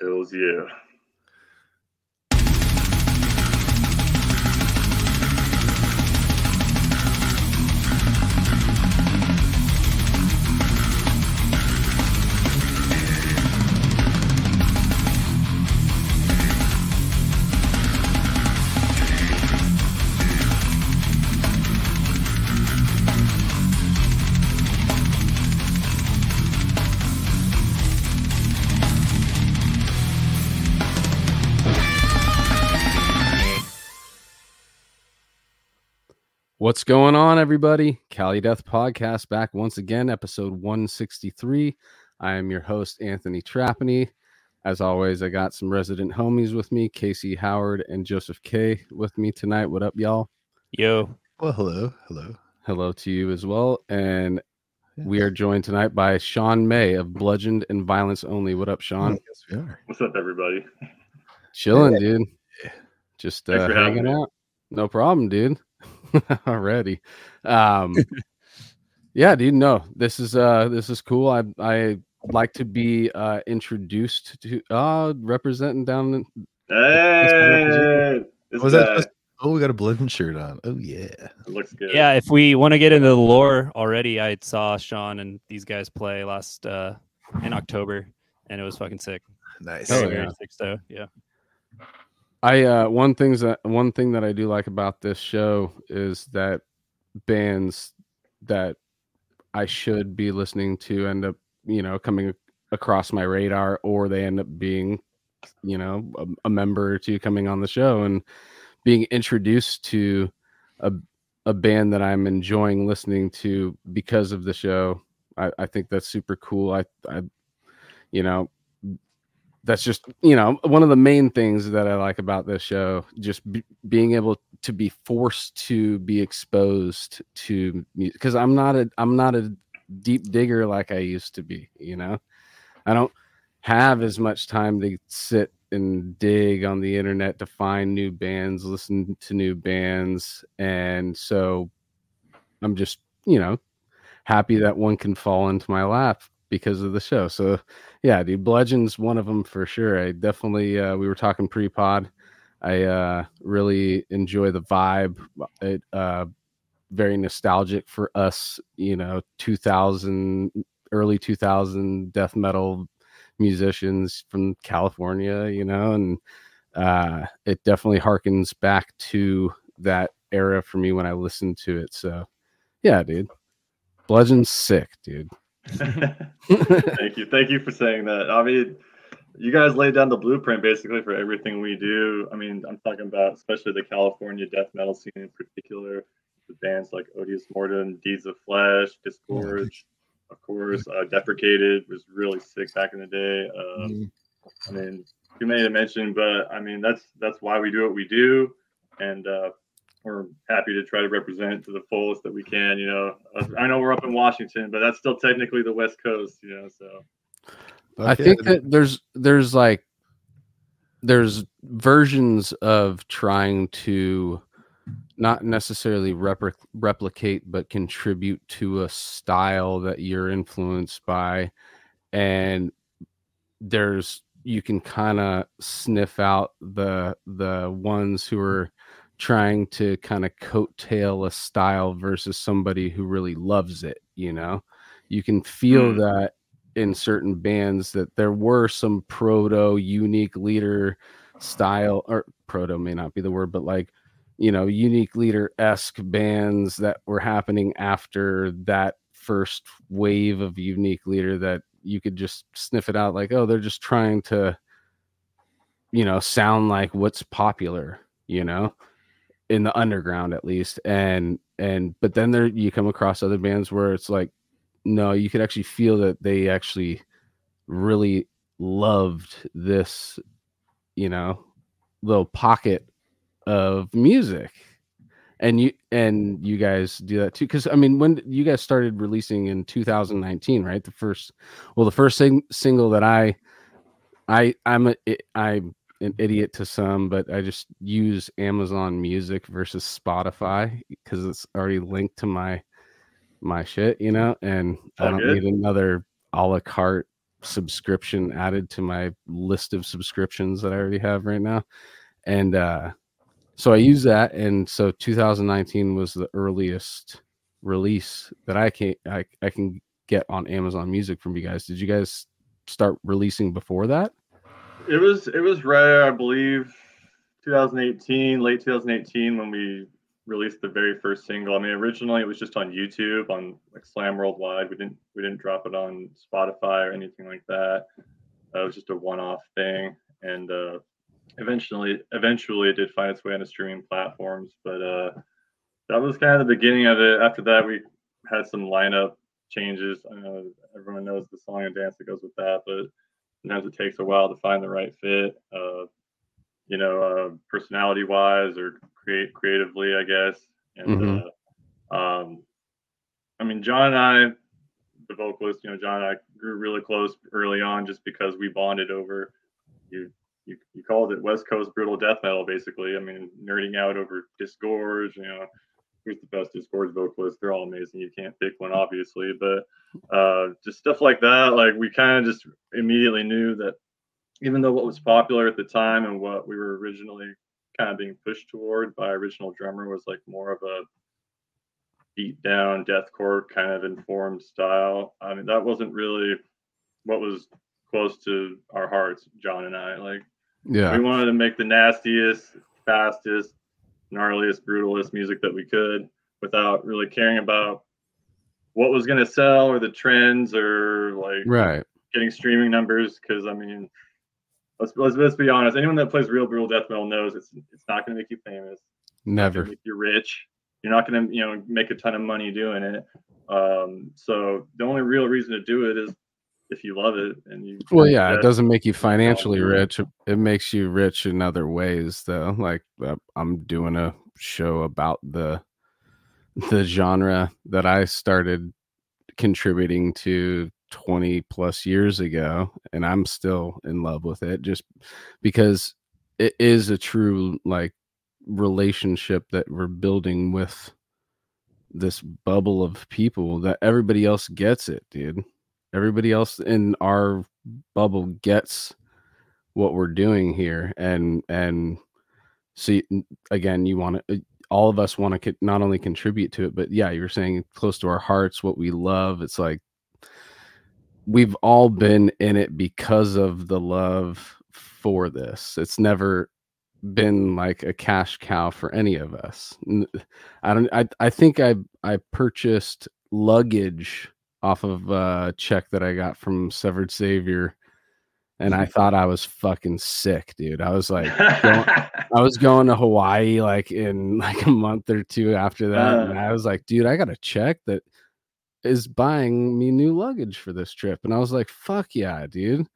Hells yeah. What's going on, everybody? Cali Death Podcast back once again, episode 163. I am your host, Anthony Trapani. As always, I got some resident homies with me, Casey Howard and Joseph K with me tonight. What up, y'all? Yo. Well, hello, hello. Hello to you as well. And we are joined tonight by Sean May of Bludgeoned and Violence Only. What up, Sean? Yes, we are. What's up, everybody? Chilling, dude. Just uh, for having hanging me. out. No problem, dude. Already. Um yeah, dude. No, this is uh this is cool. I I like to be uh introduced to uh representing down in, Hey, Was guy. that just- Oh, we got a bludgeon shirt on. Oh yeah. It looks good. Yeah, if we want to get into the lore already, I saw Sean and these guys play last uh in October and it was fucking sick. Nice. Oh, yeah. very sick so yeah. I uh one things that one thing that I do like about this show is that bands that I should be listening to end up, you know, coming across my radar or they end up being, you know, a, a member or two coming on the show and being introduced to a a band that I'm enjoying listening to because of the show. I, I think that's super cool. I I you know, that's just you know one of the main things that I like about this show. Just be, being able to be forced to be exposed to music. because I'm not a I'm not a deep digger like I used to be. You know, I don't have as much time to sit and dig on the internet to find new bands, listen to new bands, and so I'm just you know happy that one can fall into my lap because of the show. So yeah, dude, Bludgeon's one of them for sure. I definitely uh, we were talking pre-pod. I uh, really enjoy the vibe. It uh, very nostalgic for us, you know, 2000 early 2000 death metal musicians from California, you know, and uh, it definitely harkens back to that era for me when I listened to it. So yeah, dude, Bludgeon's sick, dude. Thank you. Thank you for saying that. I mean, you guys laid down the blueprint basically for everything we do. I mean, I'm talking about especially the California death metal scene in particular, the bands like Odious Mortem, Deeds of Flesh, Disgorge, of course. Uh, Deprecated was really sick back in the day. Um, Mhm. I mean, too many to mention, but I mean that's that's why we do what we do, and uh, we're happy to try to represent to the fullest that we can. You know, Uh, I know we're up in Washington, but that's still technically the West Coast. You know, so Fuck I think that there's there's like there's versions of trying to not necessarily repri- replicate but contribute to a style that you're influenced by and there's you can kind of sniff out the the ones who are trying to kind of coattail a style versus somebody who really loves it you know you can feel Mm. that in certain bands that there were some proto unique leader style or proto may not be the word but like you know unique leader esque bands that were happening after that first wave of unique leader that you could just sniff it out like oh they're just trying to you know sound like what's popular you know in the underground at least and and but then there you come across other bands where it's like no you could actually feel that they actually really loved this you know little pocket of music. And you and you guys do that too because i mean when you guys started releasing in 2019 right? The first well the first sing- single that i i i'm a i'm an idiot to some but i just use amazon music versus spotify because it's already linked to my my shit you know and i don't good. need another a la carte subscription added to my list of subscriptions that I already have right now. And uh so I use that and so 2019 was the earliest release that I can I, I can get on Amazon Music from you guys. Did you guys start releasing before that? It was it was right, I believe, 2018, late 2018 when we released the very first single. I mean, originally it was just on YouTube on like Slam Worldwide. We didn't we didn't drop it on Spotify or anything like that. Uh, it was just a one-off thing, and uh, eventually eventually it did find its way onto streaming platforms. But uh, that was kind of the beginning of it. After that, we had some lineup changes. I know everyone knows the song and dance that goes with that, but sometimes it takes a while to find the right fit. Uh, you know, uh, personality wise or create creatively, I guess. And Mhm. uh, um, I mean, John and I, the vocalist, you know, John and I grew really close early on just because we bonded over you. You, you called it West Coast brutal death metal, basically. I mean, nerding out over Disgorge, you know, who's the best Disgorge vocalist? They're all amazing. You can't pick one, obviously, but uh, just stuff like that. Like we kind of just immediately knew that even though what was popular at the time and what we were originally kind of being pushed toward by original drummer was like more of a beat down deathcore kind of informed style. I mean, that wasn't really what was close to our hearts, John and I. Like Yeah. we wanted to make the nastiest, fastest, gnarliest, brutalist music that we could without really caring about what was going to sell or the trends or like Right. getting streaming numbers. Because I mean, let's, let's let's be honest. Anyone that plays real brutal death metal knows it's it's not going to make you famous. Never. make you rich. You're not going to you know make a ton of money doing it. Um, so the only real reason to do it is if you love it and you. Well, yeah, it doesn't make you financially rich. It- It makes you rich in other ways, though. Like uh, I'm doing a show about the the genre that I started contributing to 20 plus years ago, and I'm still in love with it just because it is a true like relationship that we're building with this bubble of people that everybody else gets it, dude. Everybody else in our bubble gets what we're doing here and and see again you want to uh, all of us want to not only contribute to it but yeah you're saying close to our hearts what we love it's like we've all been in it because of the love for this. It's never been like a cash cow for any of us. I don't i, I think i i purchased luggage off of a check that i got from severed savior and I thought I was fucking sick, dude. I was like, I was going to Hawaii like in like a month or two after that, and Uh. I was like, dude, I got a check that is buying me new luggage for this trip, and I was like, fuck yeah, dude.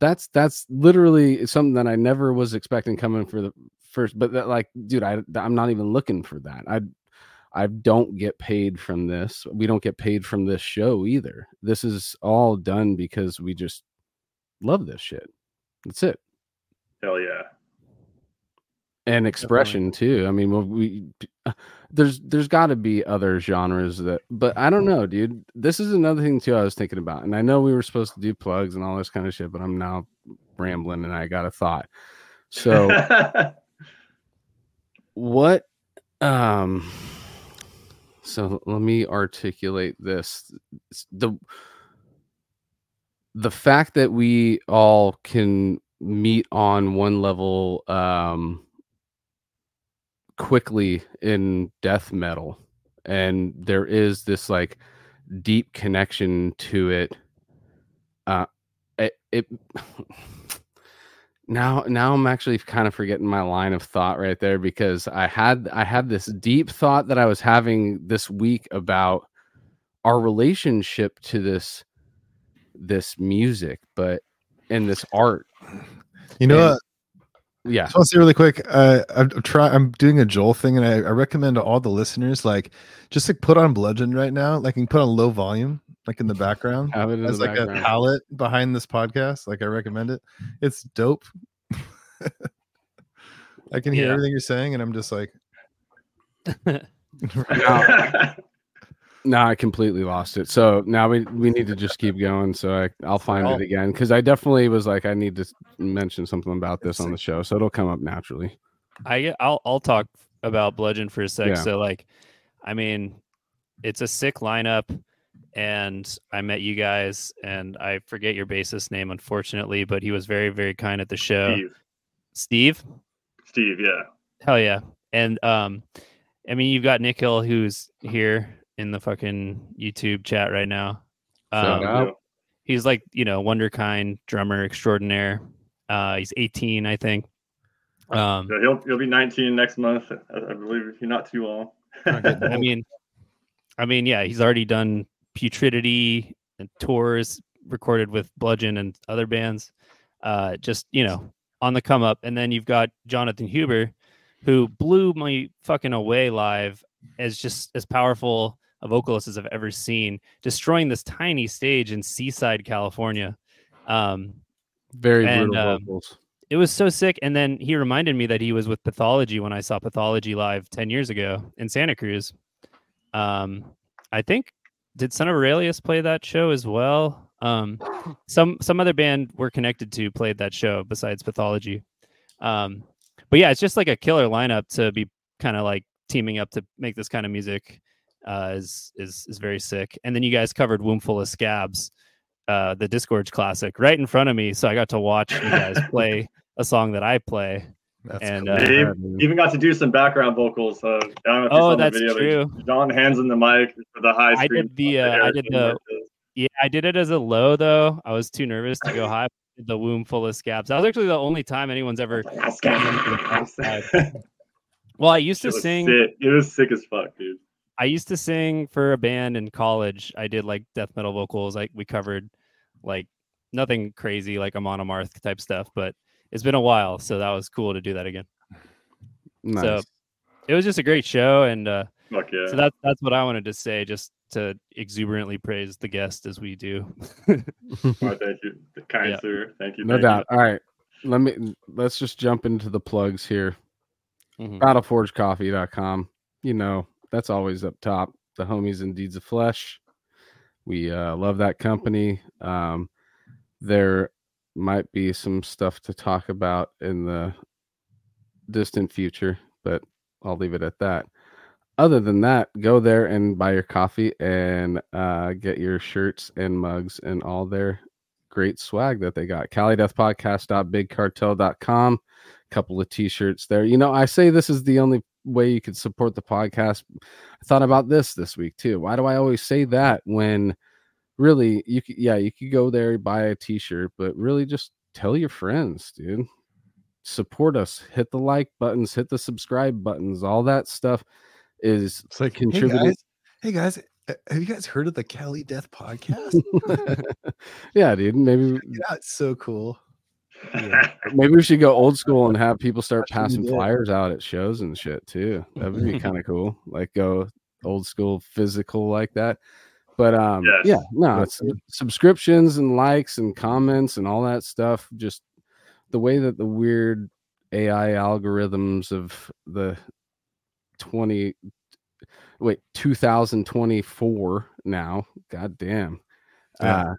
That's that's literally something that I never was expecting coming for the first, but that like, dude, I I'm not even looking for that. I I don't get paid from this. We don't get paid from this show either. This is all done because we just love this shit. That's it. Hell yeah. And expression too. I mean, well, we there's there's got to be other genres that, but I don't know, dude. This is another thing too. I was thinking about, and I know we were supposed to do plugs and all this kind of shit, but I'm now rambling, and I got a thought. So what? Um. So let me articulate this. The the fact that we all can meet on one level um quickly in death metal and there is this like deep connection to it uh it, it now now i'm actually kind of forgetting my line of thought right there because i had i had this deep thought that i was having this week about our relationship to this this music but and this art You know And- what? yeah I just want to say really quick. Uh, I'm I'm try. I'm doing a Joel thing, and I, I recommend to all the listeners like just like put on Bludgeon right now. Like you can put on low volume, like in the background, have it in as the like a palette behind this podcast. Like I recommend it. It's dope. I can hear Yeah. everything you're saying, and I'm just like, No, I completely lost it. So now we we need to just keep going. So I I'll find Well- it again because I definitely was like I need to mention something about this on the show, so it'll come up naturally. I I'll I'll talk about Bludgeon for a sec. Yeah. So like, I mean, it's a sick lineup, and I met you guys, and I forget your bassist name unfortunately, but he was very very kind at the show. Steve. Steve? Steve, yeah. Hell yeah! And um, I mean, you've got Nick Hill who's here in the fucking YouTube chat right now. Shout Um, out. he's like you know wonderkind drummer extraordinaire. Uh, he's 18, I think. Um, Yeah, he'll he'll be 19 next month, I, I believe. If you're not too long. I mean, I mean, yeah, he's already done Putridity and tours, recorded with Bludgeon and other bands. Uh, just you know, on the come up. And then you've got Jonathan Huber, who blew me fucking away live as just as powerful a vocalist as I've ever seen, destroying this tiny stage in Seaside, California. Um, Very And, brutal um, vocals. it was so sick. And then he reminded me that he was with Pathology when I saw Pathology live 10 years ago in Santa Cruz. Um, I think did Son of Aurelius play that show as well? Um, some some other band we're connected to played that show besides Pathology. Um, but yeah, it's just like a killer lineup to be kind of like teaming up to make this kind of music uh, is is is very sick. And then you guys covered Wombful of Scabs, uh, the Disgorge classic, right in front of me, so I got to watch you guys play a song that I play. That's and, cool. uh, Dave even got to do some background vocals. Uh, I don't know if Oh, saw the that's video, true. John hands in the mic for the high I did the, stuff that uh, I did the- worked. Yeah, I did it as a low though. I was too nervous to go high. The womb full of scabs. That was actually the only time anyone's ever. Well, I used to It sing. sick. It was sick as fuck, dude. I used to sing for a band in college. I did like death metal vocals. Like we covered like nothing crazy like Amon Amarth type stuff, but it's been a while, so that was cool to do that again. Nice. It was just a great show, and uh, Fuck yeah. so that's that's what I wanted to say, just to exuberantly praise the guest as we do. Why, thank you, kind Yeah. sir. Thank you. no thank doubt. All right. Let me let's just jump into the plugs here. Mhm. battleforgecoffee.com. You know, that's always up top. The homies and deeds of flesh. We uh, love that company. Um, there might be some stuff to talk about in the distant future, but I'll leave it at that. Other than that, go there and buy your coffee and uh, get your shirts and mugs and all their great swag that they got. CaliDeathPodcast.BigCartel.com couple of t-shirts there. You know, I say this is the only way you could support the podcast. I thought about this this week too. Why do I always say that when really you could yeah, you could go there buy a t-shirt, but really just tell your friends, dude. Support us. Hit the like buttons, hit the subscribe buttons. All that stuff is It's like, contributing- Hey guys, hey guys, have you guys heard of the Cali Death podcast? yeah, dude. Maybe yeah, it's so cool. maybe we should go old school and have people start passing flyers out at shows and shit too. That would be kind of cool. Like go old school physical like that. But um Yes. yeah, no, it's subscriptions and likes and comments and all that stuff. Just the way that the weird AI algorithms of the 20 wait 2024 now god damn Yeah. uh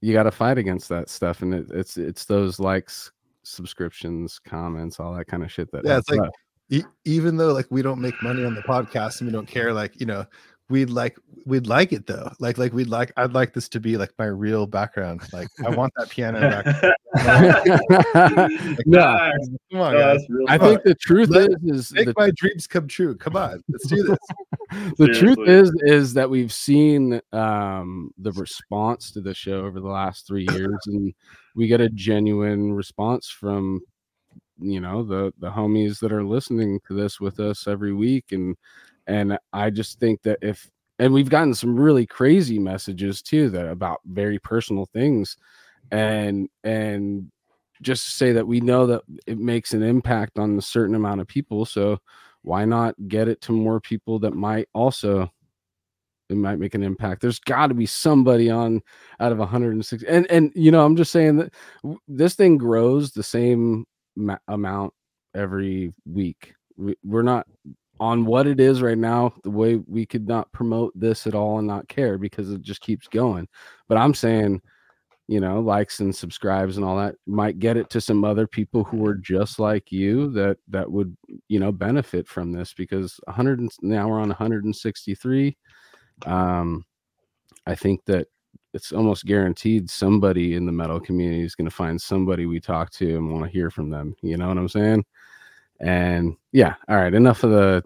you got to fight against that stuff and it, it's it's those likes subscriptions comments all that kind of shit that Yeah, it's like- E- even though like we don't make money on the podcast and we don't care, like you know, we'd like we'd like it though. Like like we'd like I'd like this to be like my real background. Like I want that piano back. no Come on, No, guys. that's i fun. think the truth Let- is is Make the my dreams come true. Come on, let's do this. the truth is is that we've seen um the response to the show over the last three years and we get a genuine response from you know the the homies that are listening to this with us every week and and i just think that if and we've gotten some really crazy messages too that about very personal things. And and just to say that we know that it makes an impact on a certain amount of people so why not get it to more people that might also it might make an impact. There's got to be somebody on out of 160 and and you know i'm just saying that this thing grows the same ma- amount every week. We, we're not on what it is right now, the way we could not promote this at all and not care because it just keeps going. But I'm saying, you know, likes and subscribes and all that might get it to some other people who are just like you that that would, you know, benefit from this because 100 now we're on 163. Um I think that it's almost guaranteed somebody in the metal community is going to find somebody we talk to and want to hear from them. You know what I'm saying? And yeah, all right, enough of the.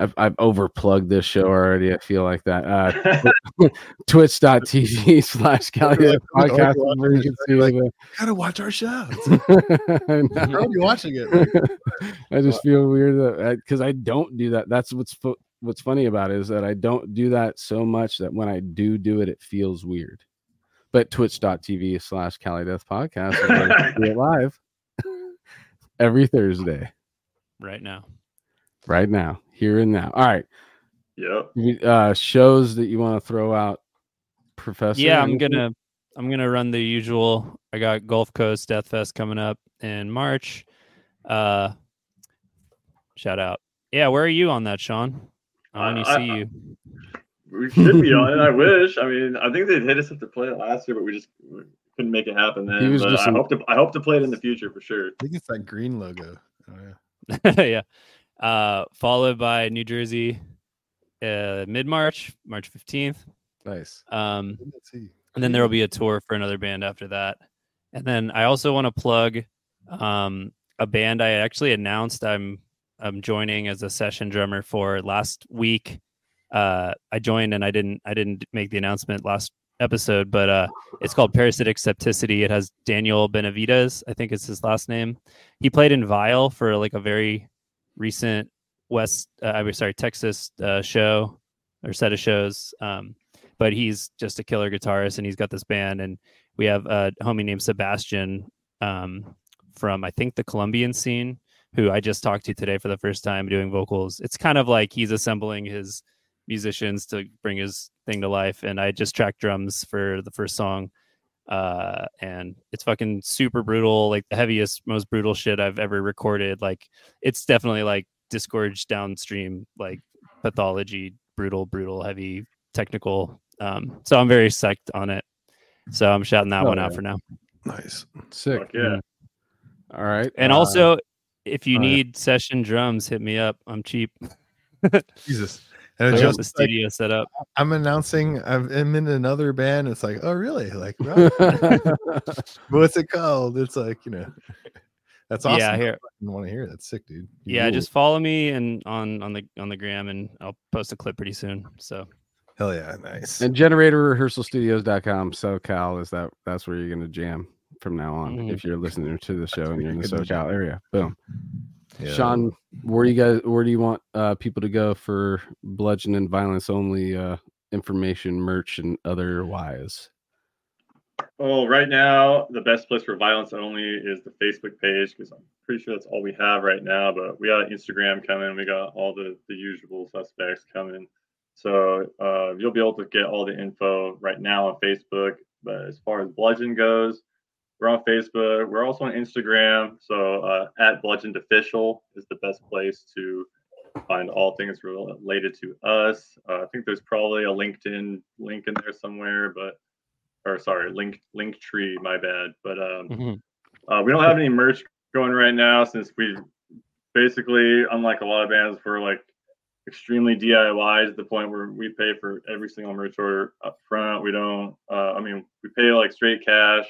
I've, I've overplugged this show already. I feel like that. Uh, Twitch.tv slash Cali podcast. Where you can see Like, Gotta watch our show. I are you watching it? I just feel weird because I don't do that. That's what's fu- what's funny about it is that I don't do that so much that when I do do it, it feels weird. But twitch.tv slash Cali Death Podcast is where you can see it live every Thursday, right now. right now, here and now. All right. Yep. We- Uh, shows that you want to throw out, Professor? yeah, I'm gonna I'm gonna run the usual. I got Gulf Coast Death Fest coming up in March. Uh, shout out. Yeah, where are you on that, Sean? I want to see I- you. We should be on it. I wish. I mean, I think they'd hit us up to play it last year, but we just couldn't make it happen then. But just I in- hope to. I hope to play it in the future for sure. I think it's that green logo. Oh, yeah. yeah. Uh, followed by New Jersey, uh, mid March, March fifteenth. Nice. Um, and then there will be a tour for another band after that. And then I also want to plug um, a band I actually announced I'm I'm joining as a session drummer for last week. Uh, I joined and I didn't I didn't make the announcement last episode, but uh, it's called Parasitic Septicity. It has Daniel Benavides, I think is his last name. He played in Vile for like a very recent West, uh, I was sorry, Texas uh, show or set of shows. Um, but he's just a killer guitarist and he's got this band and we have a homie named sebastian um, from i think the colombian scene who i just talked to today for the first time doing vocals it's kind of like he's assembling his musicians to bring his thing to life and i just tracked drums for the first song uh and it's fucking super brutal like the heaviest most brutal shit i've ever recorded like it's definitely like disgorged downstream like pathology brutal brutal heavy technical um so i'm very psyched on it so i'm shouting that Oh, one out for now Nice. Sick. Fuck yeah. All right. and uh, also if you yeah. need session drums hit me up i'm cheap Jesus. And i it got just the like, studio set up I'm announcing I'm, I'm in another band. It's like, oh really? Like, right. what's it called? It's like, you know, that's awesome. yeah here I want to hear. it. That's sick, dude. You yeah rule. just follow me and on on the on the gram and i'll post a clip pretty soon so hell yeah, nice. and generatorrehearsalstudios.com SoCal is that that's where you're gonna jam from now on Mhm. if you're listening to the show and you're in the Good jam. SoCal area. Boom. Yeah. Sean, where do you guys where do you want uh people to go for bludgeon and violence only uh information, merch and otherwise? Well, right now, the best place for violence only is the Facebook page because I'm pretty sure that's all we have right now. But we got Instagram coming. We got all the, the usual suspects coming. So uh, you'll be able to get all the info right now on Facebook. But as far as Bludgeon goes, we're on Facebook. We're also on Instagram. So uh, at Bludgeoned Official is the best place to find all things related to us. Uh, I think there's probably a LinkedIn link in there somewhere, but or sorry, link link tree. My bad. But um, Mhm. uh, we don't have any merch going right now since we basically, unlike a lot of bands, we're like extremely DIY to the point where we pay for every single merch order up front. We don't. Uh, I mean, we pay like straight cash.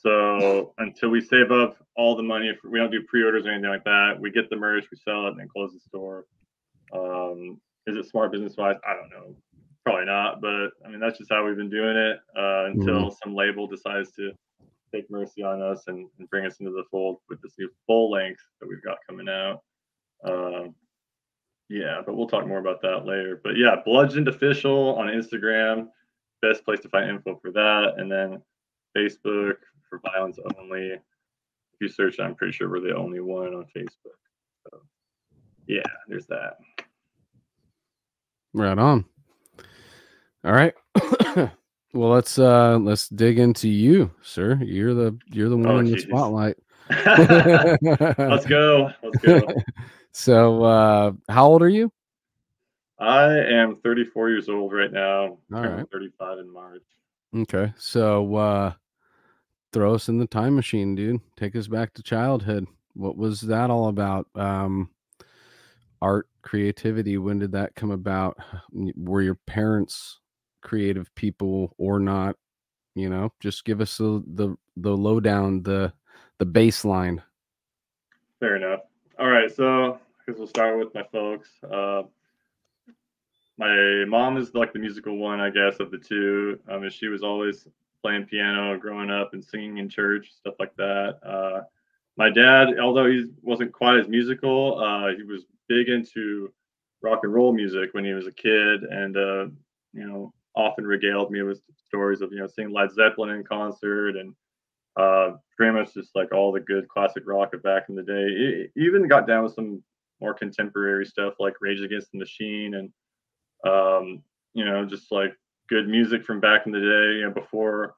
So until we save up all the money, for, we don't do pre-orders or anything like that. We get the merch, we sell it, and then close the store. Um, is it smart business wise? I don't know. Probably not, but I mean that's just how we've been doing it uh, until some label decides to take mercy on us and, and bring us into the fold with this new full length that we've got coming out. Um, yeah, but we'll talk more about that later. But yeah, Bludgeoned Official on Instagram, best place to find info for that, and then Facebook for Violence Only. If you search, I'm pretty sure we're the only one on Facebook. So yeah, there's that. Right on. All right. well, let's uh let's dig into you, sir. You're the you're the one Oh, in the spotlight. Let's go. Let's go. so, uh, how old are you? I am 34 years old right now. All turning 35 in March. Okay. So, uh, throw us in the time machine, dude. Take us back to childhood. What was that all about? Um, art, creativity. When did that come about? Were your parents creative people or not? You know, just give us the the, the lowdown, the the baseline. Fair enough. All right, so I guess we'll start with my folks. Uh, my mom is like the musical one, I guess, of the two. Um, and she was always playing piano growing up and singing in church, stuff like that. Uh, my dad, although he wasn't quite as musical, uh, he was big into rock and roll music when he was a kid, and uh, you know, often regaled me with stories of you know seeing Led Zeppelin in concert and uh, pretty much just like all the good classic rock of back in the day. He even got down with some more contemporary stuff like Rage Against the Machine and um, you know just like good music from back in the day, you know, before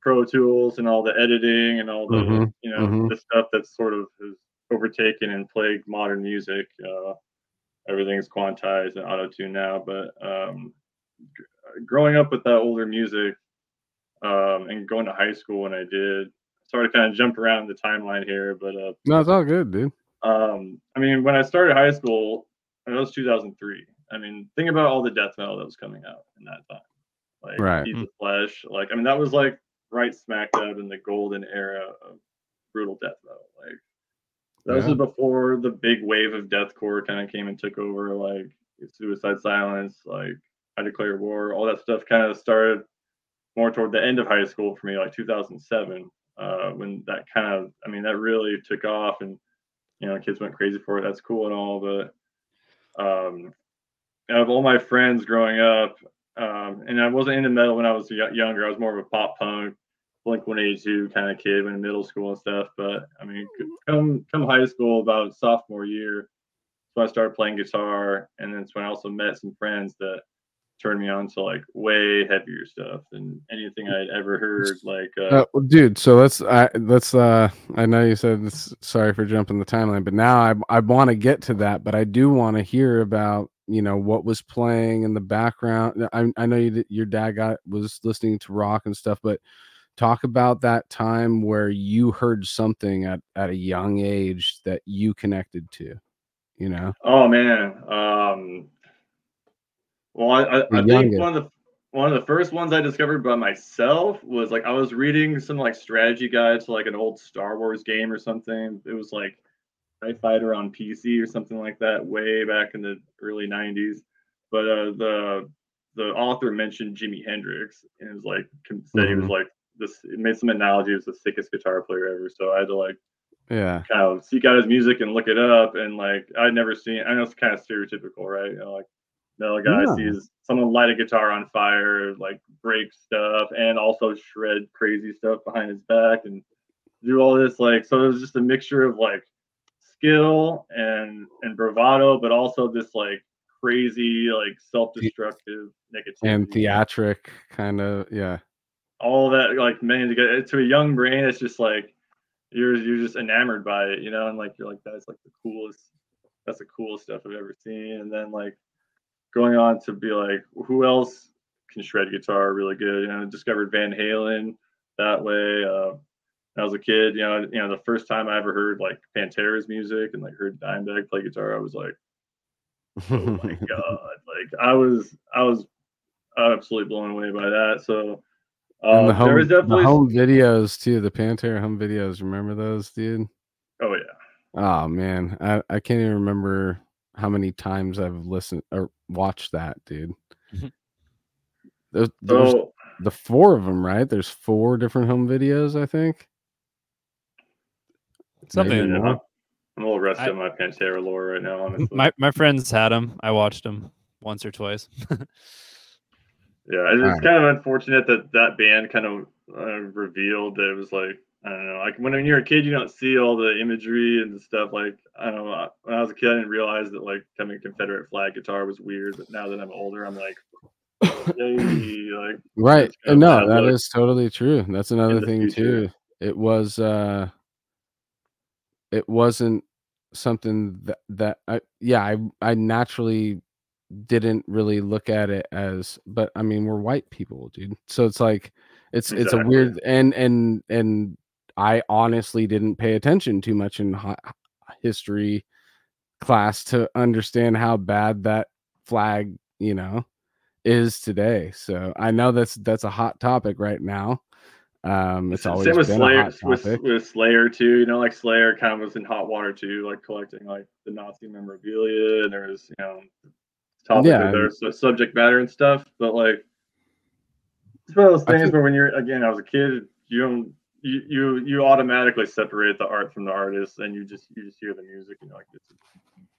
Pro Tools and all the editing and all the Mhm, you know mhm. the stuff that sort of has overtaken and plagued modern music. Uh, everything's quantized and auto tune now, but um, g- growing up with that older music um, and going to high school when I did, sorry to kind of jump around the timeline here, but uh, No, it's all good, dude. um, I mean, when I started high school, that was 2003. I mean, think about all the death metal that was coming out in that time, like Right. Piece of Flesh. Like, I mean, that was like right smack dab in the golden era of brutal death metal. Like, that Yeah. is before the big wave of deathcore kind of came and took over. Like, Suicide Silence, like I Declare War, all that stuff kind of started more toward the end of high school for me, like 2007, uh, when that kind of, I mean, that really took off and, you know, kids went crazy for it. That's cool and all, but um, out of all my friends growing up, um, and I wasn't into metal when I was y- younger. I was more of a pop punk, Blink 182 kind of kid when in middle school and stuff. But I mean, come come high school, about sophomore year, so I started playing guitar, and then it's when I also met some friends that turned me on to like way heavier stuff than anything I'd ever heard. Like, uh, Uh, well, dude, so let's I let's uh I know you said this, sorry for jumping the timeline, but now I I want to get to that, but I do want to hear about you know what was playing in the background. I I know you, your dad got was listening to rock and stuff, but talk about that time where you heard something at at a young age that you connected to. You know, Oh man. Um, well, I, I, I think one of the one of the first ones I discovered by myself was like I was reading some like strategy guide to like an old Star Wars game or something. It was like TIE Fighter on PC or something like that, way back in the early '90s. But uh, the the author mentioned Jimi Hendrix and was like said he was Mhm. like this. It made some analogy. He was the sickest guitar player ever. So I had to like yeah, kind of seek out his music and look it up. And like I'd never seen. I know it's kind of stereotypical, right? You know, like metal guy No. sees someone light a guitar on fire, like break stuff, and also shred crazy stuff behind his back and do all this. Like so, it was just a mixture of like skill and and bravado, but also this like crazy like self-destructive negativity. And theatric kind of yeah. all that like man to get to a young brain it's just like you're you're just enamored by it you know and like you're like that's like the coolest that's the coolest stuff i've ever seen. And then like going on to be like who else can shred guitar really good? You know discovered van halen that way uh I was a kid, you know, you know, the first time I ever heard like Pantera's music and like heard Dimebag play guitar, I was like, oh my god, like I was, I was absolutely blown away by that. So and the um, home, there was definitely, the home videos too. The Pantera home videos. Remember those, dude? oh yeah, Oh man, I, I can't even remember how many times I've listened or watched that, dude. Mhm. There's, there's so the four of them, right? There's four different home videos, I think. Something. Maybe yeah, more. I'm, I'm a little rusty I- on my Pantera lore right now, honestly. My my friends had them. I watched them once or twice. Yeah, it's Alright. kind of unfortunate that that band kind of uh, revealed that it was like I don't know, like when you're a kid, you don't see all the imagery and the stuff. Like I don't know, when I was a kid, I didn't realize that like having a Confederate flag guitar was weird. But now that I'm older, I'm like, hey, like Right. It's got a No, bad that look is totally true. That's another thing future. too. It was uh it wasn't something that that I, yeah I I naturally didn't really look at it as but I mean we're white people dude. So it's like it's it's a weird and and and I honestly didn't pay attention too much in history class to understand how bad that flag you know is today. So I know that's that's a hot topic right now um it's always Same with Slayer, with, with Slayer too. You know, like Slayer kind of was in hot water too, like collecting like the Nazi memorabilia, and there was you know topic Yeah, their su- subject matter and stuff. But like, it's one of those things think- where when you're again, I was a kid, you don't. You, you you automatically separate the art from the artist, and you just you just hear the music, and you're like, "This is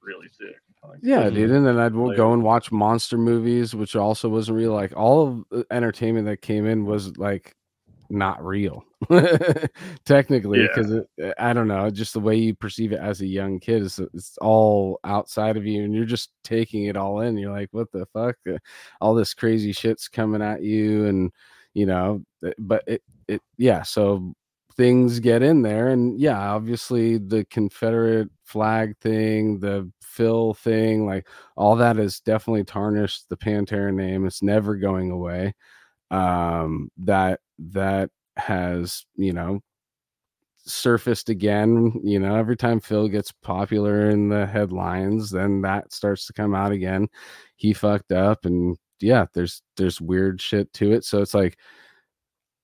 really sick." Like, Yeah, dude. And then I'd go and watch monster movies, which also wasn't real. Like all of the entertainment that came in was like not real, technically, Yeah. because I don't know, just the way you perceive it as a young kid is it's all outside of you, and you're just taking it all in. You're like, what the fuck? Uh, All this crazy shit's coming at you, and you know, but it it yeah. So things get in there and yeah obviously the confederate flag thing the phil thing like all that has definitely tarnished the pantera name it's never going away um that that has you know surfaced again you know every time phil gets popular in the headlines then that starts to come out again he fucked up and yeah there's there's weird shit to it so it's like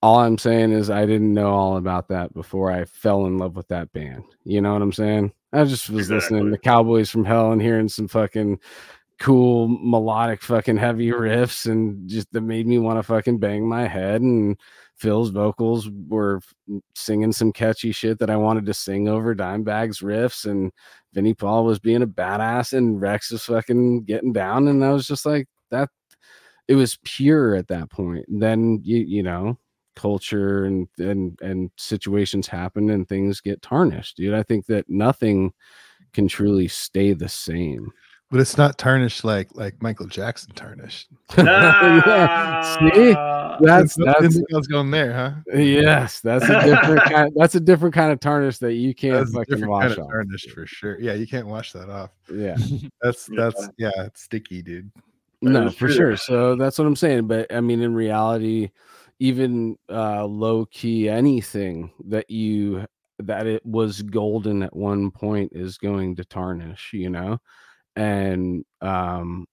all I'm saying is I didn't know all about that before I fell in love with that band. You know what I'm saying? I just was listening to Cowboys from Hell and hearing some fucking cool melodic fucking heavy riffs and just that made me want to fucking bang my head and Phil's vocals were singing some catchy shit that I wanted to sing over Dimebag's riffs and Vinnie Paul was being a badass and Rex was fucking getting down and I was just like that it was pure at that point. Then you you know culture and and and situations happen and things get tarnished dude i think that nothing can truly stay the same but it's not tarnished like like Michael Jackson tarnished. yeah. see that's that's think I was going there, huh? yes that's a different kind that's a different kind of tarnish that you can't That's a fucking different wash kind of off tarnished for sure. Yeah, you can't wash that off. yeah That's that's yeah, it's sticky, dude. That no for true. sure so that's what i'm saying but i mean in reality even uh low key anything that you that it was golden at one point is going to tarnish you know and um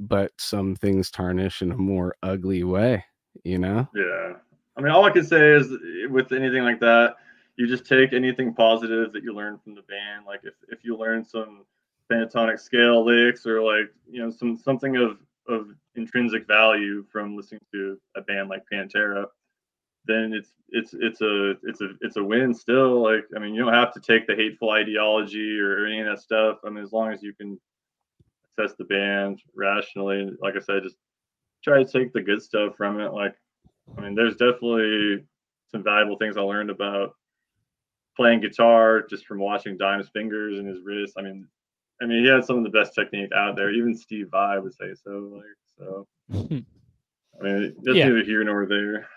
but some things tarnish in a more ugly way you know Yeah. I mean, all I can say is eh, with anything like that, you just take anything positive that you learn from the band. Like if, if you learn some pentatonic scale licks or like, you know, some something of of intrinsic value from listening to a band like Pantera, then it's it's it's a it's a it's a win still. Like I mean, you don't have to take the hateful ideology or any of that stuff. I mean, as long as you can assess the band rationally, like I said, just try to take the good stuff from it. Like I mean, there's definitely some valuable things I learned about playing guitar just from watching Dime's fingers and his wrists. I mean, I mean, he had some of the best technique out there. Even Steve Vai would say so. Like, so I mean, that's Yeah. neither here nor there.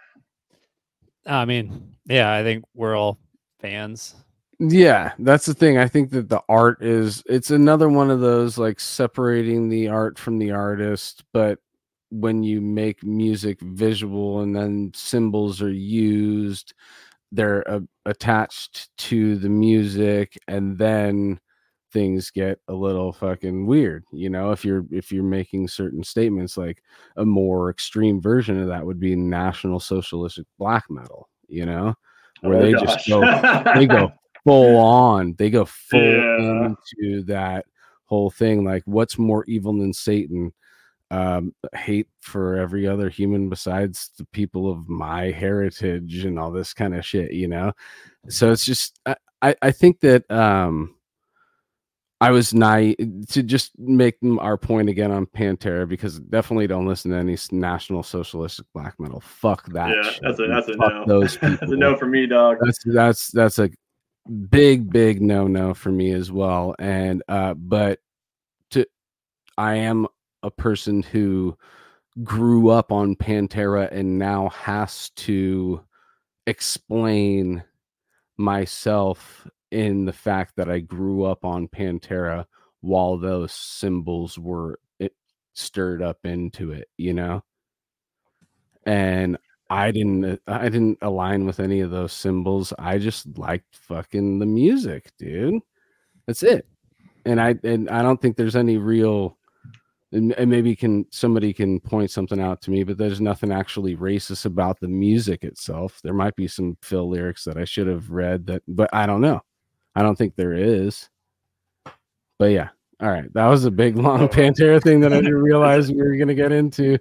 I mean, yeah, I think we're all fans. yeah that's the thing i think that the art is it's another one of those like separating the art from the artist but when you make music visual and then symbols are used they're uh, attached to the music and then things get a little fucking weird you know if you're if you're making certain statements like a more extreme version of that would be national socialistic black metal you know where Oh, they gosh. just go they go full on they go full Yeah. into that whole thing like what's more evil than satan um hate for every other human besides the people of my heritage and all this kind of shit you know so it's just i i, I think that um I was naive to just make our point again on Pantera because definitely don't listen to any national socialistic black metal. Fuck that. yeah, shit, that's a that's a Fuck no. Those people. that's a no for me, dog. That's that's that's a big big no no for me as well. And uh, but to I am a person who grew up on Pantera and now has to explain myself in the fact that I grew up on Pantera while those symbols were it stirred up into it, you know? And I didn't eh, I didn't align with any of those symbols. I just liked fucking the music, dude. That's it. And I and I don't think there's any real and, and maybe can somebody can point something out to me, but there's nothing actually racist about the music itself. There might be some Phil lyrics that I should have read that, but I don't know. I don't think there is. But yeah, all right. That was a big long oh. Pantera thing that I didn't realize we were gonna get into.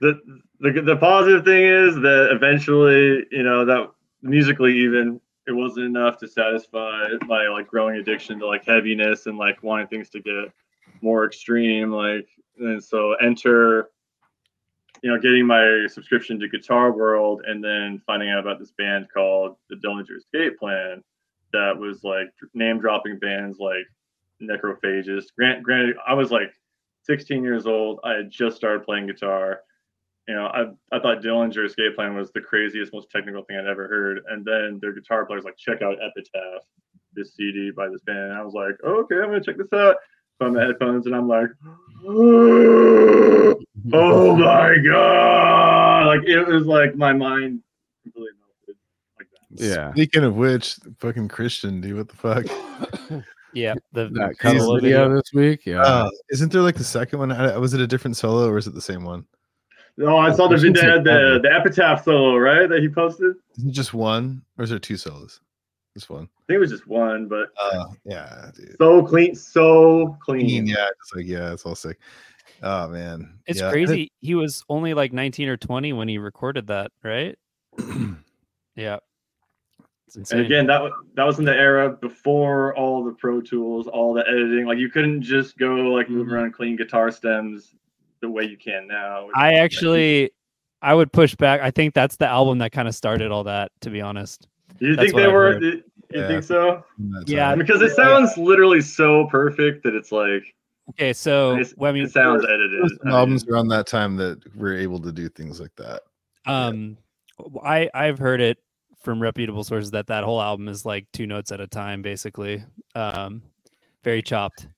The, the the positive thing is that eventually, you know, that musically even it wasn't enough to satisfy my like growing addiction to like heaviness and like wanting things to get more extreme like and so enter you know getting my subscription to guitar world and then finding out about this band called the dillinger escape plan that was like name dropping bands like necrophagist. Grant granted i was like 16 years old. I had just started playing guitar. You know i, I thought dillinger escape plan was the craziest most technical thing i'd ever heard. And then their guitar players like check out epitaph this cd by this band. And i was like okay i'm gonna check this out. Put on the headphones and I'm like, oh my god! Like it was like my mind completely melted. Like that. Yeah. Speaking of which, fucking Christian, dude, what the fuck? Yeah, the That the cover solo video this week. Yeah. Uh, isn't there like the second one? Was it a different solo or is it the same one? No, I saw the video, like the the epitaph solo, right? That he posted. Is it just one or is there two solos? This one. I think it was just one, but Uh, yeah, dude. so clean, so clean. Clean, yeah, it's like yeah, it's all sick. Oh man, It's Yeah. crazy. He was only like 19 or 20 when he recorded that, right? Yeah. It's insane. And again, that was that was in the era before all the Pro Tools, all the editing. Like you couldn't just go like move Mm-hmm. around clean guitar stems the way you can now. I actually I would push back. I think that's the album that kind of started all that, to be honest. Do you that's think they I've were? heard. You Yeah. think so? Yeah, time. because it sounds literally so perfect that it's like Okay, so It's- well, I mean, it sounds there edited. There was some I mean, albums around that time that we're able to do things like that. um, I I've heard it from reputable sources that that whole album is like two notes at a time, basically. Um, very chopped.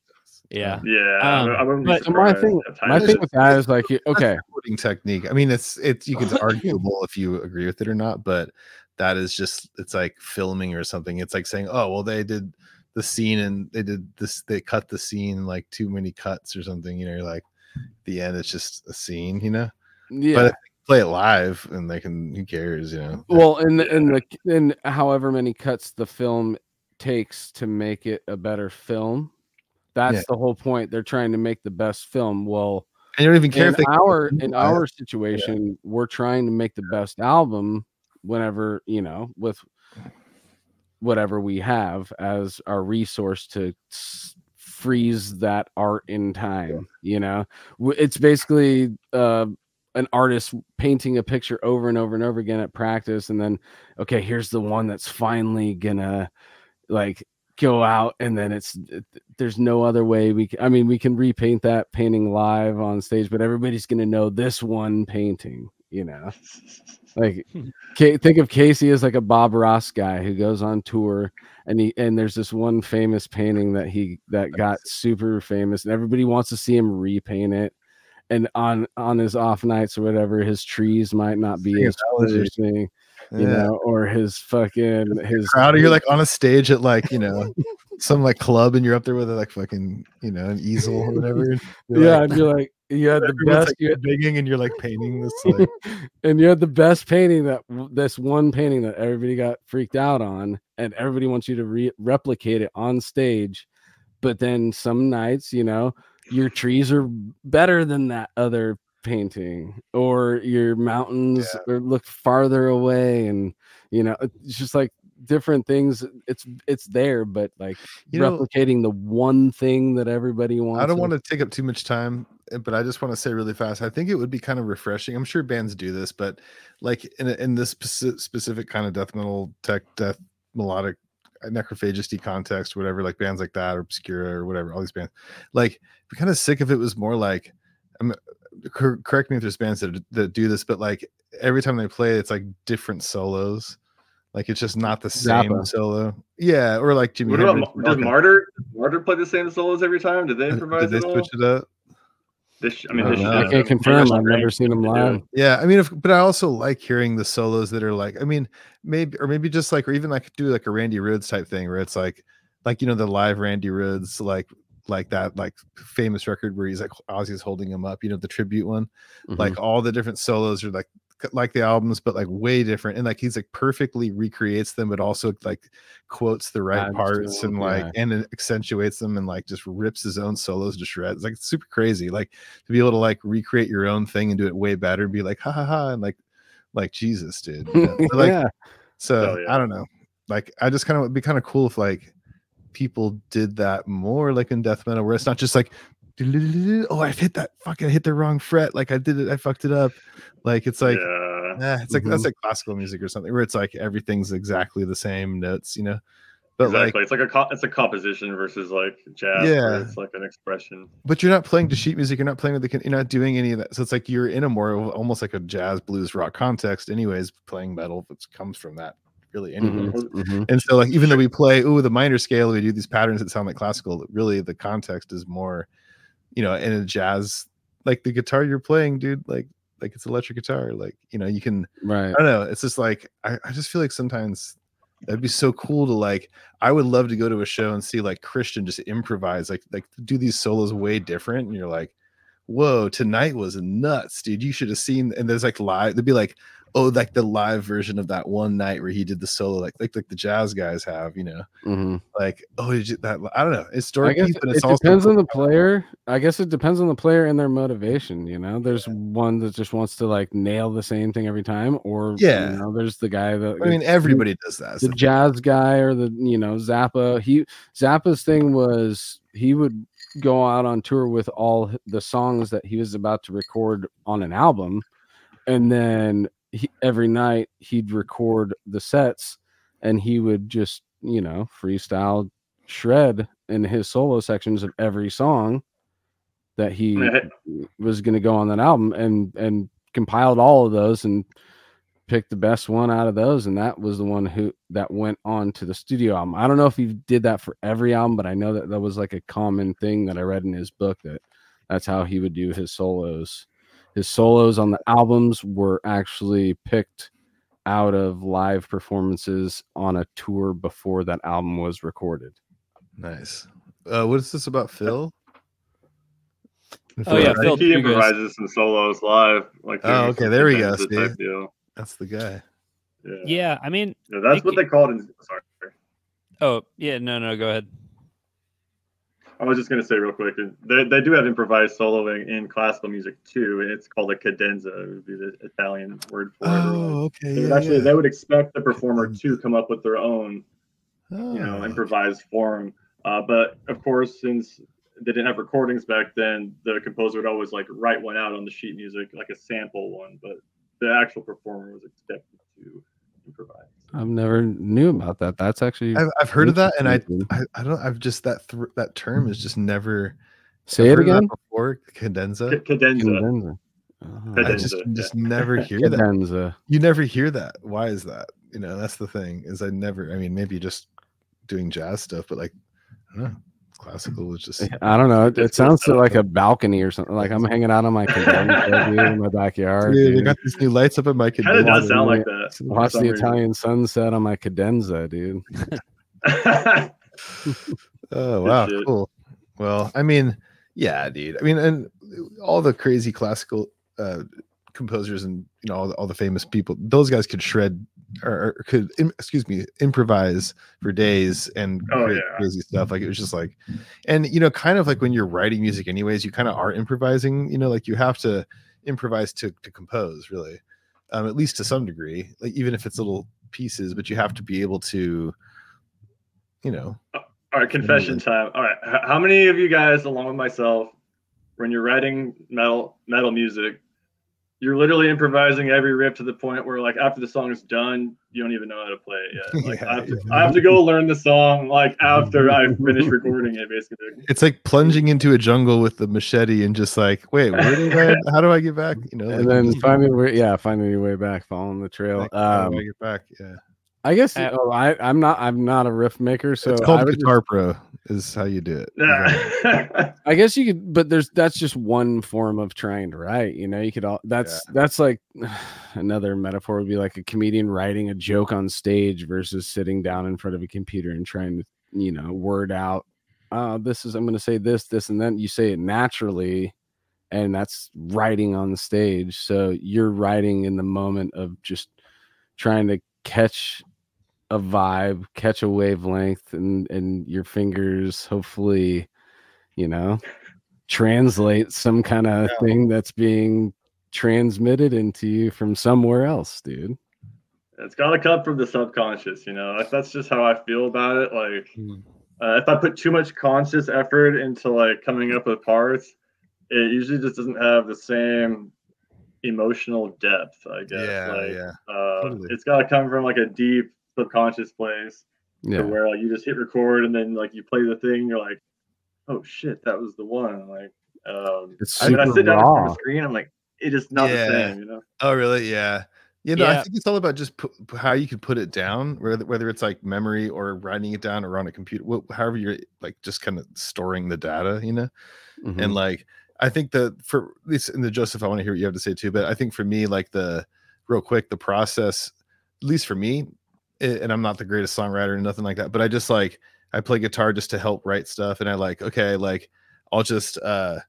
Yeah. yeah, Um, I wouldn't but- my thing, my thing with that is like, okay, Recording technique. I mean, it's it's you can it's arguable if you agree with it or not, but that is just it's like filming or something. It's like saying, oh well, they did the scene and they did this, they cut the scene like too many cuts or something. You know, you're like the end. It's just a scene. You know, yeah. but if they play it live and they can. Who cares? You know. well, and the in the in however many cuts the film takes to make it a better film, that's Yeah. the whole point. They're trying to make the best film. Well, And you don't even care in if they our in our situation, we're trying to make the best album whenever you know with whatever we have as our resource to s- freeze that art in time. You know, it's basically uh, an artist painting a picture over and over and over again at practice, and then okay, here's the one that's finally gonna like go out and then it's it- there's no other way we can i mean we can repaint that painting live on stage but everybody's to know this one painting you know like Hmm. Think of casey as like a bob ross guy who goes on tour and he and there's this one famous painting that he that got super famous and everybody wants to see him repaint it and on on his off nights or whatever his trees might not be Same as flourishing you know or his fucking his crowd you're like on a stage at like you know some like club and you're up there with like fucking you know an easel or whatever you're yeah like, and you're like you had the best like, you, bigging and you're like painting this like and you had the best painting that this one painting that everybody got freaked out on and everybody wants you to re- replicate it on stage but then some nights you know your trees are better than that other painting or your mountains are look farther away and you know it's just like different things it's it's there but like you know replicating the one thing that everybody wants I don't want to take up too much time, eh, but I just want to say really fast. I think it would be kind of refreshing. I'm sure bands do this, but like in in this specific kind of death metal, tech, death, melodic, necrophagisty context, whatever, like bands like that or Obscura or whatever, all these bands, like be kind of sick if it was more like. I'm cor- correct me if there's bands that that do this, but like every time they play, it's like different solos. Like it's just not the same Zappa. solo. Yeah, or like Jimi What Hendrix. about does Okay. Martyr Martyr play the same solos every time? Did they uh, improvise Did they at all? switch it up? They sh- I mean, I they don't should know. I can't confirm. I've never seen him live. Yeah, I mean, if, but I also like hearing the solos that are like, I mean, maybe or maybe just like, or even like do like a Randy Rhoads type thing where it's like, like you know, the live Randy Rhoads like like that like famous record where he's like Ozzy's holding him up, you know, the tribute one. Mhm. Like all the different solos are like like the albums, but like way different, and like he's like perfectly recreates them, but also like quotes the right Adds to parts them, and like yeah. and it accentuates them and like just rips his own solos to shreds. Like it's super crazy. Like to be able to like recreate your own thing and do it way better and be like ha ha ha and like like Jesus, dude. you know? But, like yeah. so yeah. I don't know. Like I just kind of it'd be kind of cool if like people did that more like in death metal where it's not just like oh I hit that fucking hit the wrong fret like I did it I fucked it up like it's like yeah. eh, it's like that's like classical music or something where it's like everything's exactly the same notes you know but exactly. like it's like a co- it's a composition versus like jazz. Yeah. it's like an expression. but you're not playing to sheet music you're not playing with the you're not doing any of that so it's like you're in a more almost like a jazz blues rock context anyways playing metal that comes from that really anyway Mhm, mhm. And so, like, even though we play, ooh, the minor scale, we do these patterns that sound like classical. Really, the context is more, you know, in a jazz, like the guitar you're playing, dude, like, like it's electric guitar. Like, you know, you can, Right. I don't know. It's just like, I, I just feel like sometimes that'd be so cool to like, I would love to go to a show and see like Christian just improvise, like, like do these solos way different. And you're like, whoa, tonight was nuts, dude. You should have seen, and there's like live, they'd be like, oh, like the live version of that one night where he did the solo, like like like the jazz guys have, you know, Mhm. like oh, did you, that I don't know, it's story piece, but it it's also depends on the player. I guess it depends on the player and their motivation. You know, there's one that just wants to like nail the same thing every time, or Yeah. you know, there's the guy that I mean, everybody does that. the so- jazz guy or the you know Zappa. He Zappa's thing was he would go out on tour with all the songs that he was about to record on an album, and then he, every night he'd record the sets, and he would just you know freestyle shred in his solo sections of every song that he was going to go on that album and and compiled all of those and picked the best one out of those. And that was the one who that went on to the studio album. I don't know if he did that for every album but i know that that was like a common thing that i read in his book that that's how he would do his solos his solos on the albums were actually picked out of live performances on a tour before that album was recorded nice. Uh, what is this about, Phil? Oh, yeah, I Phil think he Tougas. improvises some solos live. Like Oh, okay, there we go, cadenza see? That's the guy. Yeah. Yeah, I mean, Yeah, that's think what they called in. Sorry, oh yeah, no, no, go ahead. I was just gonna say real quick. They, they do have improvised soloing in classical music too, and it's called a cadenza. It would be the Italian word for it. Oh, okay. They Yeah, actually yeah. they would expect the performer to come up with their own, you know, Oh, improvised form. Uh, but of course, since they didn't have recordings back then, the composer would always like write one out on the sheet music, like a sample one. But the actual performer was expected to improvise. I've never knew about that that's actually I've, I've heard of that, and I. I, I don't, I've just that thr that term is just never say I've it heard of that again before. Cadenza. C- cadenza. Cadenza. Uh-huh. I just just never hear that. You never hear that. Why is that? You know, that's the thing. Is I never. I mean, maybe just doing jazz stuff, but like, I don't know. Classical was just. I don't know. It, it sounds just, like a balcony or something. Like I'm hanging out on my in my backyard. Dude, I got these new lights up in my Kind of cadenza. does sound like that. Watch the reason. Italian sunset on my cadenza, dude. Oh wow, cool. Well, I mean, yeah, dude. I mean, and all the crazy classical uh composers and you know all the, all the famous people, those guys could shred or, or could im- excuse me improvise for days and Oh, yeah. crazy stuff. Like it was just like, and you know, kind of like when you're writing music, anyways, you kind of are improvising. You know, like you have to improvise to to compose, really, um, at least to some degree. Like even if it's little pieces, but you have to be able to, you know, All right, confession time. All right, how many of you guys, along with myself, when you're writing metal metal music, you're literally improvising every riff to the point where, like, after the song is done, you don't even know how to play it yet. Like, Yeah, I, have to, yeah. I have to go learn the song like after I finish recording it, basically. it's like plunging into a jungle with the machete and just like, wait, where did I? How do I get back? You know, And like, then just- finding your yeah, finding your way back, following the trail. like, how do I Um, get back? Yeah, I guess Uh, oh, I I'm not I'm not a riff maker, so it's called would Guitar Pro. Is how you do it. I guess you could, but there's that's just one form of trying to write. You know, you could all that's that's like another metaphor would be like a comedian writing a joke on stage versus sitting down in front of a computer and trying to you know word out. Uh, this is I'm going to say this, this, and then you say it naturally, and that's writing on the stage. So you're writing in the moment of just trying to catch a vibe, catch a wavelength, and and your fingers hopefully, you know, translate some kind of Yeah. thing that's being transmitted into you from somewhere else, dude. it's got to come from the subconscious, you know. That's just how I feel about it. Like, Hmm. uh, if I put too much conscious effort into like coming up with parts, it usually just doesn't have the same emotional depth. I guess. Yeah, like, yeah. Uh, totally. It's got to come from like a deep subconscious place, to Yeah. where like you just hit record and then like you play the thing, you're like, oh shit, that was the one. Like, um, It's when I super sit down in front of raw. a screen, I'm like, it is not Yeah. the same, you know. Oh, really? Yeah. You know, I think it's all about just pu- pu- how you can put it down, whether whether it's like memory or writing it down or on a computer, wh- however you're like just kind of storing the data, you know. Mhm. And like, I think that for at least in the Joseph, I want to hear what you have to say too. But I think for me, like the real quick, the process, at least for me, i- and I'm not the greatest songwriter and nothing like that, but I just like I play guitar just to help write stuff, and I like okay, like I'll just uh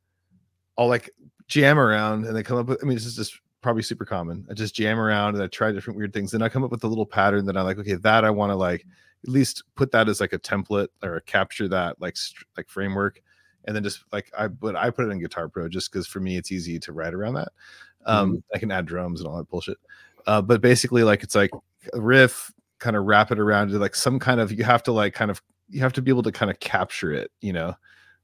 I'll like jam around and then come up with. I mean, this is just probably super common. I just jam around and I try different weird things, and I come up with a little pattern that I like. Okay, that I want to like at least put that as like a template or capture that like like framework, and then just like I but I put it in Guitar Pro just because for me it's easy to write around that. Um, I can add drums and all that bullshit. Uh, but basically, like it's like a riff, kind of wrap it around to like some kind of you have to like kind of you have to be able to kind of capture it, you know,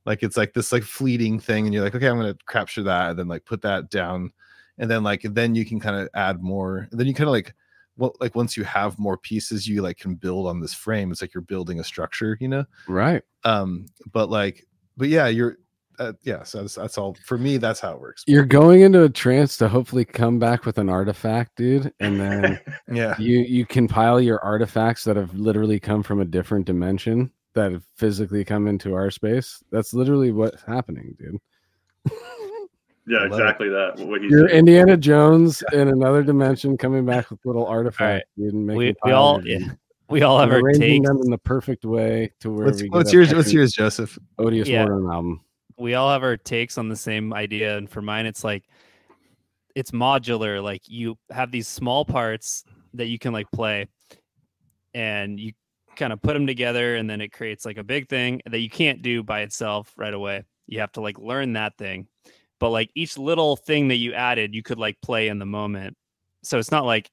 like it's like this like fleeting thing, and you're like, okay, I'm gonna capture that, and then like put that down, and then like then you can kind of add more, and then you kind of like well, like once you have more pieces, you like can build on this frame. It's like you're building a structure, you know. right. Um, but like, but yeah, you're. Uh, yeah, so that's, that's all for me. That's how it works. You're going into a trance to hopefully come back with an artifact, dude, and then Yeah, you you compile your artifacts that have literally come from a different dimension that have physically come into our space. That's literally what's happening, dude. Yeah, I it. exactly that. What You're said. Indiana Jones in another dimension coming back with little artifacts, dude, and We, we all yeah, we all have And our arranging takes. them in the perfect way to where what's, we what's yours? What's yours, Joseph? Odious Yeah. Mortem album. We all have our takes on the same idea and for mine it's like it's modular like you have these small parts that you can like play and you kind of put them together and then it creates like a big thing that you can't do by itself right away. You have to like learn that thing. But like each little thing that you added you could like play in the moment. So it's not like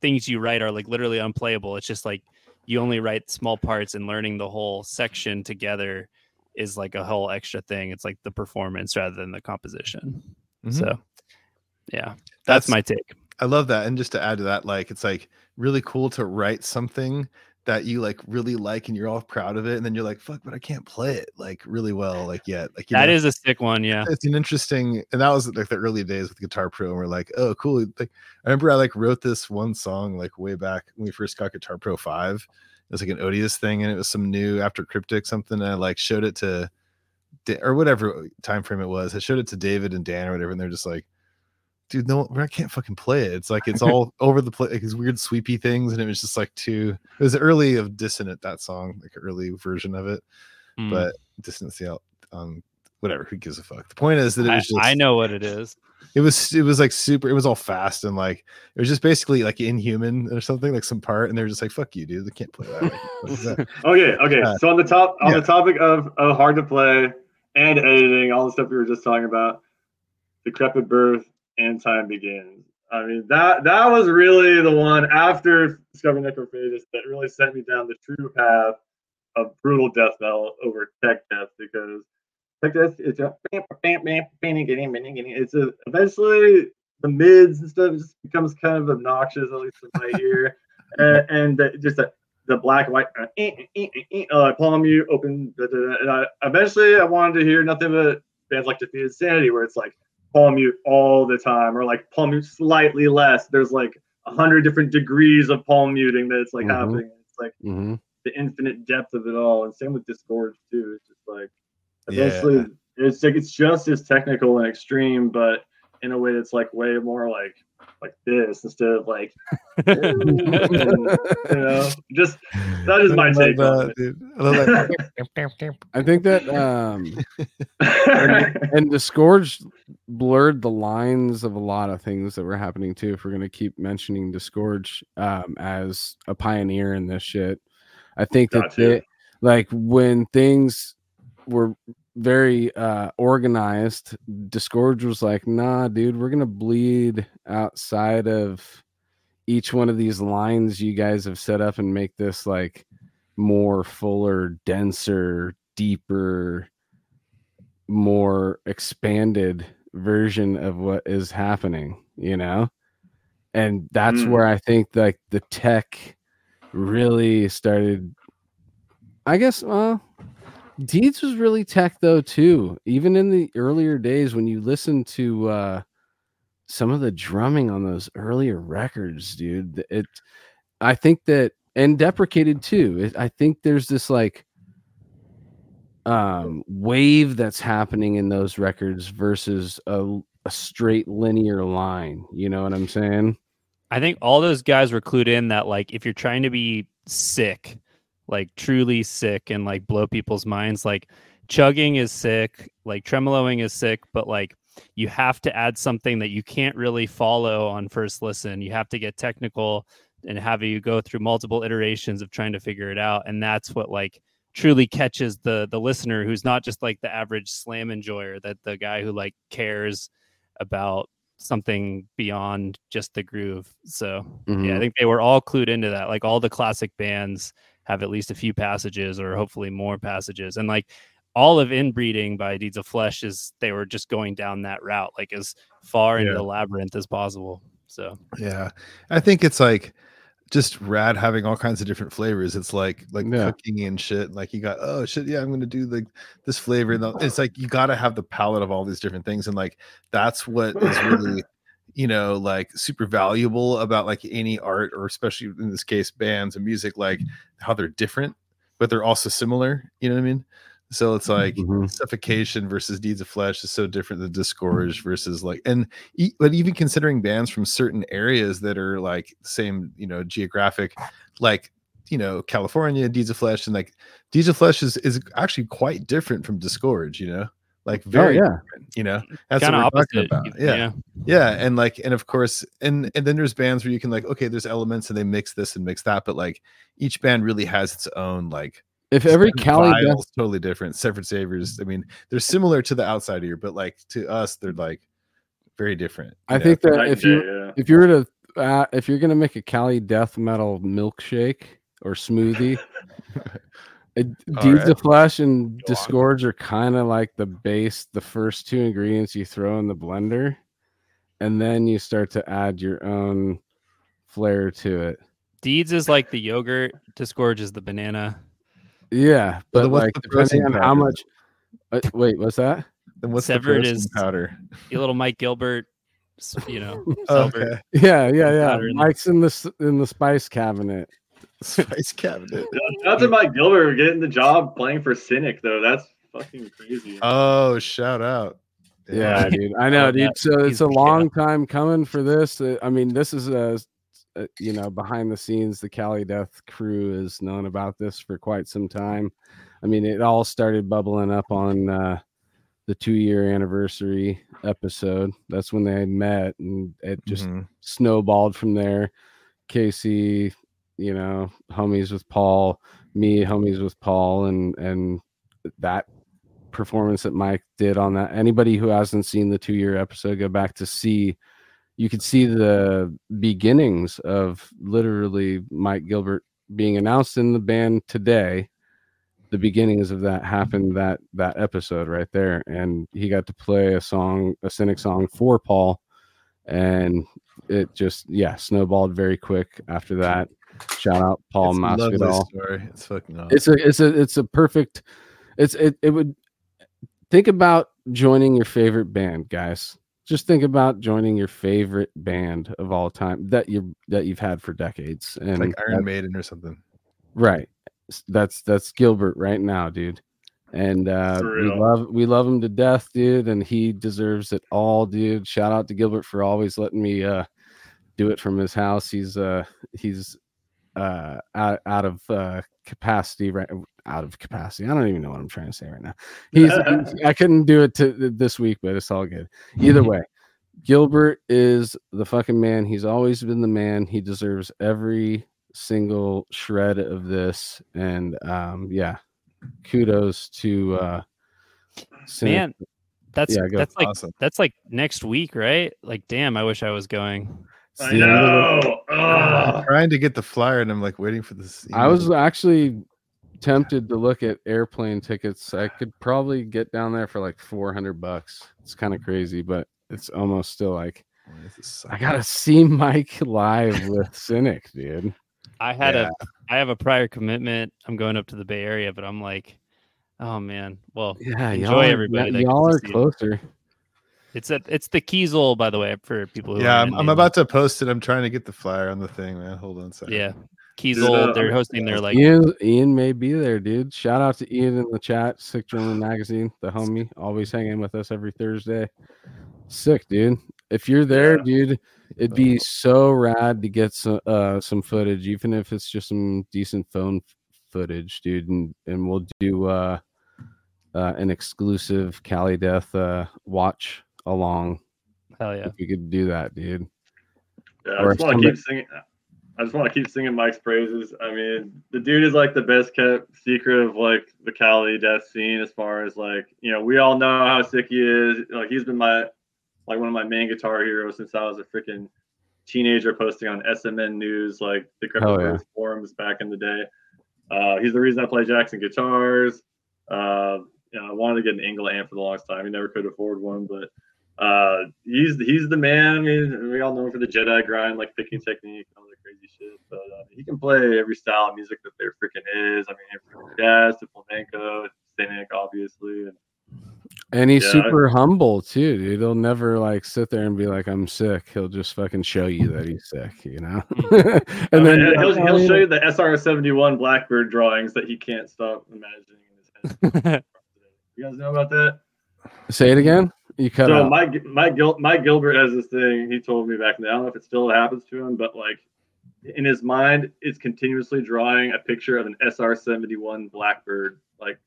things you write are like literally unplayable. It's just like you only write small parts and learning the whole section together is like a whole extra thing. It's like the performance rather than the composition. Mhm. So, yeah, that's, That's- my take. I love that. And just to add to that, like it's like really cool to write something that you like really like and you're all proud of it. And then you're like, fuck, but I can't play it like really well, like yet. Like you That know, is a sick one. Yeah. it's an interesting and that was like the early days with Guitar Pro, and we're like, oh cool. Like I remember I like wrote this one song like way back when we first got Guitar Pro 5. It was like an odious thing, and it was some new after cryptic something. And I like showed it to or whatever time frame it was. I showed it to David and Dan or whatever, and they're just like, dude, no, I can't fucking play it. It's like it's all over the place, like these weird sweepy things, and it was just like too. It was early of Dissonant that song, like early version of it, Mm. but Dissonance out um whatever. Who gives a fuck? The point is that it I, was just I know what it is. it was it was like super. It was all fast and like it was just basically like inhuman or something, like some part, and they were just like, "Fuck you, dude! They can't play that." Like, what is that? Okay, okay. Yeah. So on the top on Yeah. the topic of, of hard to play and editing, all the stuff we were just talking about, decrepit birth and time begins. I mean that that was really the one after discovering Necrophagist that really sent me down the true path of brutal death metal over tech death because tech death it's a bam bam bam bam it's a eventually the mids and stuff just becomes kind of obnoxious at least in my ear and, and the, just the, the black and white uh, eh, eh, eh, eh, uh, palm mute open da, da, da, and I, eventually I wanted to hear nothing but bands like Defeated Sanity where it's like palm mute all the time or like palm mute slightly less there's like a hundred different degrees of palm muting that it's like Mhm. happening. It's like hmm the infinite depth of it all, and same with Disgorge too. It's just like Yeah. it's like it's just as technical and extreme, but in a way that's like way more like like this instead of like you know just that is my take on that. I that. I think that um it. and Disgorge blurred the lines of a lot of things that were happening too. If we're gonna keep mentioning Disgorge um, as a pioneer in this shit, I think that Gotcha. they, like when things were very uh organized, Disgorge was like, "Nah, dude, we're gonna bleed outside of each one of these lines you guys have set up and make this like more fuller, denser, deeper." more expanded version of what is happening, you know? And that's Mm. where I think like the tech really started I guess uh Deeds was really tech though too. Even in the earlier days when you listen to uh some of the drumming on those earlier records, dude, it I think that and deprecated too. It, I think there's this like um wave that's happening in those records versus a, a straight linear line you know what i'm saying I think all those guys were clued in that like if you're trying to be sick, like truly sick and like blow people's minds, like chugging is sick, like tremoloing is sick, but like you have to add something that you can't really follow on first listen. You have to get technical and have you go through multiple iterations of trying to figure it out. And that's what like truly catches the the listener who's not just like the average slam enjoyer, that the guy who like cares about something beyond just the groove. So yeah, I Mhm. think they were all clued into that. Like all the classic bands have at least a few passages or hopefully more passages. And like all of inbreeding by Deeds of Flesh is they were just going down that route, like as far into the labyrinth as possible. So Yeah. I think it's like just rad having all kinds of different flavors. It's like like Yeah. cooking and shit. Like you got oh shit, yeah, I'm gonna do like this flavor. And it's like you gotta have the palette of all these different things. And like that's what is really you know like super valuable about like any art or especially in this case bands and music like how they're different but they're also similar you know what i mean so it's like Mhm. suffocation versus deeds of flesh is so different than Disgorge versus like and e- but even considering bands from certain areas that are like same you know geographic like you know california deeds of flesh and like deeds of flesh is is actually quite different from Disgorge you know like very oh yeah. different, you know? That's kind of what we're talking about. yeah. yeah. And like and of course and and then there's bands where you can like okay there's elements and they mix this and mix that but like each band really has its own like if every cali death is totally different. Severed Saviors i mean they're similar to the outside ear but like to us they're like very different i know? think that Night if and you yeah. if you were to uh, if you're gonna make a cali death metal milkshake or smoothie it, All deeds right. of flesh and Go on. disgorge are kind of like the base the first two ingredients you throw in the blender and then you start to add your own flair to it. Deeds is like the yogurt, Disgorge is the banana. yeah but then what's like depending protein on how much uh, wait what's that? Then what's Severed the is- powder? A little Mike Gilbert, you know, oh, okay. Yeah yeah yeah. powder mike's in the in the spice cabinet spice cabinet Shout out to Mike Gilbert getting the job playing for Cynic though. That's fucking crazy. oh shout out Yeah, dude. I know, dude. So it's a long time coming for this. Uh, I mean, this is a, a you know behind the scenes. The Cali Death crew has known about this for quite some time. I mean, it all started bubbling up on uh, the two year anniversary episode. That's when they met, and it just Mhm. snowballed from there. Casey, you know, homies with Paul, me, homies with Paul, and and that performance that Mike did on that. Anybody who hasn't seen the two year episode, go back to see. You could see the beginnings of literally Mike Gilbert being announced in the band today. The beginnings of that happened that that episode right there, and he got to play a song, a cynic song for Paul, and it just yeah snowballed very quick after that. Shout out Paul It's Masvidal story it's fucking awesome. it's a it's a it's a perfect it's it, it would think about joining your favorite band guys just think about joining your favorite band of all time that you that you've had for decades, and like that- Iron Maiden or something. Right. That's that's Gilbert right now, dude. And uh we love we love him to death, dude, and he deserves it all, dude. Shout out to Gilbert for always letting me uh do it from his house. He's uh he's uh out, out of uh capacity right out of capacity. I don't even know what I'm trying to say right now. He's, he's- I couldn't do it to this week, but it's all good. Either way, Gilbert is the fucking man. He's always been the man. He deserves every single shred of this. And um, yeah, kudos to uh, Cynic. Man, that's Yeah, that's like awesome. that's like next week, right? Like, damn, I wish I was going. It's I the end of know. Ah. Ugh. trying to get the flyer and I'm like waiting for this. I was actually tempted to look at airplane tickets. I could probably get down there for like 400 bucks. It's kind of crazy, but it's almost still like I gotta see Mike live with Cynic, dude. I had Yeah. a I have a prior commitment. I'm going up to the Bay Area, but I'm like, oh man. Well, Yeah, Enjoy y'all are, everybody that Y'all are to see it. Closer. it's at it's the Kiesel, by the way, for people who Yeah, I'm, I'm about to post it. I'm trying to get the flyer on the thing, man. Hold on a second. Yeah. Kiesel, they're Yeah. hosting their like Ian, Ian may be there, dude. Shout out to Ian in the chat. Sick German Magazine, the homie, always hanging with us every Thursday. Sick, dude. If you're there, Yeah. dude, it'd be so rad to get some uh some footage, even if it's just some decent phone footage, dude. And and we'll do uh, uh an exclusive Cali Death uh watch along. hell yeah. If you could do that, dude. Yeah, I Or just want to keep singing. I just want to keep singing Mike's praises. I mean, the dude is like the best kept secret of like the Cali death scene. As far as like, you know, we all know how sick he is. Like, he's been my like one of my main guitar heroes since I was a freaking teenager, posting on SMN News, like the Hell yeah. Forums back in the day. Uh, he's the reason I play Jackson guitars. Uh, you know, I wanted to get an ENGL amp for the longest time. He never could afford one, but uh, he's he's the man. I mean, we all know him for the Jedi grind, like picking technique and all that crazy shit. But uh, he can play every style of music that there freaking is. I mean, from jazz to flamenco, cynic, obviously. And And he's Yeah, I- super humble too, dude. He'll never like sit there and be like, "I'm sick." He'll just fucking show you that he's sick, you know. and and then Oh, he'll, "Oh, he'll show you the SR71 Blackbird drawings that he can't stop imagining in his head. you guys know about that? Say it again. You cut so out. Mike, Mike, Gil, Mike Gilbert has this thing. He told me back in the. I don't know if it still happens to him, but like in his mind, it's continuously drawing a picture of an SR-71 Blackbird like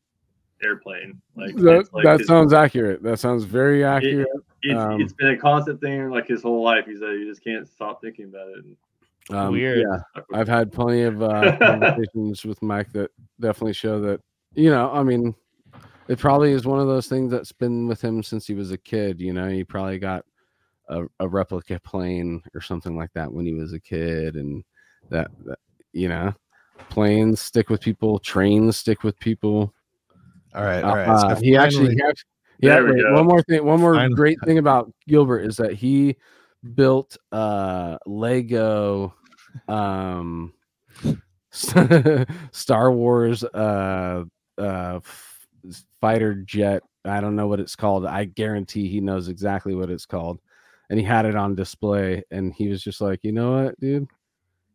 airplane. Like that like that his- sounds accurate. That sounds very accurate. it's, um, it's been a constant thing like his whole life. He said he just can't stop thinking about it. And Um, Weird. Yeah, I've had plenty of uh, conversations with Mike that definitely show that. You know, I mean, it probably is one of those things that's been with him since he was a kid. You know, he probably got a, a replica plane or something like that when he was a kid, and that, that you know, planes stick with people, trains stick with people. All right. All right. uh, so he actually, finally- he actually yeah. We Wait, go. one more thing. One more Finally. great thing about Gilbert is that he built uh Lego um Star Wars uh uh f- fighter jet. I don't know what it's called. I guarantee he knows exactly what it's called. And he had it on display and he was just like, "You know what, dude?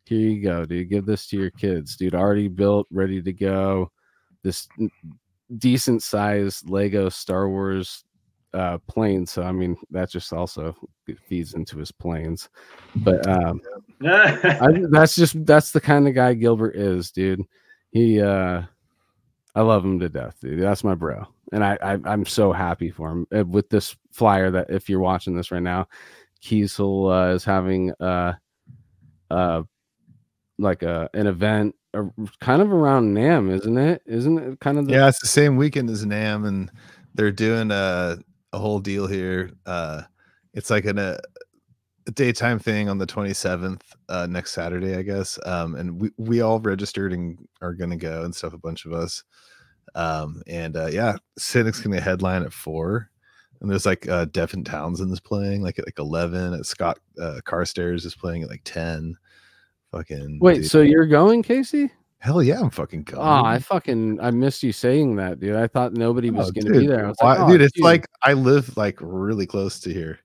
Here you go, dude. Give this to your kids, dude. Already built, ready to go. This decent sized Lego Star Wars uh plane. So I mean that just also feeds into his planes. But um I, that's just that's the kind of guy Gilbert is, dude. He uh I love him to death, dude. That's my bro. And I, I I'm so happy for him Uh, with this flyer that if you're watching this right now, Kiesel uh, is having uh uh like a an event kind of around NAMM, isn't it? Isn't it kind of the yeah, it's the same weekend as NAMM, and they're doing a a whole deal here. Uh, it's like an, a daytime thing on the 27th, uh, next Saturday, I guess. Um, and we we all registered and are gonna go and stuff. A bunch of us. Um, and uh, yeah, Cynic's gonna headline at four. And there's like uh Devin Townsend is playing like at like 11. At Scott uh, Carstairs is playing at like 10. Fucking Wait, dude. so you're going, Casey? hell yeah, I'm fucking going. Oh, I fucking I missed you saying that, dude. I thought nobody was Oh, gonna be there. Like, oh, dude, it's dude. like I live like really close to here.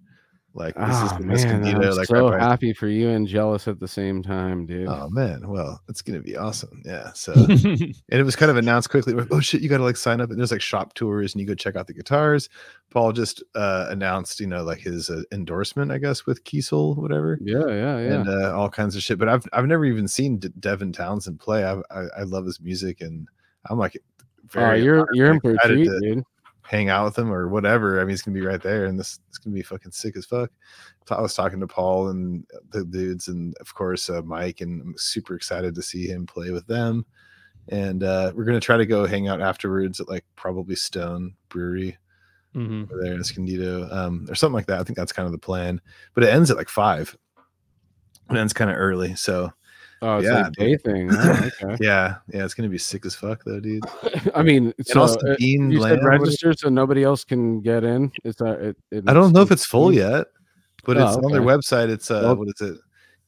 Like this is Oh the man, Escondido, I'm like so right happy for you and jealous at the same time, dude. Oh man, well, it's gonna be awesome. Yeah. So and it was kind of announced quickly. like, Oh shit, you gotta like sign up. And there's like shop tours and you go check out the guitars. Paul just uh announced, you know, like his uh, endorsement, I guess, with Kiesel, whatever. yeah, yeah, yeah. and uh, all kinds of shit. But I've I've never even seen D- Devin Townsend play. I've, I I love his music, and I'm like, oh, very you're you're in for a treat, to dude. Hang out with him or whatever. I mean, he's gonna be right there, and this it's gonna be fucking sick as fuck. I was talking to Paul and the dudes, and of course uh, Mike, and I'm super excited to see him play with them. And uh, we're gonna try to go hang out afterwards at like probably Stone Brewery Mhm. over there in Escondido, um, or something like that. I think that's kind of the plan. But it ends at like five. It ends kind of early, so Oh, it's Yeah, like a day thing. Oh, okay. yeah, yeah, it's gonna be sick as fuck though, dude. I mean, And so also uh, Dean you Bland, said register so nobody else can get in. It's uh, it, it I don't know if it's full yet, but Oh, it's on their website. It's uh, Well- what is it?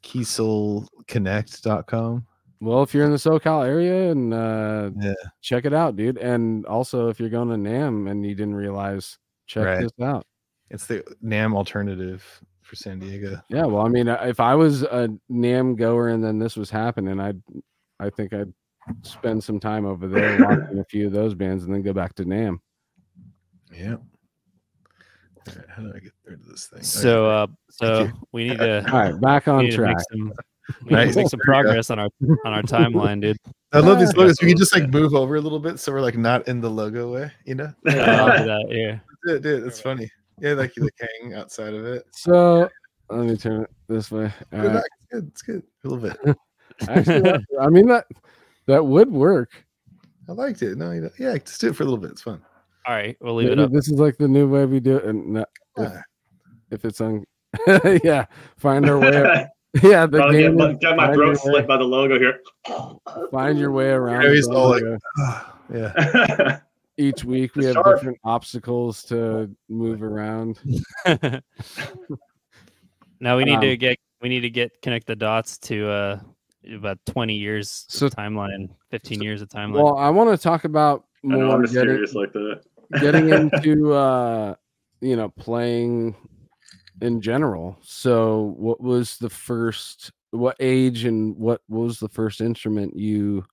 KieselConnect.com. Well, if you're in the SoCal area and uh, Yeah. check it out, dude. And also, if you're going to NAMM and you didn't realize, check Right. this out. It's the NAMM alternative for San Diego. Yeah, well, I mean, uh, if I was a NAMM goer and then this was happening, I'd, I think I'd spend some time over there watching a few of those bands and then go back to NAMM. Yeah. All right, how do I get rid of this thing? Okay. So, uh, so we need to, All right, back we on need to make track. some, we need Nice. to make some There you go. progress on our on our timeline, dude. I love these logos. We can just like move over a little bit so we're like not in the logo way, you know? Yeah, I'll do that. Yeah. Dude, dude, it's funny. Yeah, like you like hang outside of it. So let me turn it this way. All Go right. It's good. It's good. A little bit. Actually, I mean that that would work. I liked it. No, you know, yeah, just do it for a little bit. It's fun. All right, we'll leave it up. This is like the new way we do it, and not, if, Ah, if it's on, yeah, find our way. Yeah, the Probably game. get my, is got my throat your way- slit by the logo here. Find your way around. Yeah, he's all like- ah, yeah. Each week we have sharp. different obstacles to move around. now we need to Um, get we need to get connect the dots to uh about 20 years So- of timeline, 15 years of timeline. Well, I want to talk about I know more I'm getting, mysterious like that. getting into uh you know playing in general. So, what was the first? What age and what was the first instrument you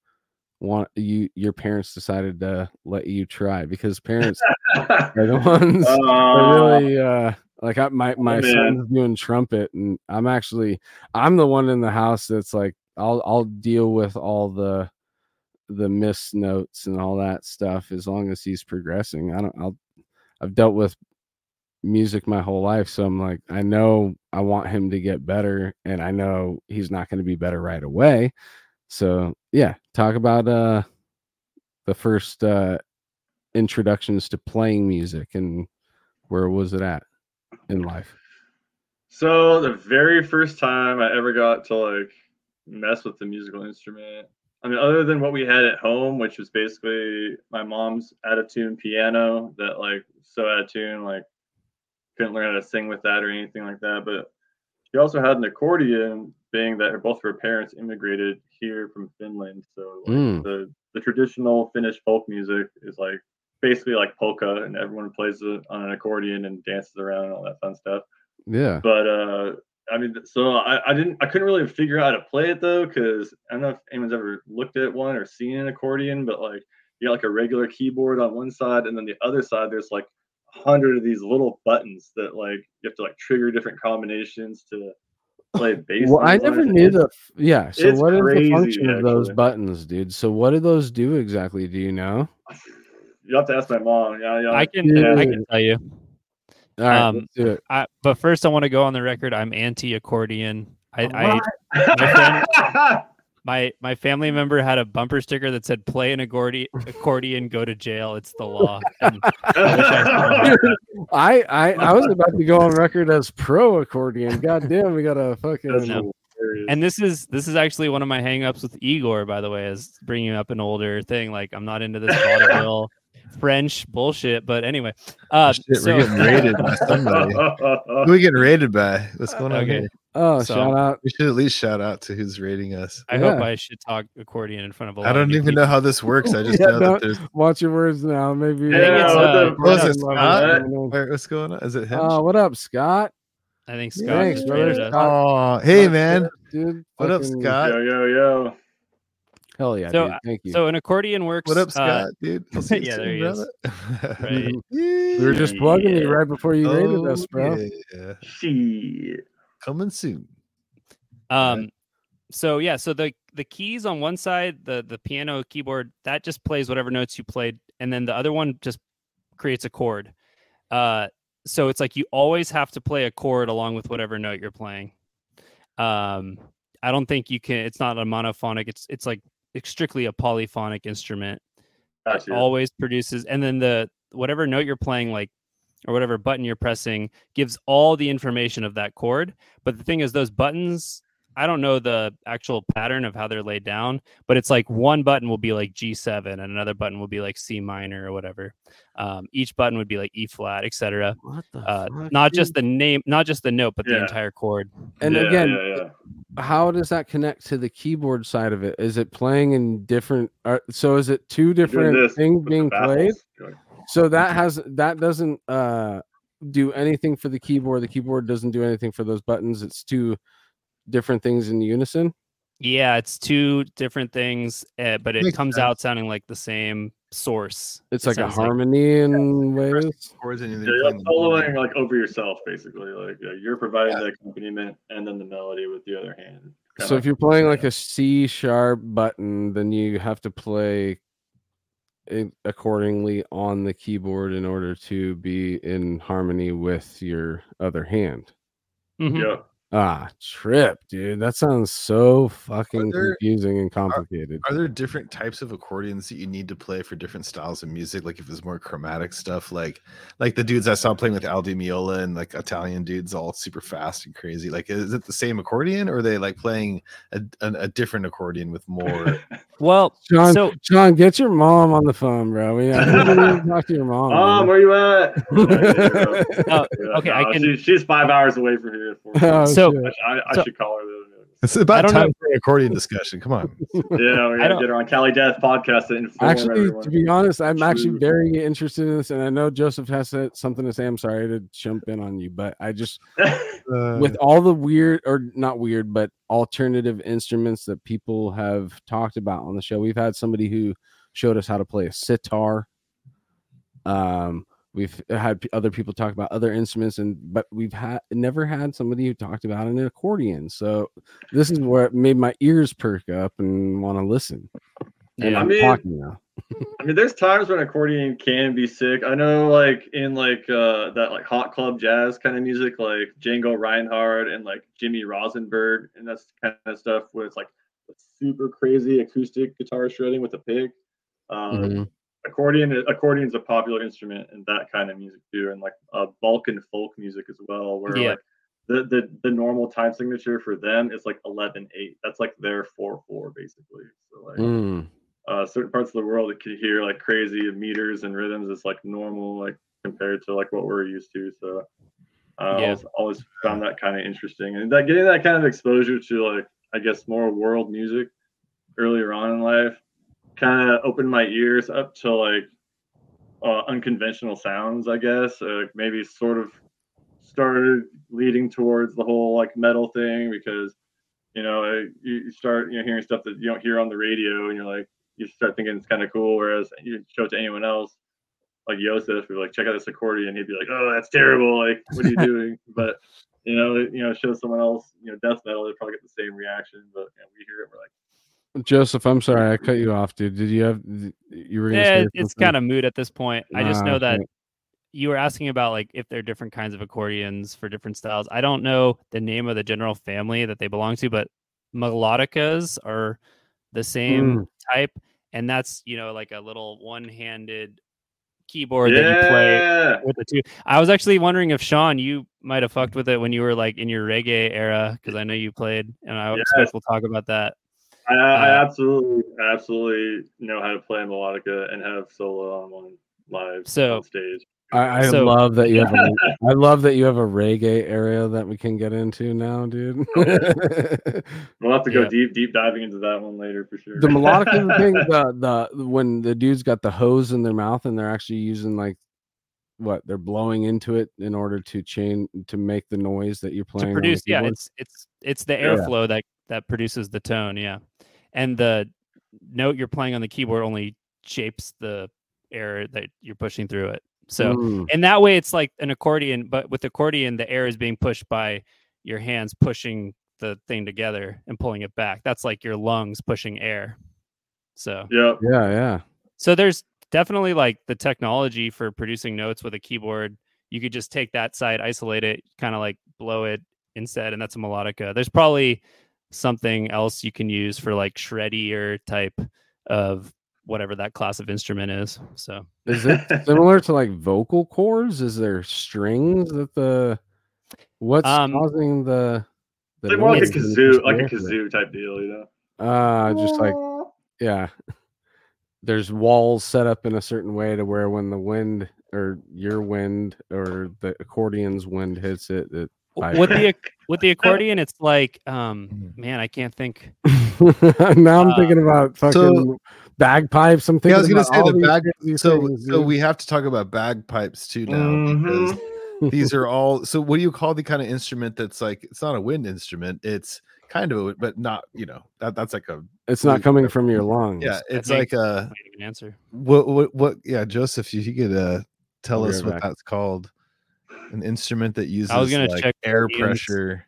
want you your parents decided to let you try? Because parents are the ones Uh, really uh like I, my my man. son's doing trumpet and i'm actually i'm the one in the house that's like i'll i'll deal with all the the missed notes and all that stuff as long as he's progressing i don't i'll i've dealt with music my whole life so i'm like i know i want him to get better and i know he's not going to be better right away so yeah talk about uh the first uh introductions to playing music and where was it at in life? So the very first time I ever got to like mess with the musical instrument, I mean, other than what we had at home, which was basically my mom's out of tune piano that like so out of tune, like couldn't learn how to sing with that or anything like that. But she also had an accordion, being that both of her parents immigrated here from Finland. So like, Mm. the the traditional Finnish folk music is like basically like polka, and everyone plays it on an accordion and dances around and all that fun stuff Yeah. but uh i mean so i, I didn't i couldn't really figure out how to play it though because i don't know if anyone's ever looked at one or seen an accordion but like you got like a regular keyboard on one side and then the other side there's like a hundred of these little buttons that like you have to like trigger different combinations to play bass Well, I never knew the yeah. So it's what is crazy, the function of those buttons, dude? So what do those do exactly? Do you know? you have to ask my mom yeah yeah I can Yeah. I can tell you. All right, Um, do it. I, but first, I want to go on the record. I'm anti accordion. I, I I my my family member had a bumper sticker that said "Play an accordion, accordion, go to jail. It's the law." And I, I I was about to go on record as pro accordion. God damn, we got a fucking No. and this is this is actually one of my hangups with Igor, by the way, is bringing up an older thing. Like I'm not into this vaudeville French bullshit. But anyway, uh, Shit, so, we're getting raided by somebody. Who are we getting raided by? What's going on Okay. here? oh So- shout out. We should at least shout out to who's raiding us. I hope I should talk accordion in front of a lot I don't new even people. know how this works. I just Yeah, know don't- that there's. Watch your words now. Maybe Yeah, it's, what uh, the- What is it, Scott? coming what's going on? Is it him? Oh, what up, Scott? I think Scott Thanks, just brother. us. Oh, hey man. dude. What up, Scott? Yo, yo, yo. Hell yeah, So, dude. Thank you. So an accordion works. What up, uh, Scott, dude? I'll see you yeah, soon, there he is. brother. Right. we were just plugging you Yeah. right before you rated Oh, us, bro. Yeah. Shit. Coming soon. Um, so yeah, so the the keys on one side, the the piano keyboard, that just plays whatever notes you played, and then the other one just creates a chord. Uh, so it's like you always have to play a chord along with whatever note you're playing. Um, I don't think you can. It's not a monophonic. It's it's like it's strictly a polyphonic instrument. Gotcha. always produces and then the whatever note you're playing like or whatever button you're pressing gives all the information of that chord but the thing is those buttons i don't know the actual pattern of how they're laid down but it's like one button will be like g7 and another button will be like c minor or whatever um, each button would be like e flat etc uh, not dude? just the name not just the note but the entire chord And Yeah, again, yeah, yeah. how does that connect to the keyboard side of it? Is it playing in different? Are, so is it two different things being played? baffles. You're like, So that has that doesn't uh do anything for the keyboard. The keyboard doesn't do anything for those buttons. It's two different things in unison. yeah it's two different things uh, but it Makes comes sense. out sounding like the same source It's It like a sounds harmony in ways. Chords and then Yeah, you're playing like soloing like over yourself, basically. Like yeah, you're providing the accompaniment and then the melody with the other hand. Kinda So if you're playing like a C sharp button, then you have to play it accordingly on the keyboard in order to be in harmony with your other hand. Mhm. yeah, Ah, trip, dude. That sounds so fucking there- confusing and complicated. Are there different types of accordions that you need to play for different styles of music? Like if it's more chromatic stuff, like like the dudes I saw playing with Al Di Meola and like Italian dudes, all super fast and crazy. Like, is it the same accordion, or are they like playing a, a, a different accordion with more? Well, John, so John, get your mom on the phone, bro. We have to talk to your mom. Mom, where you at? Oh, Yeah, okay, I no, can- She, she's five hours away from here. Oh, So- shit. I, I, I So- should call her. Though. it's about don't time know. for an accordion discussion. Come on. Yeah, we gotta get her on Cali Death podcast to inform actually, everyone. to be honest, I'm actually very interested in this, and I know Joseph has said something to say. I'm sorry to jump in on you, but I just Uh, with all the weird or not weird, but alternative instruments that people have talked about on the show. We've had somebody who showed us how to play a sitar. Um, we've had other people talk about other instruments, and but we've had never had somebody who talked about an accordion. So this is where it made my ears perk up and want to listen. And Yeah. I I'm mean- talking now. I mean, there's times when accordion can be sick. I know, like in like uh that like hot club jazz kind of music, like Django Reinhardt and like Jimmy Rosenberg, and that's kind of stuff where it's like super crazy acoustic guitar shredding with a pick. Um, Mhm. Accordion, accordion is a popular instrument in that kind of music too, and like uh, Balkan folk music as well, where Yeah. like the, the the normal time signature for them is like 11 8 that's like their 4 4 basically so like Mm. uh, certain parts of the world it could hear like crazy meters and rhythms is like normal like compared to like what we're used to so uh, Yeah. always, always found that kind of interesting and that getting that kind of exposure to like i guess more world music earlier on in life kind of opened my ears up to like uh, unconventional sounds i guess uh, maybe sort of started leading towards the whole like metal thing because you know you start you know hearing stuff that you don't hear on the radio and you're like you start thinking it's kind of cool whereas you show it to anyone else like Yosef who like check out this accordion he'd be like oh that's terrible like what are you doing? But you know you know show someone else you know death metal they probably get the same reaction but you know, we hear it we're like Joseph, I'm sorry I cut you off, dude. Did you have you were gonna yeah, it's kind of moot at this point. I just Ah, know that okay. you were asking about like if there are different kinds of accordions for different styles. I don't know the name of the general family that they belong to, but melodicas are the same Mm. type, and that's you know like a little one-handed keyboard that you play with the two. I was actually wondering if Sean, you might have fucked with it when you were like in your reggae era, because I know you played, and I Yes. expect we'll talk about that. I, I Uh, absolutely absolutely know how to play melodica and have solo on one live So- on stage I, I So- love that you have a I love that you have a reggae area that we can get into now, dude. the we'll have to go Yeah. deep deep diving into that one later for sure The melodic thing, the the when the dudes got the hose in their mouth and they're actually using like what they're blowing into it in order to chain to make the noise that you're playing. on the produce yeah it's it's it's the Yeah. airflow that that produces the tone yeah and the note you're playing on the keyboard only shapes the air that you're pushing through it so Mm, and that way it's like an accordion but with accordion the air is being pushed by your hands pushing the thing together and pulling it back that's like your lungs pushing air so yeah yeah, yeah. so there's definitely like the technology for producing notes with a keyboard. You could just take that side, isolate it, kind of like blow it instead, and that's a melodica. There's probably something else you can use for like shreddier type of whatever that class of instrument is. So Is it similar to like vocal cords? Is there strings that the what's Um, causing the the It's more like a kazoo, like a kazoo type deal, you know. Uh just like yeah. There's walls set up in a certain way to where when the wind or your wind or the accordion's wind hits it, it w- with the with the accordion, it's like um man, I can't think. now I'm Uh, thinking about fucking so- bagpipes. I'm thinking Yeah, I was gonna say the bag. crazy So, things, so dude. we have to talk about bagpipes too now Mhm. because these are all. So, what do you call the kind of instrument that's like? It's not a wind instrument. It's kind of, a, but not. You know, that that's like a. it's not coming from your lungs. Yeah, it's think- like a. I can't answer. What what what? Yeah, Joseph, if you could uh tell I'll us right what back. that's called. An instrument that uses gonna like check air Ian's- pressure.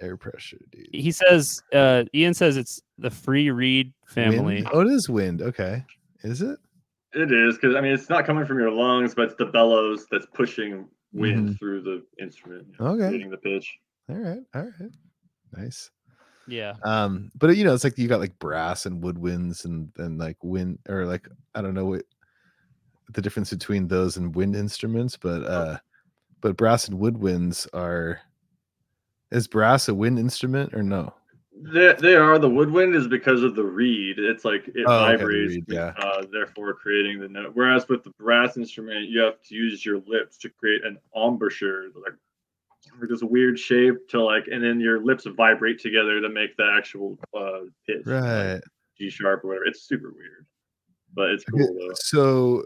Air pressure, dude. He says, uh, Ian says it's the free reed family. Wind? Oh, it is wind. Okay, is it? It is because I mean it's not coming from your lungs, but it's the bellows that's pushing wind Mhm. through the instrument, you know, Okay. creating the pitch. All right, all right, nice. Yeah. um but you know it's like you got like brass and woodwinds and and like wind or like i don't know what the difference between those and wind instruments but uh but brass and woodwinds are is brass a wind instrument or no They, they are the woodwind is because of the reed. It's like it Oh, okay, the vibrates, reed, yeah. uh, therefore creating the note. Whereas with the brass instrument, you have to use your lips to create an embouchure, like or just a weird shape to like, and then your lips vibrate together to make the actual uh, pitch, like right G sharp or whatever. It's super weird, but it's Okay, cool though. so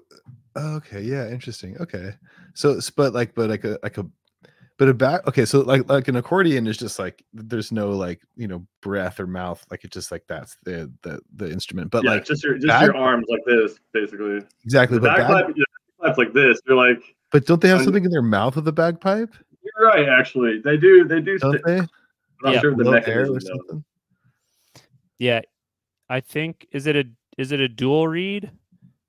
okay yeah interesting okay so but like but like a like a but a back okay so like like an accordion is just like there's no like you know breath or mouth like it's just like that's the the the instrument but yeah, like just your just bag- your arms like this, basically. exactly The but bag- bagpipe, yeah, bagpipe's like this. They're like, but don't they have something in their mouth of the bagpipe you're right. Actually, they do. They do. don't st- they I'm not Yeah, sure the mechanism or something Yeah, I think is it a is it a dual reed?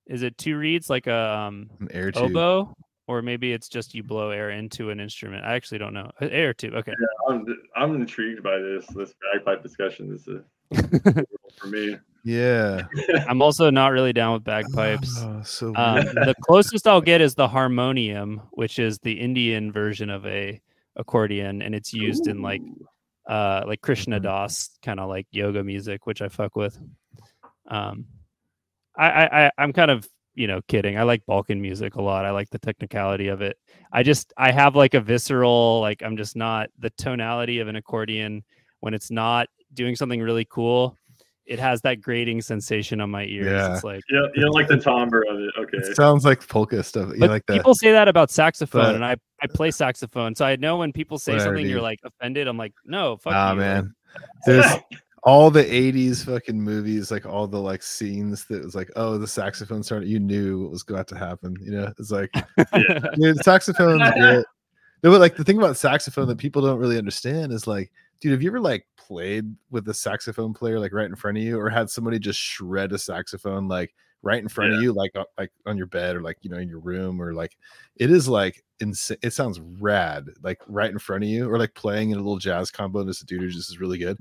Is it two reeds like a um, an air tube oboe, or maybe it's just you blow air into an instrument? I actually don't know. Air tube. Okay. I'm, I'm intrigued by this this bagpipe discussion. This is for me. yeah I'm also not really down with bagpipes. Oh, so Um, the closest I'll get is the harmonium, which is the Indian version of a accordion, and it's used in like uh like Krishna Mhm. Das kind of like yoga music, which I fuck with. Um, I, I I I'm kind of you know kidding. I like Balkan music a lot. I like the technicality of it. I just I have like a visceral like I'm just not the tonality of an accordion when it's not doing something really cool. It has that grating sensation on my ears. Yeah. It's like Yeah, you don't like the timbre of it. Okay. it sounds like polka stuff you but like that people say that about saxophone, but- and I I play saxophone, so I know when people say Whatever, something, you're like offended. I'm like, no, fuck ah you. like, man there's all the 80s fucking movies like all the like scenes that was like oh the saxophone started you knew what was about to happen you know? It's like Yeah. dude saxophone's great. No, but like the thing about saxophone that people don't really understand is like dude have you ever like played with a saxophone player like right in front of you or had somebody just shred a saxophone like right in front of you like on, like on your bed or like you know in your room or like it is like insane it sounds rad like right in front of you or like playing in a little jazz combo and this dude who just is really good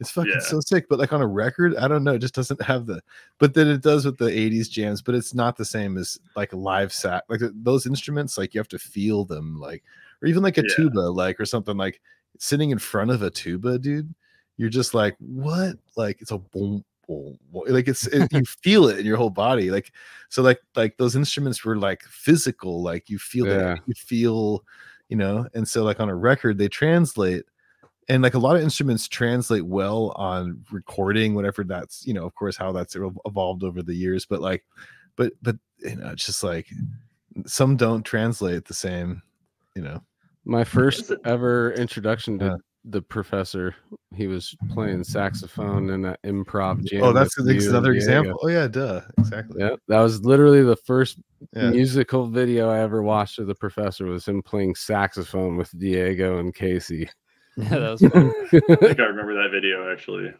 it's fucking Yeah. so sick but like on a record i don't know it just doesn't have the but then it does with the 80s jams but it's not the same as like live sax like those instruments like you have to feel them like or even like a Yeah. tuba like or something like sitting in front of a tuba dude you're just like what like it's a boom boom, boom. like it's it, you feel it in your whole body like so like like those instruments were like physical like you feel Yeah. it you feel you know and so like on a record they translate and like a lot of instruments translate well on recording whatever that's you know of course how that's evolved over the years but like but but you know it's just like some don't translate the same. You know. My first ever introduction to Yeah. the professor, he was playing saxophone in an improv jam. oh, that's, with that's another example. Oh yeah, duh, exactly. Yeah, that was literally the first Yeah. musical video I ever watched of the professor was him playing saxophone with Diego and Casey. Yeah, that was fun. I think I remember that video actually.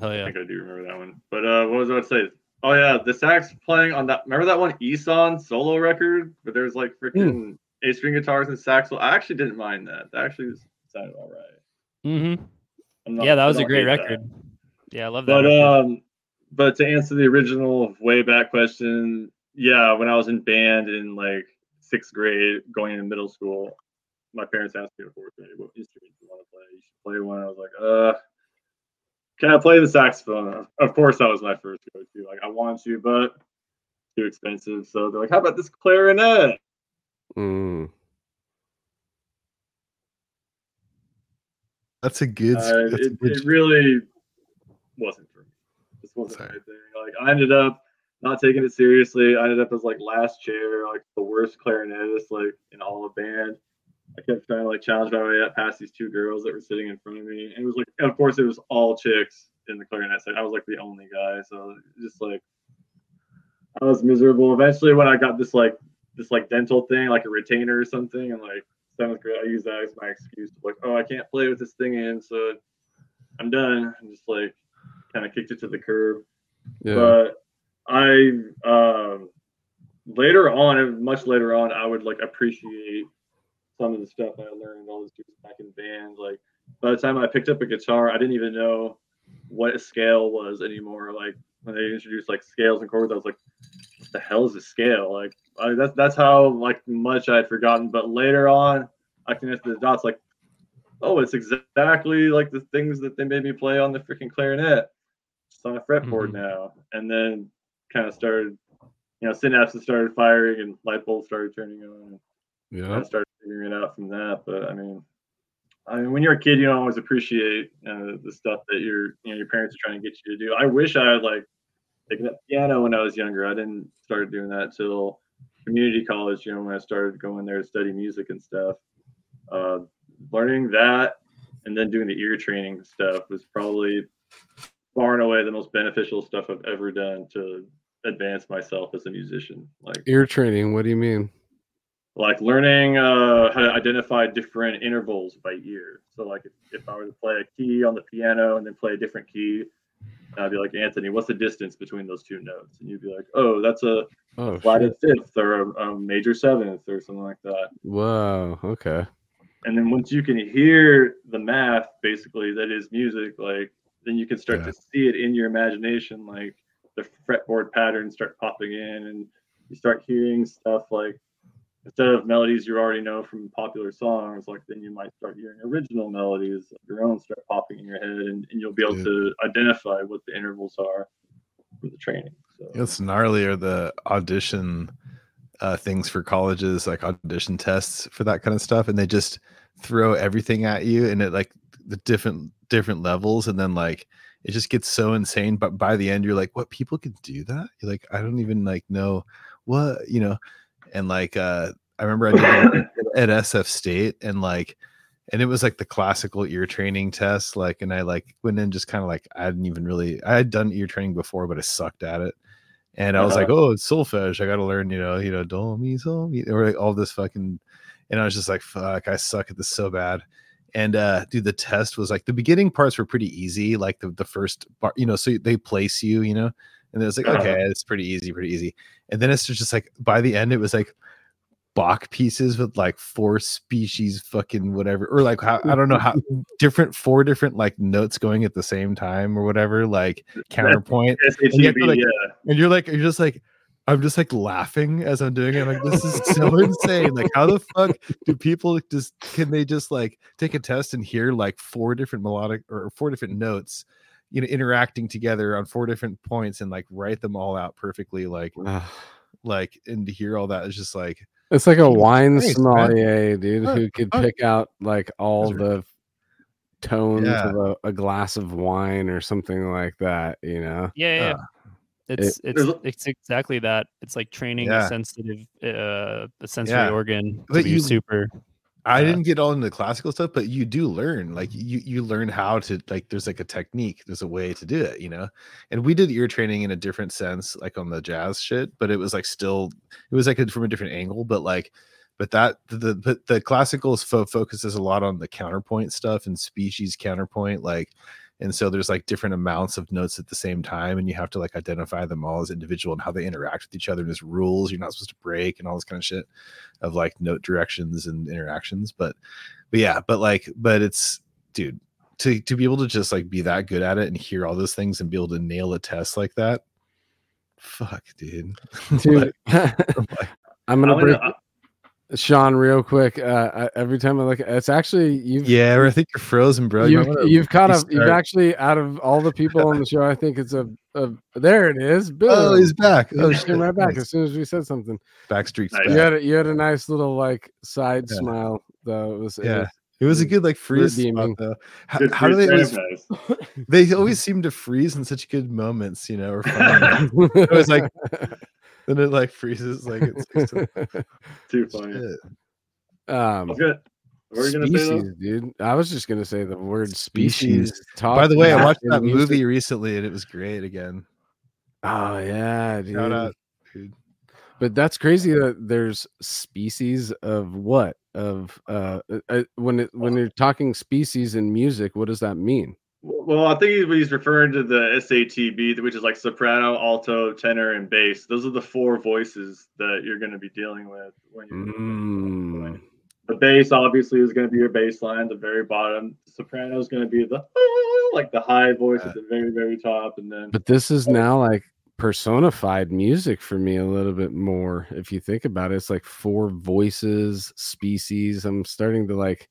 Oh yeah, I think I do remember that one. But uh, what was I about to say? Oh yeah, the sax playing on that. Remember that one Ihsahn solo record, But there's like freaking eight string guitars and sax. I actually didn't mind that. That actually was, sounded all right. Mm-hmm. Not- Yeah, that was a great hate that. record. Yeah, I love that. But record. um, but to answer the original way back question, yeah, when I was in band in like sixth grade, going into middle school, my parents asked me fourth grade, "What instrument do you want to play?" You should play one. I was like, "Uh, can I play the saxophone?" Of course, that was my first go-to. Like, I want to, but too expensive. So they're like, "How about this clarinet?" Mm. That's a good. Uh, that's a it, good it really wasn't for me. This wasn't Sorry. my thing. Like I ended up not taking it seriously. I ended up as like last chair, like the worst clarinetist like in all of band. I kept trying to like challenge my way up past these two girls that were sitting in front of me. And it was like of course it was all chicks in the clarinet side. I was like the only guy. So just like I was miserable. Eventually when I got this like this like dental thing, like a retainer or something, and like seventh grade, I used that as my excuse to like, oh, I can't play with this thing in, so I'm done. I'm just like kind of kicked it to the curb. Yeah. But I um, later on, much later on, I would like appreciate some of the stuff I learned all those years back in band. Like by the time I picked up a guitar, I didn't even know what a scale was anymore. Like when they introduced like scales and chords, I was like, what the hell is a scale? Like I, that's that's how like much I had forgotten. But later on, I connected the dots. Like, oh, it's exactly like the things that they made me play on the freaking clarinet. It's on a fretboard Mhm. now, and then kind of started, you know, synapses started firing and light bulbs started turning on. Yeah. I started figuring it out from that. But I mean, I mean, when you're a kid, you don't always appreciate uh, the stuff that your you know your parents are trying to get you to do. I wish I had like taken up piano when I was younger. I didn't start doing that till community college. You know, when I started going there to study music and stuff. Uh, learning that and then doing the ear training stuff was probably far and away the most beneficial stuff I've ever done to advance myself as a musician. Like Ear training. What do you mean? Like learning uh, how to identify different intervals by ear. So like if, if I were to play a key on the piano and then play a different key, I'd be like, Anthony, what's the distance between those two notes? And you'd be like, oh, that's a Oh, flatted fifth or a, a major seventh or something like that. Whoa. Okay. And then once you can hear the math, basically that is music, like then you can start Yeah. to see it in your imagination, like the fretboard patterns start popping in, and you start hearing stuff like instead of melodies you already know from popular songs, like then you might start hearing original melodies of your own start popping in your head, and, and you'll be able Yeah. to identify what the intervals are for the training. So It's gnarly are the audition uh, things for colleges, like audition tests for that kind of stuff, and they just throw everything at you, and it like the different different levels, and then like it just gets so insane. But by the end, you're like, "What people can do that?" You're like, "I don't even like know what you know," and like uh, I remember I did it at SF State, and like and it was like the classical ear training test like and i like went in just kind of like i hadn't even really i had done ear training before but i sucked at it. And i was like oh it's solfege i gotta learn you know you know do mi sol mi or like all this fucking and i was just like fuck i suck at this so bad. And uh dude the test was like the beginning parts were pretty easy like the, the first part you know so they place you you know and it was like Uh-huh. okay it's pretty easy pretty easy and then it's just like by the end it was like Bach pieces with like four species, fucking whatever, or like how I don't know how different four different like notes going at the same time or whatever, like counterpoint. SATB, like- yeah. And you're like, you're just like, I'm just like laughing as I'm doing it. I'm like, this is so insane. Like, how the fuck do people just can they just like take a test and hear like four different melodic or four different notes, you know, interacting together on four different points and like write them all out perfectly, like like and to hear all that is just like It's like a Jesus wine Christ, man. sommelier, dude, who could pick out like all Those the tones Yeah. of a, a glass of wine or something like that, you know? Yeah, yeah. uh, It's it's There's a- it's exactly that. It's like training Yeah. a sensitive uh the sensory Yeah. organ to But be you- super. I didn't get all into the classical stuff, but you do learn. Like mm-hmm. you you learn how to like there's like a technique, there's a way to do it, you know. And we did ear training in a different sense, like on the jazz shit, but it was like still it was like a, from a different angle, but like but that the but the classical fo- focuses a lot on the counterpoint stuff and species counterpoint, like and so there's like different amounts of notes at the same time, and you have to like identify them all as individual and how they interact with each other. And there's rules you're not supposed to break and all this kind of shit of like note directions and interactions. But but yeah, but like, but it's dude, to to be able to just like be that good at it and hear all those things and be able to nail a test like that. Fuck, dude. Dude, Like, I'm gonna wanna- break I- Sean real quick. Uh, I, every time I look, it's actually you've yeah, I think you're frozen, bro. You you've, might wanna you've caught up. You've actually out of all the people on the show, I think it's a, a there it is. Bill. Oh, he's back. Oh, shit, shit. right back Nice. as soon as we said something. Backstreet's Nice. You had a, you had a nice little like side Yeah. smile though. It was, it Yeah. was- It was a good like freeze spot, though. How, how do they always, they always seem to freeze in such good moments, you know, or funny. It was like then it like freezes like it's Too funny. shit. Um, was gonna, what were you gonna say species, dude. I was just gonna say the word species. Species. Talk By the way, I watched that music. movie recently and it was great again. Oh yeah, dude. Shout out, dude. But that's crazy that there's species of what of uh, uh, uh, when it when you're talking species in music, what does that mean? Well, I think he's- he's referring to the SATB, which is like soprano, alto, tenor, and bass. Those are the four voices that you're going to be dealing with when you're. Mm. The bass obviously is going to be your bass line the very bottom. The soprano is going to be the like the high voice at the very very top, and then But this is now like personified music for me a little bit more. If you think about it, it's like four voices, species. I'm starting to like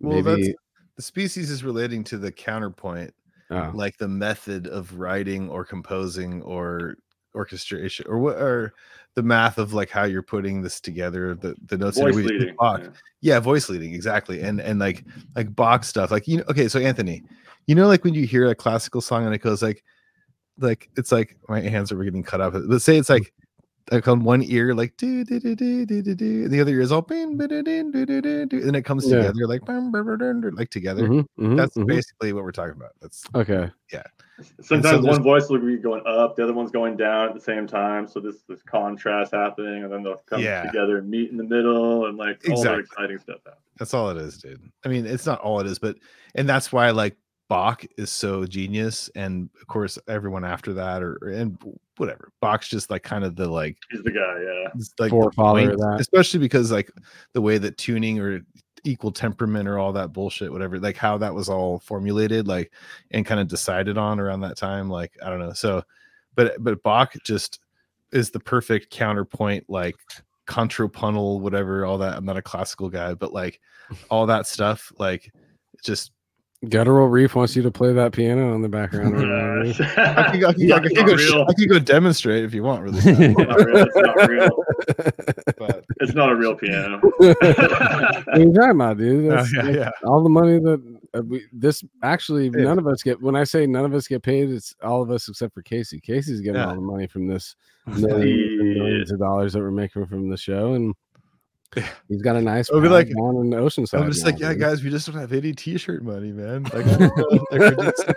Well, that's maybe the species is relating to the counterpoint, oh, like the method of writing or composing or orchestration or what or the math of like how you're putting this together the the notes voice everything. leading. Bach. yeah. yeah voice leading exactly and and like like Bach stuff like you know okay so Anthony you know like when you hear a classical song and it goes like like it's like my hands are getting cut off let's say it's like like on one ear like do do do do do do do and the other ear is all bing, ba, da, din, do, do, do, do, and then it comes Yeah. together like bum, ba, ba, dun, dun, like together mhm, mhm, that's mhm. basically what we're talking about that's okay. Yeah. Sometimes there's- one voice will be going up, the other one's going down at the same time. So this this contrast happening, and then they'll come Yeah. together and meet in the middle, and like all that exciting stuff happens. That's all it is, dude. I mean, it's not all it is, but and that's why like Bach is so genius, and of course everyone after that, or and whatever. Bach's just like kind of the like, He's the guy, yeah. it's like the Forefather of point, that. especially because like the way that tuning or equal temperament or all that bullshit, whatever, like how that was all formulated, like and kind of decided on around that time. Like I don't know. So, but but Bach just is the perfect counterpoint, like contrapuntal, whatever, all that. I'm not a classical guy, but like all that stuff, like just Guttural Reef wants you to play that piano in the background. right now, I can, I could, Yeah, I could it's go, real. I could go demonstrate if you want, really. bad, It's not real. It's not real. but It's not a real piano. what are you talking about, dude? Oh, yeah, yeah. all the money that uh, we this actually Yeah. none of us get. When I say none of us get paid, it's all of us except for Casey. Casey's getting Yeah. all the money from this millions, millions of dollars that we're making from the show, and Yeah. he's got a nice. I'll be pad like- down in Oceanside. I'm just now, like, yeah, dude. guys, we just don't have any t-shirt money, man. Like, I don't like, just-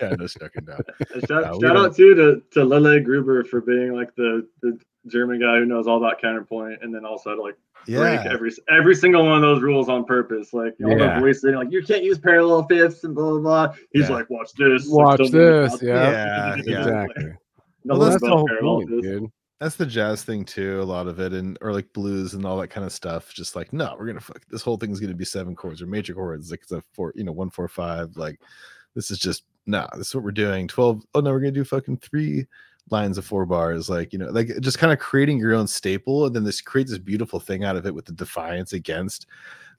yeah, no stucking down. Shout, Yeah, we shout out too to, to Lele Gruber for being like the, the German guy who knows all about counterpoint and then also to like break Yeah, every every single one of those rules on purpose. Like all Yeah. the voice saying like you can't use parallel fifths and blah blah blah. He's Yeah. like, watch this. Watch like, this, yeah. Yeah, yeah. exactly. No Well, that's the whole point, dude. That's the jazz thing too. A lot of it, and or like blues and all that kind of stuff. Just like, no, we're gonna fuck. This whole thing's gonna be seven chords or major chords. Like it's a four, you know, one, four, five. Like this is just no. This is what we're doing. Twelve. Oh no, we're gonna do fucking three lines of four bars. Like you know, like just kind of creating your own staple, and then this creates this beautiful thing out of it with the defiance against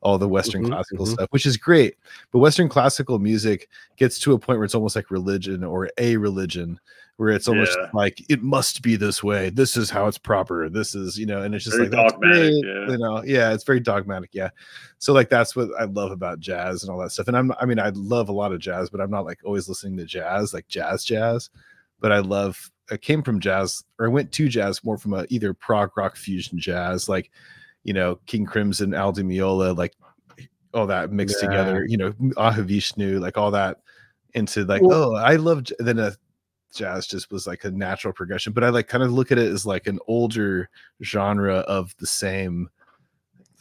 all the Western Mhm, classical mhm. stuff, which is great. But Western classical music gets to a point where it's almost like religion or a religion, where it's almost Yeah. like it must be this way. This is how it's proper. This is, you know, and it's just Very like dogmatic, yeah. You know, yeah, it's very dogmatic. Yeah. So like that's what I love about jazz and all that stuff. And I'm I mean, I love a lot of jazz, but I'm not like always listening to jazz, like jazz jazz. But I love I came from jazz or I went to jazz more from a either prog rock fusion jazz, like you know King Crimson, Al Di Meola, like all that mixed Yeah. together. You know Mahavishnu, like all that into like Well- oh I love j- then a jazz just was like a natural progression. But I like kind of look at it as like an older genre of the same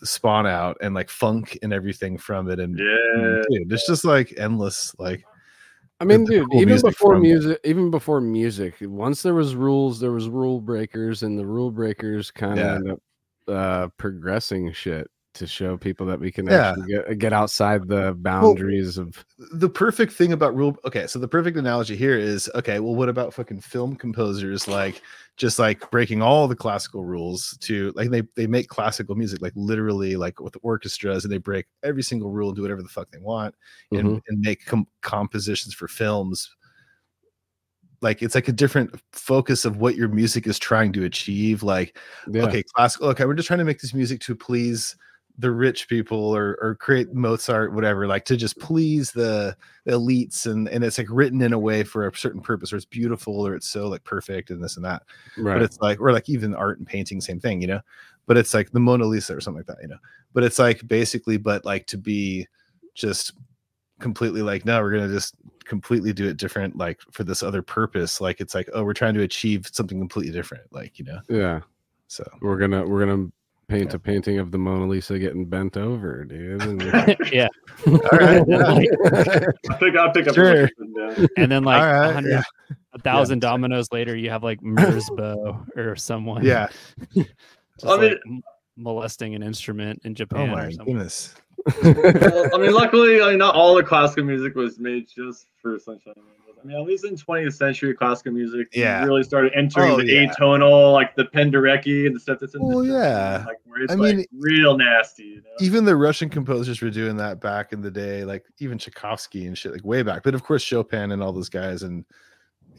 spawn out and like funk and everything from it and Yeah. dude, it's just like endless like I mean, dude, cool even music before from it. music, even before music, once there was rules, there was rule breakers, and the rule breakers kind of Yeah. end up uh, progressing shit to show people that we can Yeah. actually get, get outside the boundaries of. the perfect thing about rule okay so the perfect analogy here is okay well what about fucking film composers like just like breaking all the classical rules to like they they make classical music like literally like with orchestras and they break every single rule and do whatever the fuck they want and, Mhm. and make com- compositions for films like it's like a different focus of what your music is trying to achieve like Yeah. okay classical okay we're just trying to make this music to please the rich people or or create mozart whatever like to just please the, the elites and and it's like written in a way for a certain purpose or it's beautiful or it's so like perfect and this and that right. but it's like or like even art and painting same thing you know but it's like the mona lisa or something like that you know but it's like basically but like to be just completely like no we're gonna just completely do it different like for this other purpose like it's like oh we're trying to achieve something completely different like you know yeah, so we're gonna we're gonna paint Yeah. a painting of the Mona Lisa getting bent over, dude. And yeah. all right And then, like, I think I'll pick up. Sure. And then like All a right, hundred, yeah. a thousand dominoes later, you have like Merzbow or someone. yeah just I mean- like molesting an instrument in Japan. oh Japan my or goodness well, I mean, luckily, I mean, not all the classical music was made just for Sunshine. Rainbows. I mean, at least in 20th century classical music, Yeah. really started entering Oh, the yeah. atonal, like the Penderecki and the stuff that's in Well, the oh, yeah. like where it's I like mean, real nasty. You know? even the russian composers were doing that back in the day like even tchaikovsky and shit like way back but of course chopin and all those guys and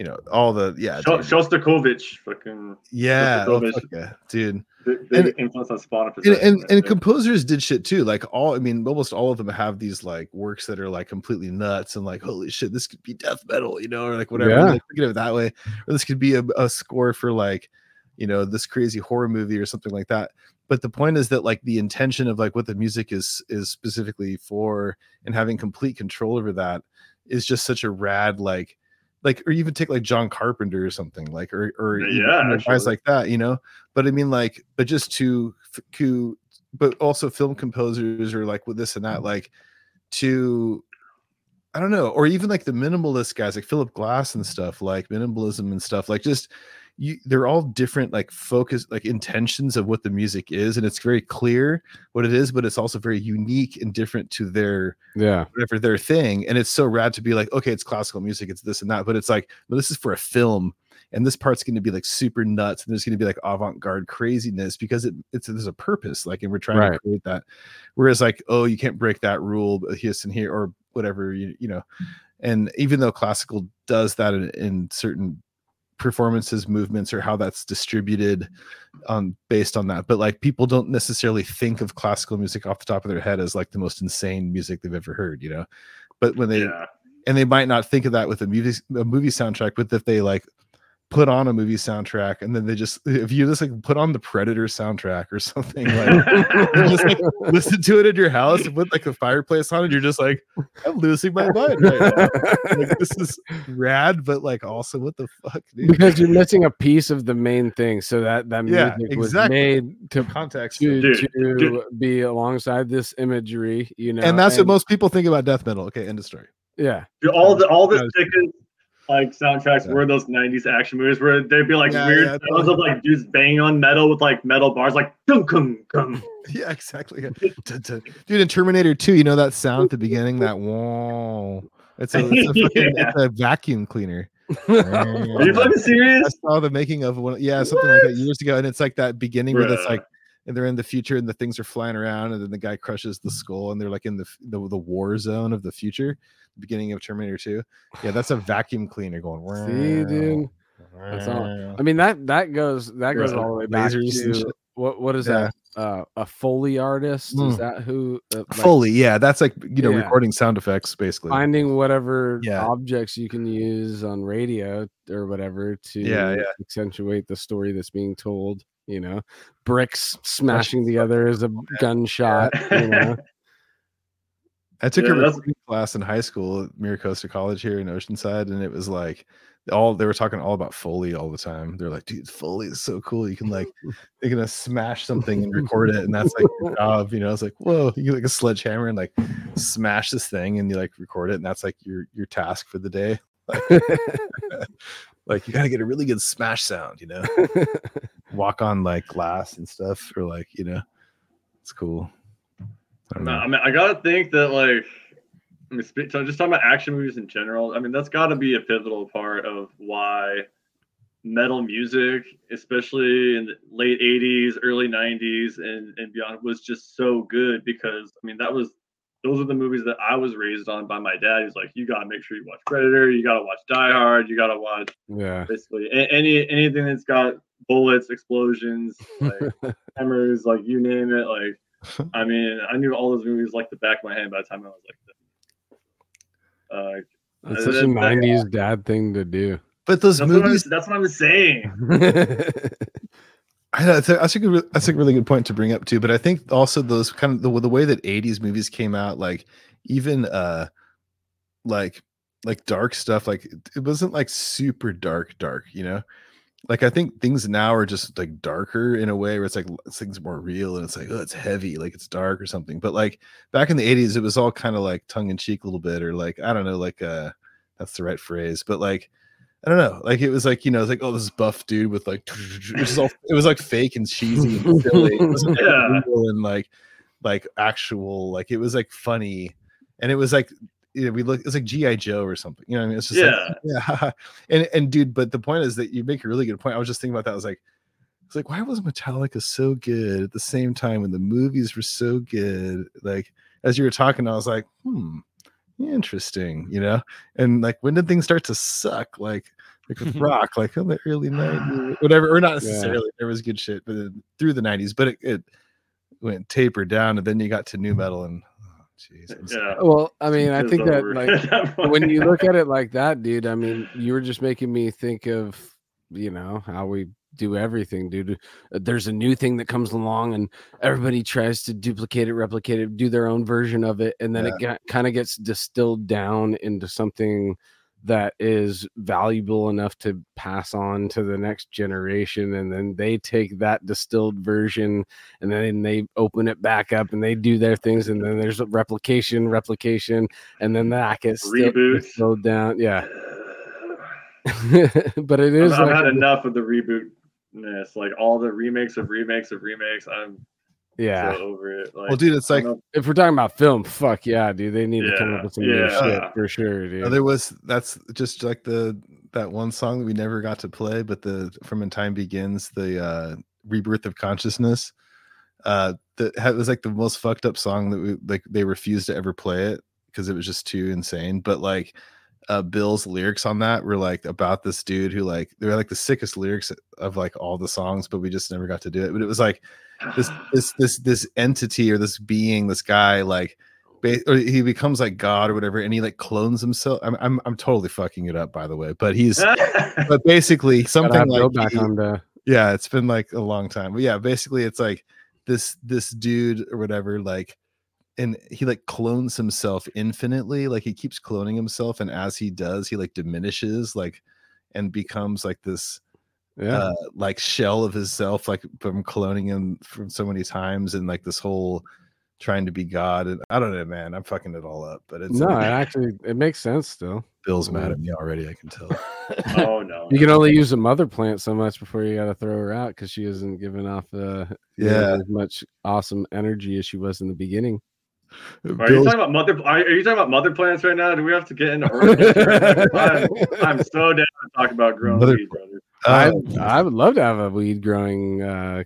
you know all the yeah Sho- Shostakovich, fucking yeah, oh, Shostakovich. fuck yeah dude big, big And- influence on Spawn. and, and, and composers did shit too like all i mean almost all of them have these like works that are like completely nuts and like holy shit this could be death metal you know or like whatever Yeah. like, think of it that way or this could be a, a score for like you know this crazy horror movie or something like that but the point is that like the intention of like what the music is is specifically for and having complete control over that is just such a rad like like or even take like john carpenter or something like or or Yeah, even, yeah, you know, guys actually. like that you know but i mean like but just to to but also film composers or like with this and that like to i don't know or even like the minimalist guys like philip glass and stuff like minimalism and stuff like just you they're all different like focus like intentions of what the music is and it's very clear what it is but it's also very unique and different to their yeah, whatever their thing and it's so rad to be like okay it's classical music it's this and that but it's like well, this is for a film and this part's going to be like super nuts and there's going to be like avant-garde craziness because it, it's there's a purpose like and we're trying to create that. Whereas like oh you can't break that rule but here and here or whatever you, you know and even though classical does that in, in certain performances movements or how that's distributed um based on that but like people don't necessarily think of classical music off the top of their head as like the most insane music they've ever heard you know but when they yeah. and they might not think of that with a movie a movie soundtrack but if they like put on a movie soundtrack and then they just if you just like put on the predator soundtrack or something like just like listen to it in your house and put like a fireplace on and you're just like i'm losing my mind right now like this is rad but like also what the fuck dude? because you're missing a piece of the main thing. So that that Yeah, music was exactly. made to context to, Dude, to dude. be alongside this imagery, you know. and that's what most people think about death metal okay end of story yeah. All the all the Yeah. Sickest like soundtracks Yeah. were those 90s action movies where they'd be like Yeah, weird yeah, sounds of like dudes banging on metal with like metal bars like dum cum cum. yeah exactly Dun, dun. dude in terminator 2 you know that sound at the beginning that whoa it's a, it's a, fucking, Yeah. it's a vacuum cleaner Are you fucking serious? I saw the making of one, yeah, something like that years ago, and it's like that beginning where it's like, and they're in the future, and the things are flying around, and then the guy crushes the skull, and they're like in the the, the war zone of the future, beginning of Terminator Two. Yeah, that's a vacuum cleaner going. See, dude. That's all. I mean that that goes that goes all the way back to what what is Yeah. that? uh, a foley artist. Is Mm. that who? Uh, like Foley, yeah, that's like you know Yeah. recording sound effects basically. finding whatever objects you can use on radio or whatever to yeah. accentuate the story that's being told. You know, bricks smashing the other is a gunshot. You know, I took Yeah, a that's- recording class in high school at Miracosta College here in Oceanside, and it was like all they were talking all about Foley all the time. They're like, dude, Foley is so cool. You can like they're gonna smash something and record it, and that's like your job. You know, it's like, whoa, you get like a sledgehammer and like smash this thing and you like record it, and that's like your your task for the day. Like you gotta get a really good smash sound, you know. Walk on like glass and stuff, or like, you know, it's cool. I don't No, know. I mean, I gotta think that like, I mean, so just talking about action movies in general. I mean, that's got to be a pivotal part of why metal music, especially in the late '80s, early '90s, and and beyond, was just so good. Because I mean, that was those are the movies that I was raised on by my dad. He's like, you gotta make sure you watch Predator, you gotta watch Die Hard, you gotta watch yeah. basically a- any anything that's got bullets, explosions, like hammers, like you name it. Like, I mean, I knew all those movies like the back of my hand by the time I was like, uh, It's Uh, such a that- that- '90s dad thing to do. But those that's, what was, movies, that's what I was saying. I know, that's a, good, that's a really good point to bring up too. But I think also those kind of the, the way that '80s movies came out, like even uh, like like dark stuff, like it- wasn't like super dark, dark, you know. Like I think things now are just like darker in a way where it's like things more real and it's like oh it's heavy, like it's dark or something. But like back in the '80s, it was all kind of like tongue in cheek a little bit, or like I don't know, like uh, that's the right phrase, but like I don't know. Like it was like you know, it's like oh, this buff dude with like it was all it was like fake and cheesy and silly. It like, Yeah. and like like actual like it was like funny, and it was like you know we look it's like GI Joe or something. You know, what I mean, it's just Yeah. like yeah, and and dude, but the point is that you make a really good point. I was just thinking about that. I was like. It's like, why was Metallica so good at the same time when the movies were so good? Like, as you were talking, I was like, hmm, interesting, you know? And like, when did things start to suck? Like, like with rock, like in the early 90s, whatever, or not necessarily. There was good shit, but then through the 90s, but it, it went tapered down, and then you got to nu metal, and oh, jeez, I'm. Yeah. well, I mean, I It's think that like that when you look at it like that, dude, I mean, you were just making me think of, you know, how we do everything, dude. Uh, There's a new thing that comes along and everybody tries to duplicate it, replicate it, do their own version of it. And then it got, kind of gets distilled down into something that is valuable enough to pass on to the next generation. And then they take that distilled version and then they open it back up and they do their things. And then there's a replication, replication, and then that gets slowed down. Yeah. but it is I've, I've like had enough of the rebootness, like all the remakes of remakes of remakes. I'm yeah. so over it. Like, well, dude, it's like If we're talking about film, fuck yeah, dude. They need to come up with some new shit for sure, dude. There was that's just like the that one song that we never got to play, but the from when time begins, the uh rebirth of consciousness. Uh that ha- was like the most fucked up song that we like they refused to ever play it because it was just too insane. But like uh Bill's lyrics on that were like about this dude who like they were like the sickest lyrics of like all the songs, but we just never got to do it. But it was like this this this this entity or this being, this guy, like or he becomes like God or whatever, and he like clones himself. I'm I'm I'm totally fucking it up, by the way, but he's but basically something like back he- on the yeah, it's been like a long time, but yeah, basically it's like this this dude or whatever, like. And he like clones himself infinitely, like he keeps cloning himself, and as he does, he like diminishes, like, and becomes like this yeah. uh, like shell of himself, like from cloning him from so many times, and like this whole trying to be God. And I don't know, man. I'm fucking it all up, but it's no, it actually it makes sense still. Bill's mad at me already. I can tell. oh no. You can only use a mother plant so much before you got to throw her out because she isn't giving off uh, you know, Yeah. as much awesome energy as she was in the beginning. Are you talking about mother? Are, are you talking about mother plants right now? Do we have to get into horticulture? I'm, I'm so down to talk about growing Mother weed, brother. I uh, I would love to have a weed growing uh,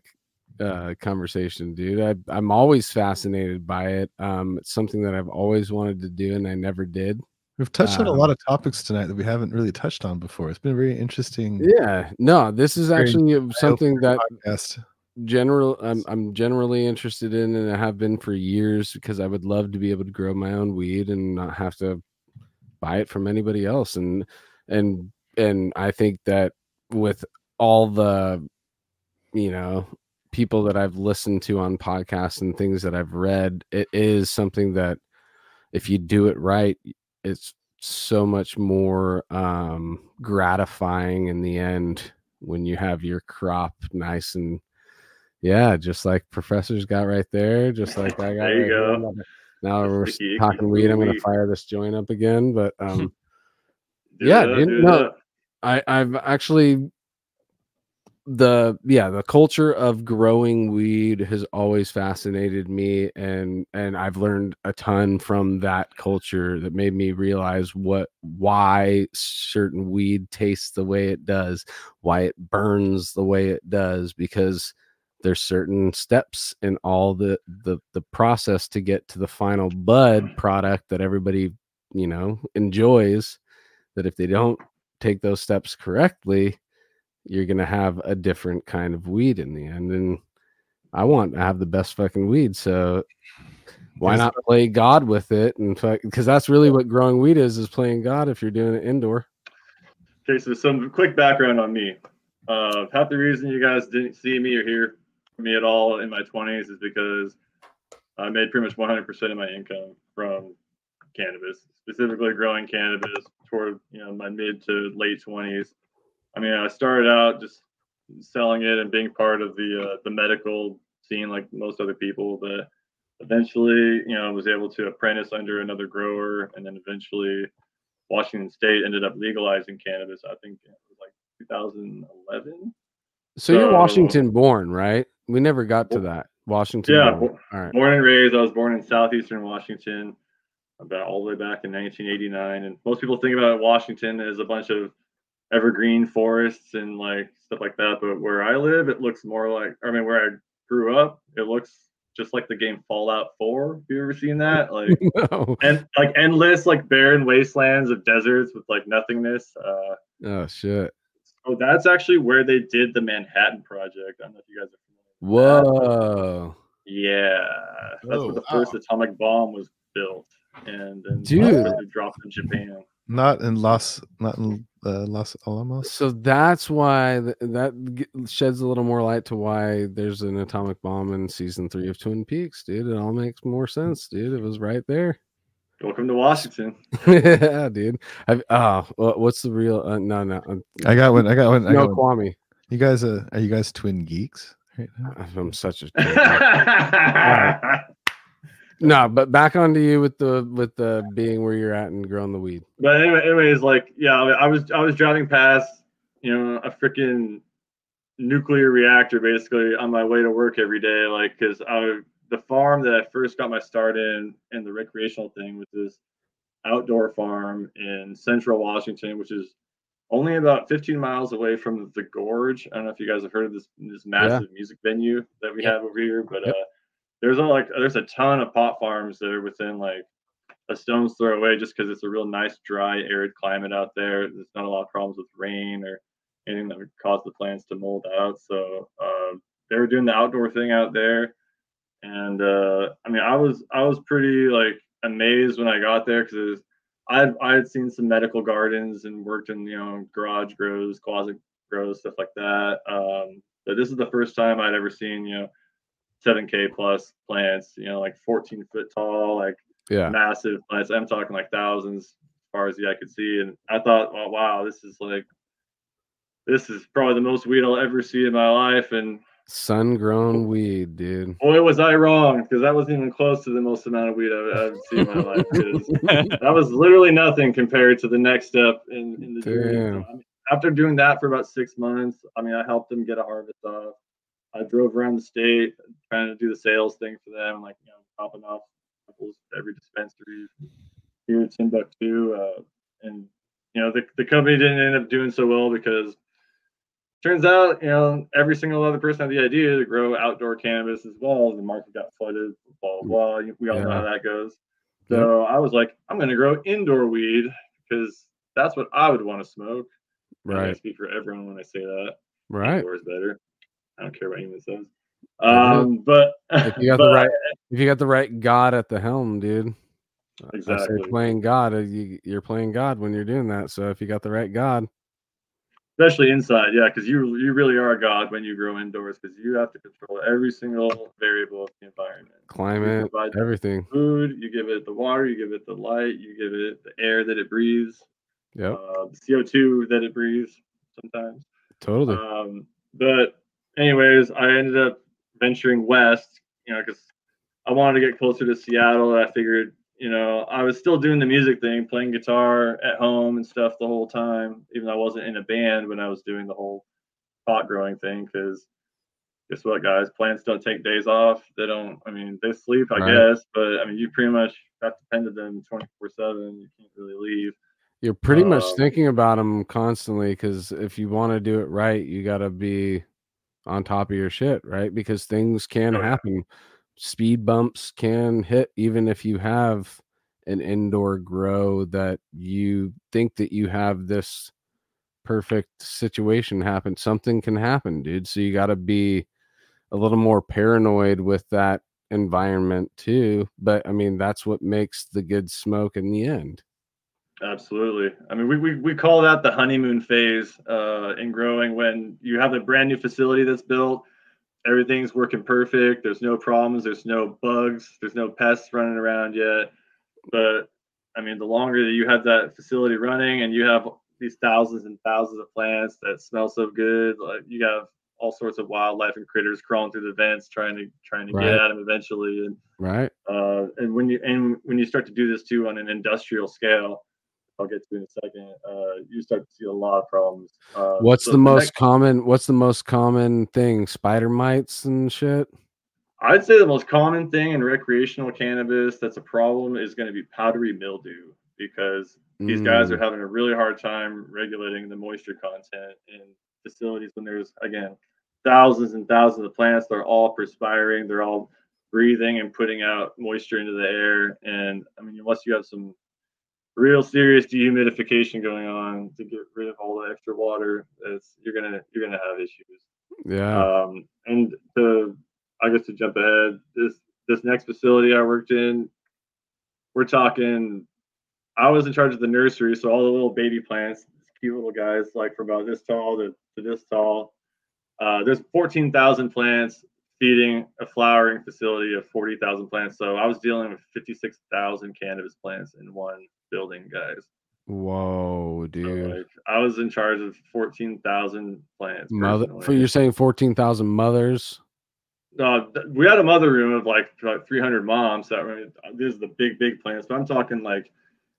uh, conversation, dude. I, I'm always fascinated by it. Um, it's something that I've always wanted to do and I never did. we've touched on a um, lot of topics tonight that we haven't really touched on before. It's been very interesting Yeah, no, this is actually something that podcast. General I'm I'm generally interested in and I have been for years because I would love to be able to grow my own weed and not have to buy it from anybody else. And and and I think that with all the you know people that I've listened to on podcasts and things that I've read it is something that if you do it right it's so much more um gratifying in the end when you have your crop nice and yeah, just like professor's got right there, just like I got. There you right go. here. Now we're sticky, talking weed. I'm gonna fire this joint up again, but um, Yeah, that, dude, no. that. I I've actually the yeah the culture of growing weed has always fascinated me and and I've learned a ton from that culture that made me realize what why certain weed tastes the way it does why it burns the way it does because there's certain steps in all the the the process to get to the final bud product that everybody you know enjoys that if they don't take those steps correctly you're going to have a different kind of weed in the end and i want to have the best fucking weed so why not play god with it and because that's really what growing weed is is playing god if you're doing it indoor. Okay, so some quick background on me. Uh, half the reason you guys didn't see me or hear me at all in my 20s is because I made pretty much 100% of my income from cannabis, specifically growing cannabis toward you know my mid to late 20s. I mean, I started out just selling it and being part of the uh, the medical scene like most other people, but eventually, you know, was able to apprentice under another grower, and then eventually Washington State ended up legalizing cannabis. I think it was like 2011. So you're washington born right we never got to that washington Yeah, born. all right Born and raised, I was born in southeastern Washington, about all the way back in 1989. And most people think about Washington as a bunch of evergreen forests and like stuff like that. But where I live, it looks more like, I mean, where I grew up, it looks just like the game Fallout 4. Have you ever seen that? Like, no. and like endless, like barren wastelands of deserts with like nothingness. Uh, oh shit so that's actually where they did the Manhattan Project. I don't know if you guys are familiar. whoa Yeah, that's Oh, where the first wow. atomic bomb was built, and then Dude. dropped in Japan. Not in Los, not in uh, Los Alamos. so that's why th- that g- sheds a little more light to why there's an atomic bomb in season three of Twin Peaks, dude. It all makes more sense, dude. It was right there. Welcome to Washington. yeah, dude. I've, oh, what's the real? Uh, no, no, uh, I got one. I got one. I no, got one. Kwame. You guys, uh, are you guys twin geeks? Right now? I'm such a no, but back onto you with the with the being where you're at and growing the weed. but anyway, anyways, like yeah, I was I was driving past, you know, a freaking nuclear reactor basically on my way to work every day, like because I the farm that I first got my start in and the recreational thing was this outdoor farm in central Washington, which is only about 15 miles away from the Gorge. I don't know if you guys have heard of this this massive music venue that we Yep. have over here, but Yep. uh, there's a, like there's a ton of pot farms that are within like a stone's throw away, just because it's a real nice, dry, arid climate out there. There's not a lot of problems with rain or anything that would cause the plants to mold out. So uh, they were doing the outdoor thing out there, and uh, I mean, I was I was pretty like amazed when I got there because I I had seen some medical gardens and worked in you know garage grows, closet grows, stuff like that. Um, but this is the first time I'd ever seen you know 7k plus plants, you know like 14 foot tall, like Yeah, massive plants. I'm talking like thousands as far as the eye could see. And I thought, oh, wow, this is like, this is probably the most weed I'll ever see in my life. And sun grown weed, dude. boy, was I wrong because that wasn't even close to the most amount of weed I've, I've seen in my life. that was literally nothing compared to the next step in, in the journey. So, I mean, after doing that for about six months, I mean, I helped them get a harvest off. I drove around the state trying to do the sales thing for them, like you know, dropping off samples to every dispensary here in Timbuktu. Uh, and you know, the the company didn't end up doing so well because turns out, you know, every single other person had the idea to grow outdoor cannabis as well. The market got flooded, blah blah blah. We all know how that goes. So I was like, I'm going to grow indoor weed because that's what I would want to smoke. Right. I speak for everyone when I say that. right. Indoor is better. I don't care what anyone says. Um, but If you got but the right, if you got the right God at the helm, dude. Exactly. playing God. uh, You, you're playing God when you're doing that. So if you got the right God, especially inside, yeah, because you you really are a god when you grow indoors because you have to control every single variable of the environment. Climate, everything. food, you give it the water, you give it the light, you give it the air that it breathes, yeah uh, the CO two that it breathes sometimes. totally. Um, but anyways, I ended up venturing west, you know, because I wanted to get closer to Seattle. I figured, you know, I was still doing the music thing, playing guitar at home and stuff the whole time, even though I wasn't in a band when I was doing the whole pot growing thing. Because guess what, guys? Plants don't take days off. They don't. I mean, they sleep, I Right. guess, but I mean, you pretty much have to tend on them twenty four seven. You can't really leave. You're pretty much um, thinking about them constantly because if you want to do it right, you got to be on top of your shit, right? Because things can happen. Speed bumps can hit even if you have an indoor grow that you think that you have this perfect situation happen. Something can happen, dude. So you got to be a little more paranoid with that environment too. But I mean, that's what makes the good smoke in the end. Absolutely. I mean, we, we, we call that the honeymoon phase uh, in growing when you have a brand new facility that's built, everything's working perfect, there's no problems, there's no bugs, there's no pests running around yet. But I mean, the longer that you have that facility running and you have these thousands and thousands of plants that smell so good, like you have all sorts of wildlife and critters crawling through the vents trying to trying to Right. get at them eventually and Right. uh, and when you and when you start to do this too on an industrial scale, I'll get to in a second. Uh, you start to see a lot of problems. Uh, What's so the most next- common? What's the most common thing? Spider mites and shit. I'd say the most common thing in recreational cannabis that's a problem is going to be powdery mildew because these guys are Mm, having a really hard time regulating the moisture content in facilities when there's again thousands and thousands of plants. They're all perspiring. They're all breathing and putting out moisture into the air. And I mean, unless you have some real serious dehumidification going on to get rid of all the extra water, it's, you're gonna you're gonna have issues. yeah. Um, and to, I guess to jump ahead, this this next facility I worked in, we're talking. I was in charge of the nursery, so all the little baby plants, cute little guys, like from about this tall to, to this tall. Uh, there's 14,000 plants feeding a flowering facility of 40,000 plants. So I was dealing with 56,000 cannabis plants in one building, guys. Whoa, So, dude. like, I was in charge of 14,000 plants. Mother. personally. For you're saying fourteen thousand mothers. No, th- we had a mother room of like, like 300 moms. That I mean, these are the big, big plants. But I'm talking like,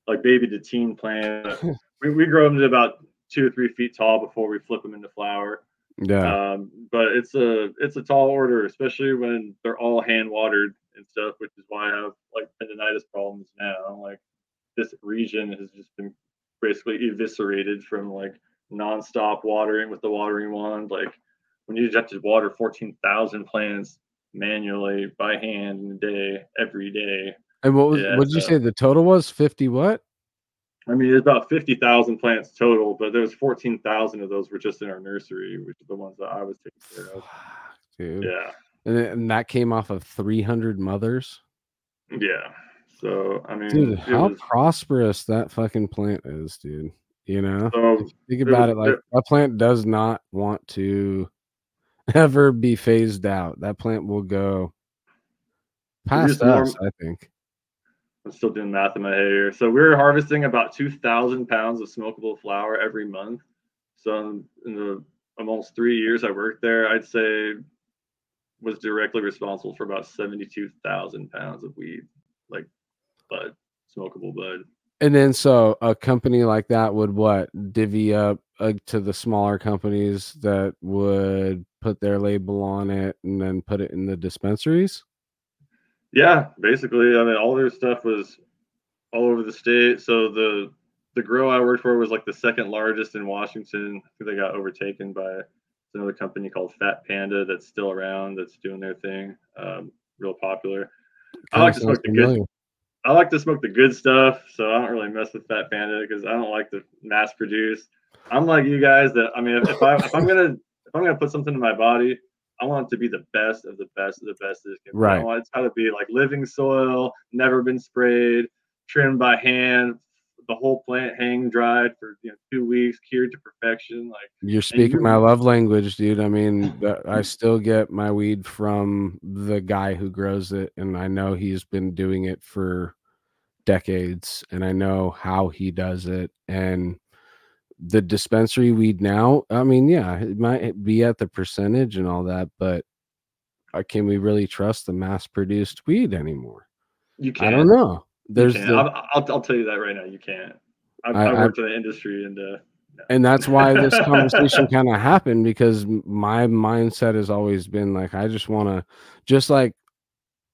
like baby to teen plant. we, we grow them to about two or three feet tall before we flip them into flower. Yeah. Um, but it's a it's a tall order, especially when they're all hand watered and stuff, which is why I have like tendonitis problems now. Like this region has just been basically eviscerated from like nonstop watering with the watering wand. Like when you just have to water fourteen thousand plants manually by hand in a day every day. and what was? yeah, what did you say? The total was fifty. What? I mean, it's about fifty thousand plants total, but there's fourteen thousand of those were just in our nursery, which are the ones that I was taking care of. Dude. Yeah. And, and that came off of three hundred mothers. Yeah. So I mean, Dude, how was- prosperous that fucking plant is, dude. You know. so Think it about was- it like that plant does not want to ever be phased out. That plant will go past used more- us, I think. I'm still doing math in my head here. So we are harvesting about two thousand pounds of smokable flower every month. So in, in the almost three years I worked there, I'd say was directly responsible for about seventy-two thousand pounds of weed, like bud, smokable bud. And then so a company like that would what divvy up uh, to the smaller companies that would put their label on it and then put it in the dispensaries. Yeah, basically. I mean, all their stuff was all over the state. So the the grow I worked for was like the second largest in Washington. I think they got overtaken by another company called Fat Panda that's still around, that's doing their thing, um, real popular. I like to smoke the good. I like to smoke the good stuff, so I don't really mess with Fat Panda because I don't like to mass produce. I'm like you guys that I mean, if, if I if I'm gonna if I'm gonna put something in my body, I want it to be the best of the best of the best that it can be. Right. I want it's got to be like living soil, never been sprayed, trimmed by hand, the whole plant hang dried for you know two weeks, cured to perfection. Like You're speaking my love language, dude. I mean, I still get my weed from the guy who grows it, and I know he's been doing it for decades, and I know how he does it. And the dispensary weed now, I mean, yeah, it might be at the percentage and all that, but uh, can we really trust the mass-produced weed anymore? you can't. I don't know. There's the, I'll, I'll, I'll tell you that right now. You can't. I've, I- I- worked in the industry and uh, and that's why this conversation kind of happened because my mindset has always been like i just want to just like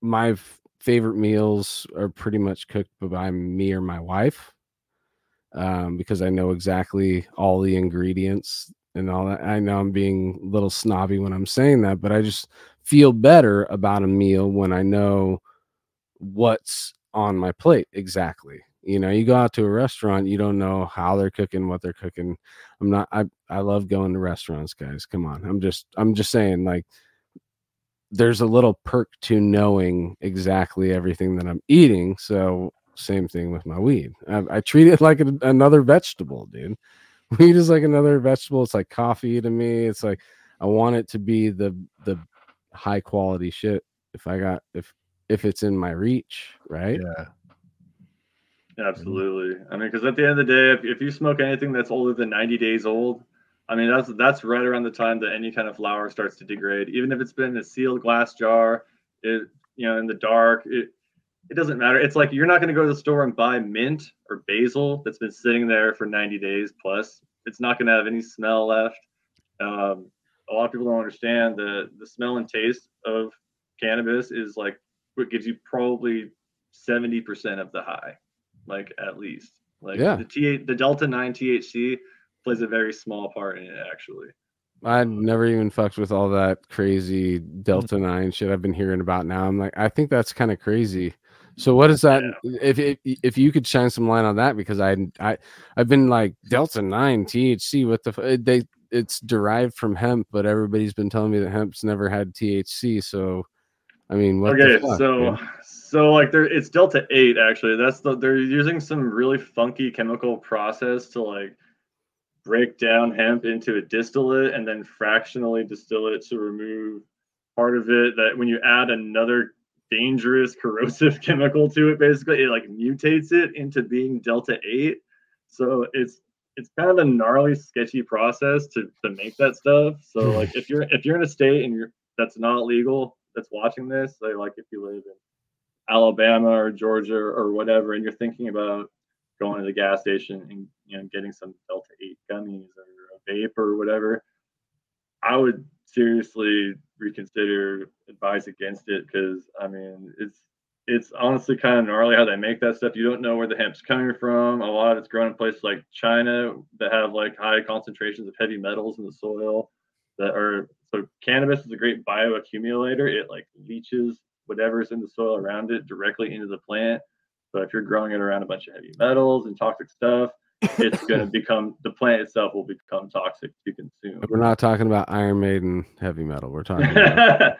my f- favorite meals are pretty much cooked by me or my wife um, because i know exactly all the ingredients and all that i know i'm being a little snobby when i'm saying that but i just feel better about a meal when i know what's on my plate exactly. You know you go out to a restaurant you don't know how they're cooking what they're cooking. I'm not i i love going to restaurants guys come on. I'm just i'm just saying like there's a little perk to knowing exactly everything that i'm eating so same thing with my weed. I, I treat it like a, another vegetable dude. Weed is like another vegetable it's like coffee to me it's like i want it to be the the high quality shit. If i got if if it's in my reach right Yeah. Absolutely. I mean, because at the end of the day, if, if you smoke anything that's older than 90 days old, I mean, that's that's right around the time that any kind of flower starts to degrade. Even if it's been in a sealed glass jar, it you know, in the dark, it it doesn't matter. It's like you're not going to go to the store and buy mint or basil that's been sitting there for 90 days plus. It's not going to have any smell left. Um, a lot of people don't understand that the smell and taste of cannabis is like what gives you probably 70% of the high like at least. Like Yeah. the T the delta nine THC plays a very small part in it actually. I never even fucked with all that crazy Delta mm. Nine shit I've been hearing about now. I'm like, I think that's kind of crazy. So what is that? If, if if you could shine some light on that, because I I I've been like Delta Nine THC. What the uh, they? It's derived from hemp, but everybody's been telling me that hemp's never had THC. So, I mean, okay, fuck, so dude? so like there it's delta eight actually. That's the they're using some really funky chemical process to like break down hemp into a distillate and then fractionally distill it to remove part of it that when you add another dangerous corrosive chemical to it basically it like mutates it into being delta 8 so it's it's kind of a gnarly sketchy process to to make that stuff so like if you're if you're in a state and you're that's not legal that's watching this like, like if you live in alabama or georgia or whatever and you're thinking about going to the gas station and you know getting some delta 8 gummies or a vape or whatever i would seriously reconsider advise against it because i mean it's it's honestly kind of gnarly how they make that stuff. You don't know where the hemp's coming from. A lot of it's grown in places like china that have like high concentrations of heavy metals in the soil that are so cannabis is a great bioaccumulator it like leaches whatever's in the soil around it directly into the plant So if you're growing it around a bunch of heavy metals and toxic stuff, it's going to become the plant itself will become toxic to consume. we're not talking about Iron Maiden heavy metal. We're talking about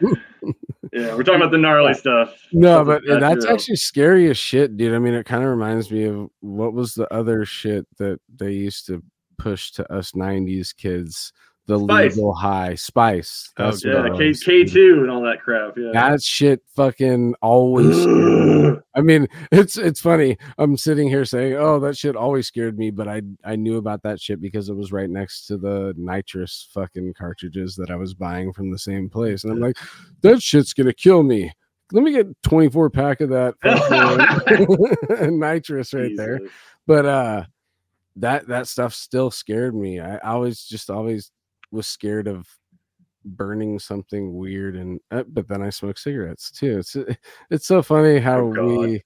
yeah, we're talking about the gnarly stuff. No, Stuff but that's actually scary as shit, dude. I mean, it kind of reminds me of what was the other shit that they used to push to us '90s kids, the Spice. legal high spice. Oh, That's what yeah, K K two and all that crap. Yeah. That shit fucking always. I mean, it's it's funny. I'm sitting here saying, "Oh, that shit always scared me," but I I knew about that shit because it was right next to the nitrous fucking cartridges that I was buying from the same place, and I'm like, "That shit's gonna kill me." Let me get 24 pack of that nitrous right there. But uh, that that stuff still scared me. I, I always just always was scared of burning something weird and uh, but then I smoke cigarettes too. It's it's so funny how Oh, we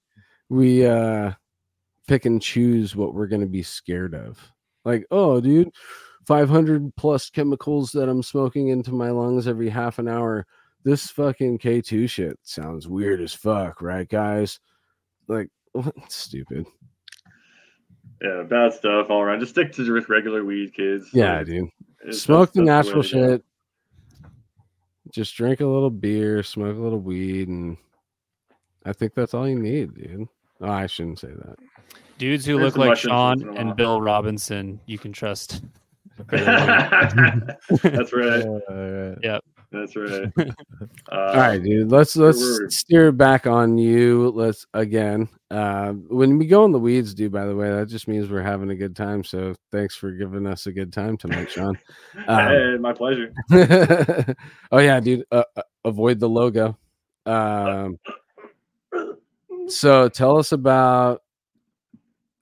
we uh pick and choose what we're going to be scared of. Like, oh dude, 500 plus chemicals that I'm smoking into my lungs every half an hour. This fucking K2 shit sounds weird as fuck, right guys? Like stupid. Yeah, bad stuff all around. Just stick to just regular weed, kids. Yeah, Like, dude. It's- Smoke the natural way to go. shit. just drink a little beer, smoke a little weed, and I think that's all you need, dude. Oh, I shouldn't say that. Dudes who There's look like Sean and. Bill Robinson, you can trust. That's right. Uh, That's right. Uh, All right, dude. Let's let's were we? steer back on you. Let's again. Uh, when we go in the weeds, dude. By the way, that just means we're having a good time. So thanks for giving us a good time tonight, Sean. Um, hey, my pleasure. oh yeah, dude. Uh, uh, avoid the logo. Um, so tell us about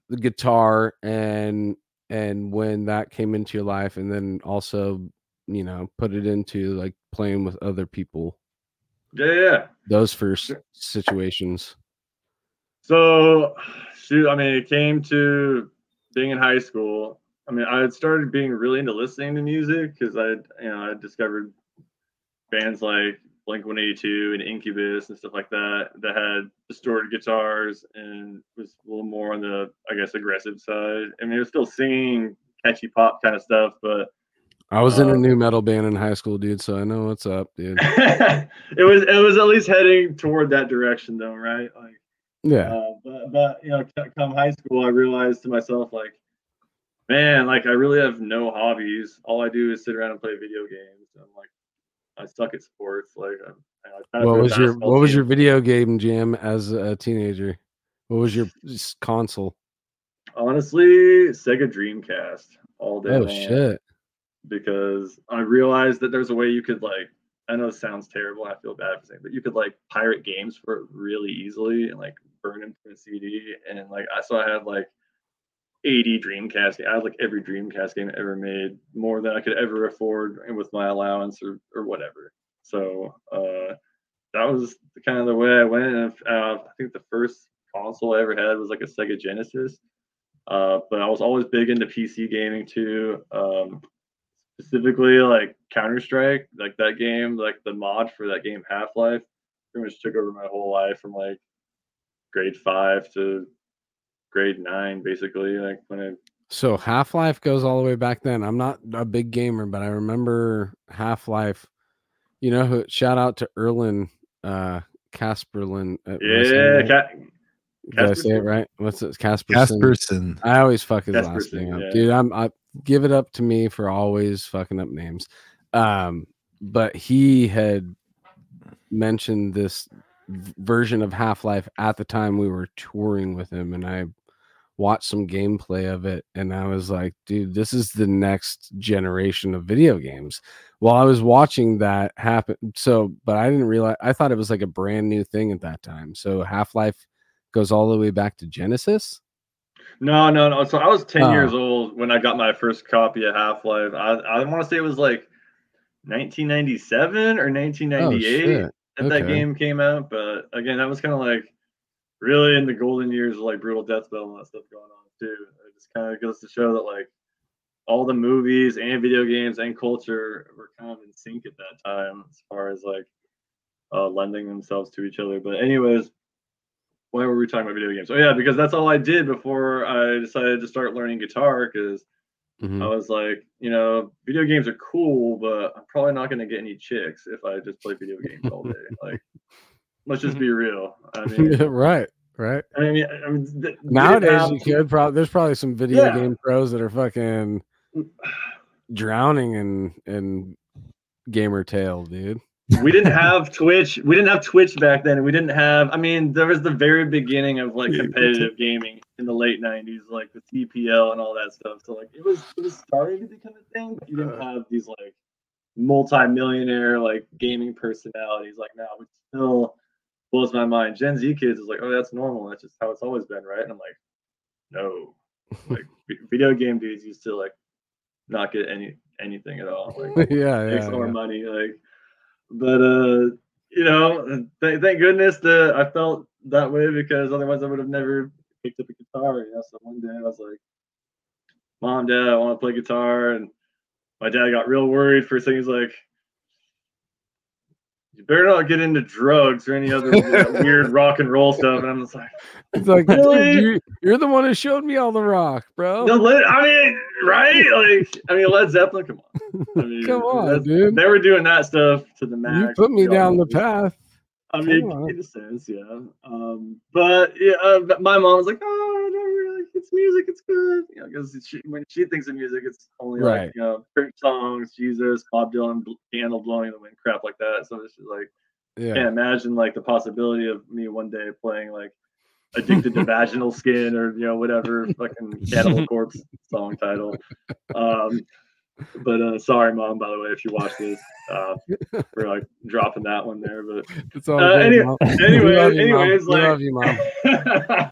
the guitar and and when that came into your life, and then also you know put it into like playing with other people. Yeah, yeah. Those first situations. So, shoot, I mean, it came to being in high school. I mean, I had started being really into listening to music because I, you know, I discovered bands like Blink 182 and Incubus and stuff like that that had distorted guitars and was a little more on the, I guess, aggressive side. I mean, it was still singing catchy pop kind of stuff, but I was in a Uh, nu metal band in high school, dude. So I know what's up, dude. it was it was at least heading toward that direction, though, right? Like. Yeah. Uh, but but you know, come high school, I realized to myself like, man, like I really have no hobbies. All I do is sit around and play video games. I'm like, I suck at sports. Like, I'm, I What was your What was your video game jam as a teenager? What was your console? honestly Sega Dreamcast all day Oh long shit! Because I realized that there's a way you could like. I know it sounds terrible. I feel bad for saying, but you could like pirate games for it really easily and like burn them to a CD. And like, I so I had like 80 Dreamcast. I had like every Dreamcast game ever made, more than I could ever afford with my allowance or or whatever. So uh, that was kind of the way I went. Uh, I think the first console I ever had was like a Sega Genesis. Uh, but I was always big into PC gaming too. Um, specifically like Counter Strike, like that game, like the mod for that game Half Life, pretty much took over my whole life from like grade five to grade nine, basically. Like when I So Half Life goes all the way back then. I'm not a big gamer, but I remember Half Life. You know? Shout out to Erlin uh, Casperlin. am I saying yeah? Ca- Did I say it right? What's it? Casperson. Casperson. I always fuck his last name up, yeah. dude. I'm I give it up to me for always fucking up names. Um, but he had mentioned this version of Half Life at the time we were touring with him, and I watched some gameplay of it, and I was like, dude, this is the next generation of video games. While I was watching that happen, so but I didn't realize I thought it was like a brand new thing at that time. So Half Life goes all the way back to Genesis. No, no, no. So I was 10 Oh. years old when I got my first copy of Half Life. I, I want to say it was like 1997 or 1998 shit. that that game came out. But again, that was kind of like really in the golden years of like brutal death metal and that stuff going on too. It just kind of goes to show that like all the movies and video games and culture were kind of in sync at that time as far as like uh, lending themselves to each other. But anyways, why were we talking about video games? Oh yeah, because that's all I did before I decided to start learning guitar. Because Mhm. I was like, you know, video games are cool, but I'm probably not going to get any chicks if I just play video games all day. like, let's just be real. I mean, right, right. I mean, I mean th- Nowadays, have you could probably there's probably some video Yeah. game pros that are fucking drowning in in gamer tail, dude. We didn't have Twitch. We didn't have Twitch back then. We didn't have. I mean, there was the very beginning of like competitive gaming in the late '90s, like the TPL and all that stuff. So like, it was it was starting to become a thing. But you didn't uh. have these like multi-millionaire like gaming personalities like now, which still blows my mind. Gen Z kids is like, oh, that's normal. That's just how it's always been, right? And I'm like, no, like video game dudes used to like not get any anything at all. Like yeah, make yeah, some more money like but uh you know th- thank goodness that i felt that way because otherwise i would have never picked up a guitar you know? So one day i was like mom dad i want to play guitar and my dad got real worried for things like you better not get into drugs or any other weird rock and roll stuff. And I'm just like, It's like Really? dude, you're, you're the one who showed me all the rock, bro. no, let, I mean, right? Like, I mean, Led Zeppelin, come on. I mean, Come on, dude. They were doing that stuff to the max. you put me down the path. I mean, in a sense, yeah. Um, but yeah, uh, my mom was like, "Oh, no, really, it's music, it's good." You know, because she, when she thinks of music, it's only Right. like you know, Prince songs, Jesus, Bob Dylan, Candle blowing in the wind, crap like that. So it's like, Yeah. can't imagine like the possibility of me one day playing like "Addicted to Vaginal Skin" or you know whatever fucking Cannibal Corpse song title. Um, but uh, sorry, mom. By the way, if you watch this, uh, we're like dropping that one there, but. It's all Uh, good, any- anyway- you, anyways, We like- love you, mom.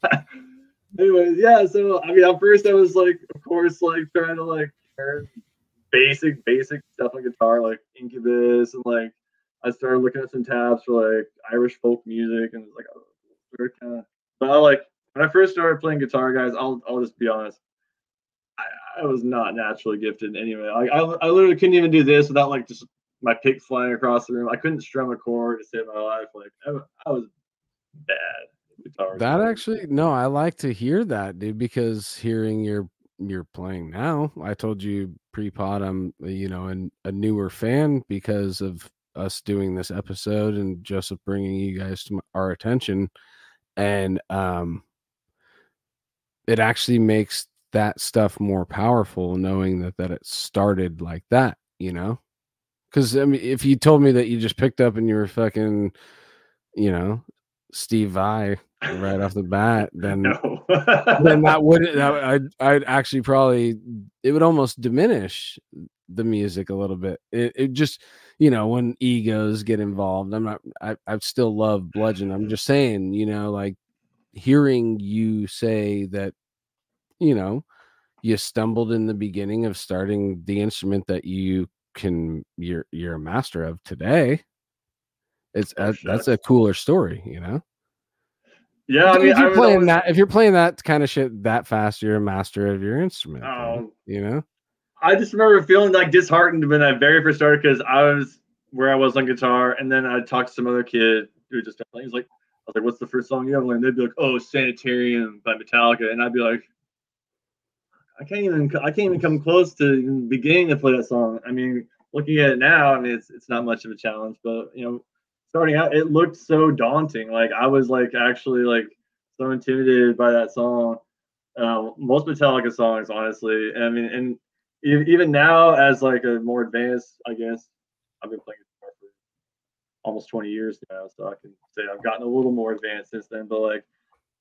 Anyways, yeah. So I mean, at first I was like, of course, like trying to like learn basic, basic stuff on guitar, like Incubus, and like I started looking at some tabs for like Irish folk music, and like, kind of. But I like when I first started playing guitar, guys. I'll I'll just be honest. I, I was not naturally gifted anyway. Like I, I literally couldn't even do this without like just my pick flying across the room. I couldn't strum a chord to save my life. Like I, I was bad That actually, no, I like to hear that, dude, because hearing your you're playing now, I told you pre-pod, I'm uh, you know an, a newer fan because of us doing this episode and Joseph bringing you guys to my, our attention, and um, it actually makes that stuff more powerful knowing that that it started like that, you know. Because I mean, if you told me that you just picked up and you were fucking, you know, Steve Vai right off the bat, then no. then that would that, I'd I'd actually probably it would almost diminish the music a little bit. It, it just you know when egos get involved. I'm not. I I still love Bludgeoned. I'm just saying, you know, like hearing you say that, you know, you stumbled in the beginning of starting the instrument that you can you're you're a master of today. It's Oh, uh, that, that's a cooler story, you know yeah, I mean, if you're was playing always- that, if you're playing that kind of shit that fast, you're a master of your instrument. Oh. you know, I just remember feeling like disheartened when I very first started because I was where I was on guitar, and then I talked to some other kid who just playing. He's like, I was like, "What's the first song you ever learned?" They'd be like, "Oh, Sanitarium by Metallica," and I'd be like, "I can't even, I can't even come close to beginning to play that song." I mean, looking at it now, I mean, it's it's not much of a challenge, but you know, starting out, it looked so daunting. Like I was like actually like so intimidated by that song. Uh, most Metallica songs, honestly. I mean, and even now, as like a more advanced, I guess I've been playing guitar for almost 20 years now, so I can say I've gotten a little more advanced since then. But like,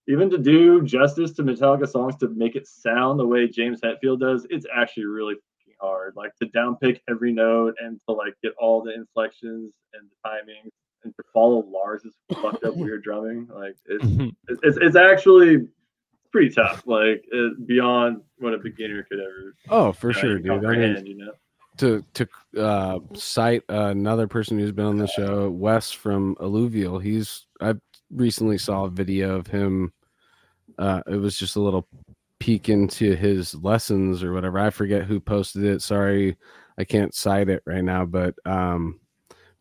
even to do justice to Metallica songs to make it sound the way James Hetfield does, it's actually really hard. Like to downpick every note and to like get all the inflections and the timing and to follow Lars's fucked up weird drumming. Like it's it's, it's, it's actually pretty tough, like uh, beyond what a beginner could ever oh for sure, dude. I mean. You know, to to uh, cite another person who's been on the show, Wes from Alluvial. He's I recently saw a video of him. Uh, it was just a little peek into his lessons or whatever. I forget who posted it. Sorry, I can't cite it right now, but um, it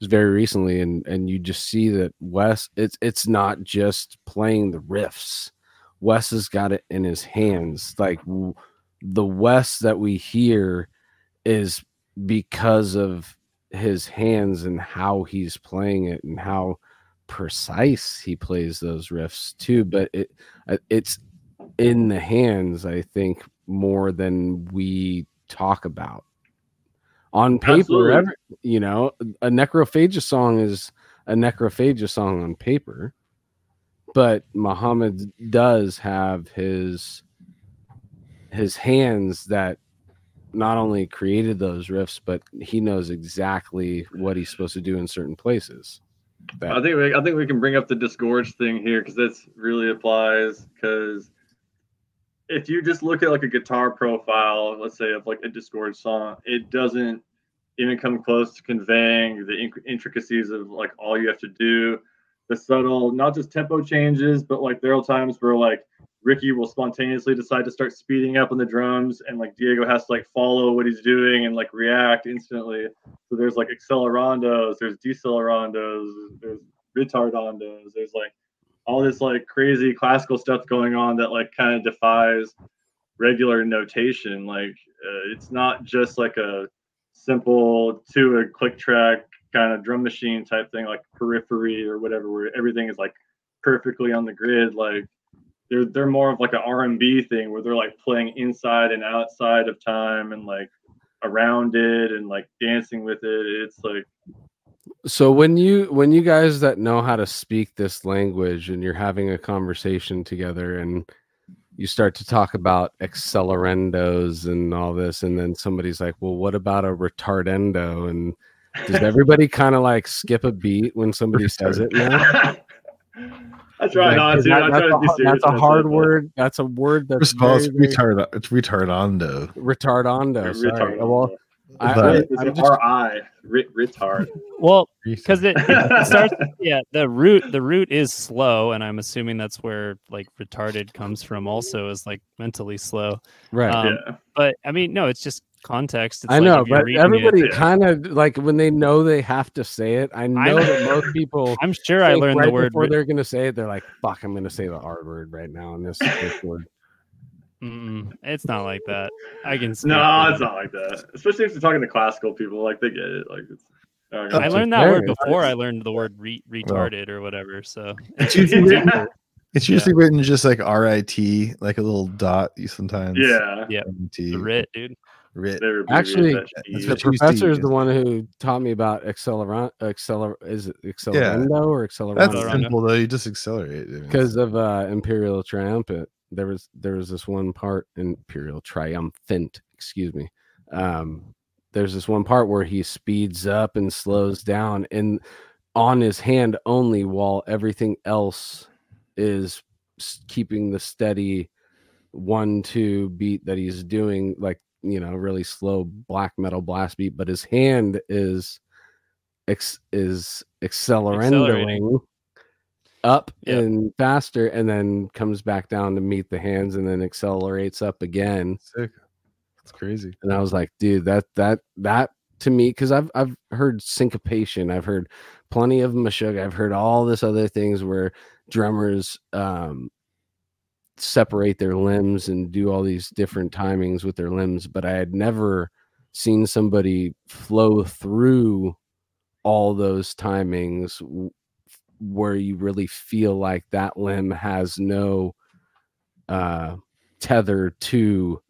very recently, and and you just see that Wes. It's it's not just playing the riffs. Wes has got it in his hands. Like the Wes that we hear is because of his hands and how he's playing it and how precise he plays those riffs too but it uh, it's in the hands i think more than we talk about on paper every, you know a Necrophagist song is a Necrophagist song on paper but Muhammed does have his his hands that not only created those riffs, but he knows exactly what he's supposed to do in certain places. That- I think we, I think we can bring up the Disgorge thing here because this really applies. Because if you just look at like a guitar profile, let's say of like a Disgorge song, it doesn't even come close to conveying the intricacies of like all you have to do, the subtle, not just tempo changes, but like there are times where like Ricky will spontaneously decide to start speeding up on the drums, and like Diego has to like follow what he's doing and like react instantly. So there's like accelerandos, there's decelerandos, there's retardandos, there's like all this like crazy classical stuff going on that like kind of defies regular notation. Like uh, it's not just like a simple to a click track kind of drum machine type thing like periphery or whatever where everything is like perfectly on the grid like they're they're more of like an R&B thing where they're like playing inside and outside of time and like around it and like dancing with it it's like so when you when you guys that know how to speak this language and you're having a conversation together and you start to talk about accelerandos and all this and then somebody's like well what about a retardando and does everybody kind of like skip a beat when somebody says it now? I try Like, not 'cause to. that- I that's, try to be serious. that's a when I say hard it, word. That's a word that's First of all, it's very, very- retard. It's retardando. retardando. Sorry. Retard. Well, I, But- I, it's just- R-I, rit, retard. Well, because it, it starts yeah the root the root is slow and i'm assuming that's where like retarded comes from also is like mentally slow right. um, yeah. but i mean no it's just context it's I like know, but everybody kind of like when they know they have to say it. I know that most people. i'm sure i learned right the word before rit- they're gonna say it. They're like, "Fuck, I'm gonna say the R word right now." And this, this word. Mm-mm, it's not like that i can speak No, for- it's not like that. Especially if you're talking to classical people, like they get it. Like it's. I i learned that very word nice. before i learned the word re- retarded or whatever so It's usually written, it's usually written just like R I T, like a little dot. You sometimes yeah. Yeah. T the writ dude writ. Actually, that that's shit. The professor is the one who taught me about accelerant. Acceler is it accelerando or That's accelerando? Accelerando. simple though. You just accelerate. I because of uh Imperial Triumphant there was there was this one part Imperial Triumphant excuse me um there's this one part where he speeds up and slows down and on his hand only while everything else is keeping the steady one two beat that he's doing like you know really slow black metal blast beat but his hand is ex- is accelerating up Yep. and faster and then comes back down to meet the hands and then accelerates up again sick. That's crazy. and i was like dude that that that to me because i've i've heard syncopation i've heard plenty of Meshuggah i've heard all this other things where drummers um separate their limbs and do all these different timings with their limbs but i had never seen somebody flow through all those timings where you really feel like that limb has no uh tether to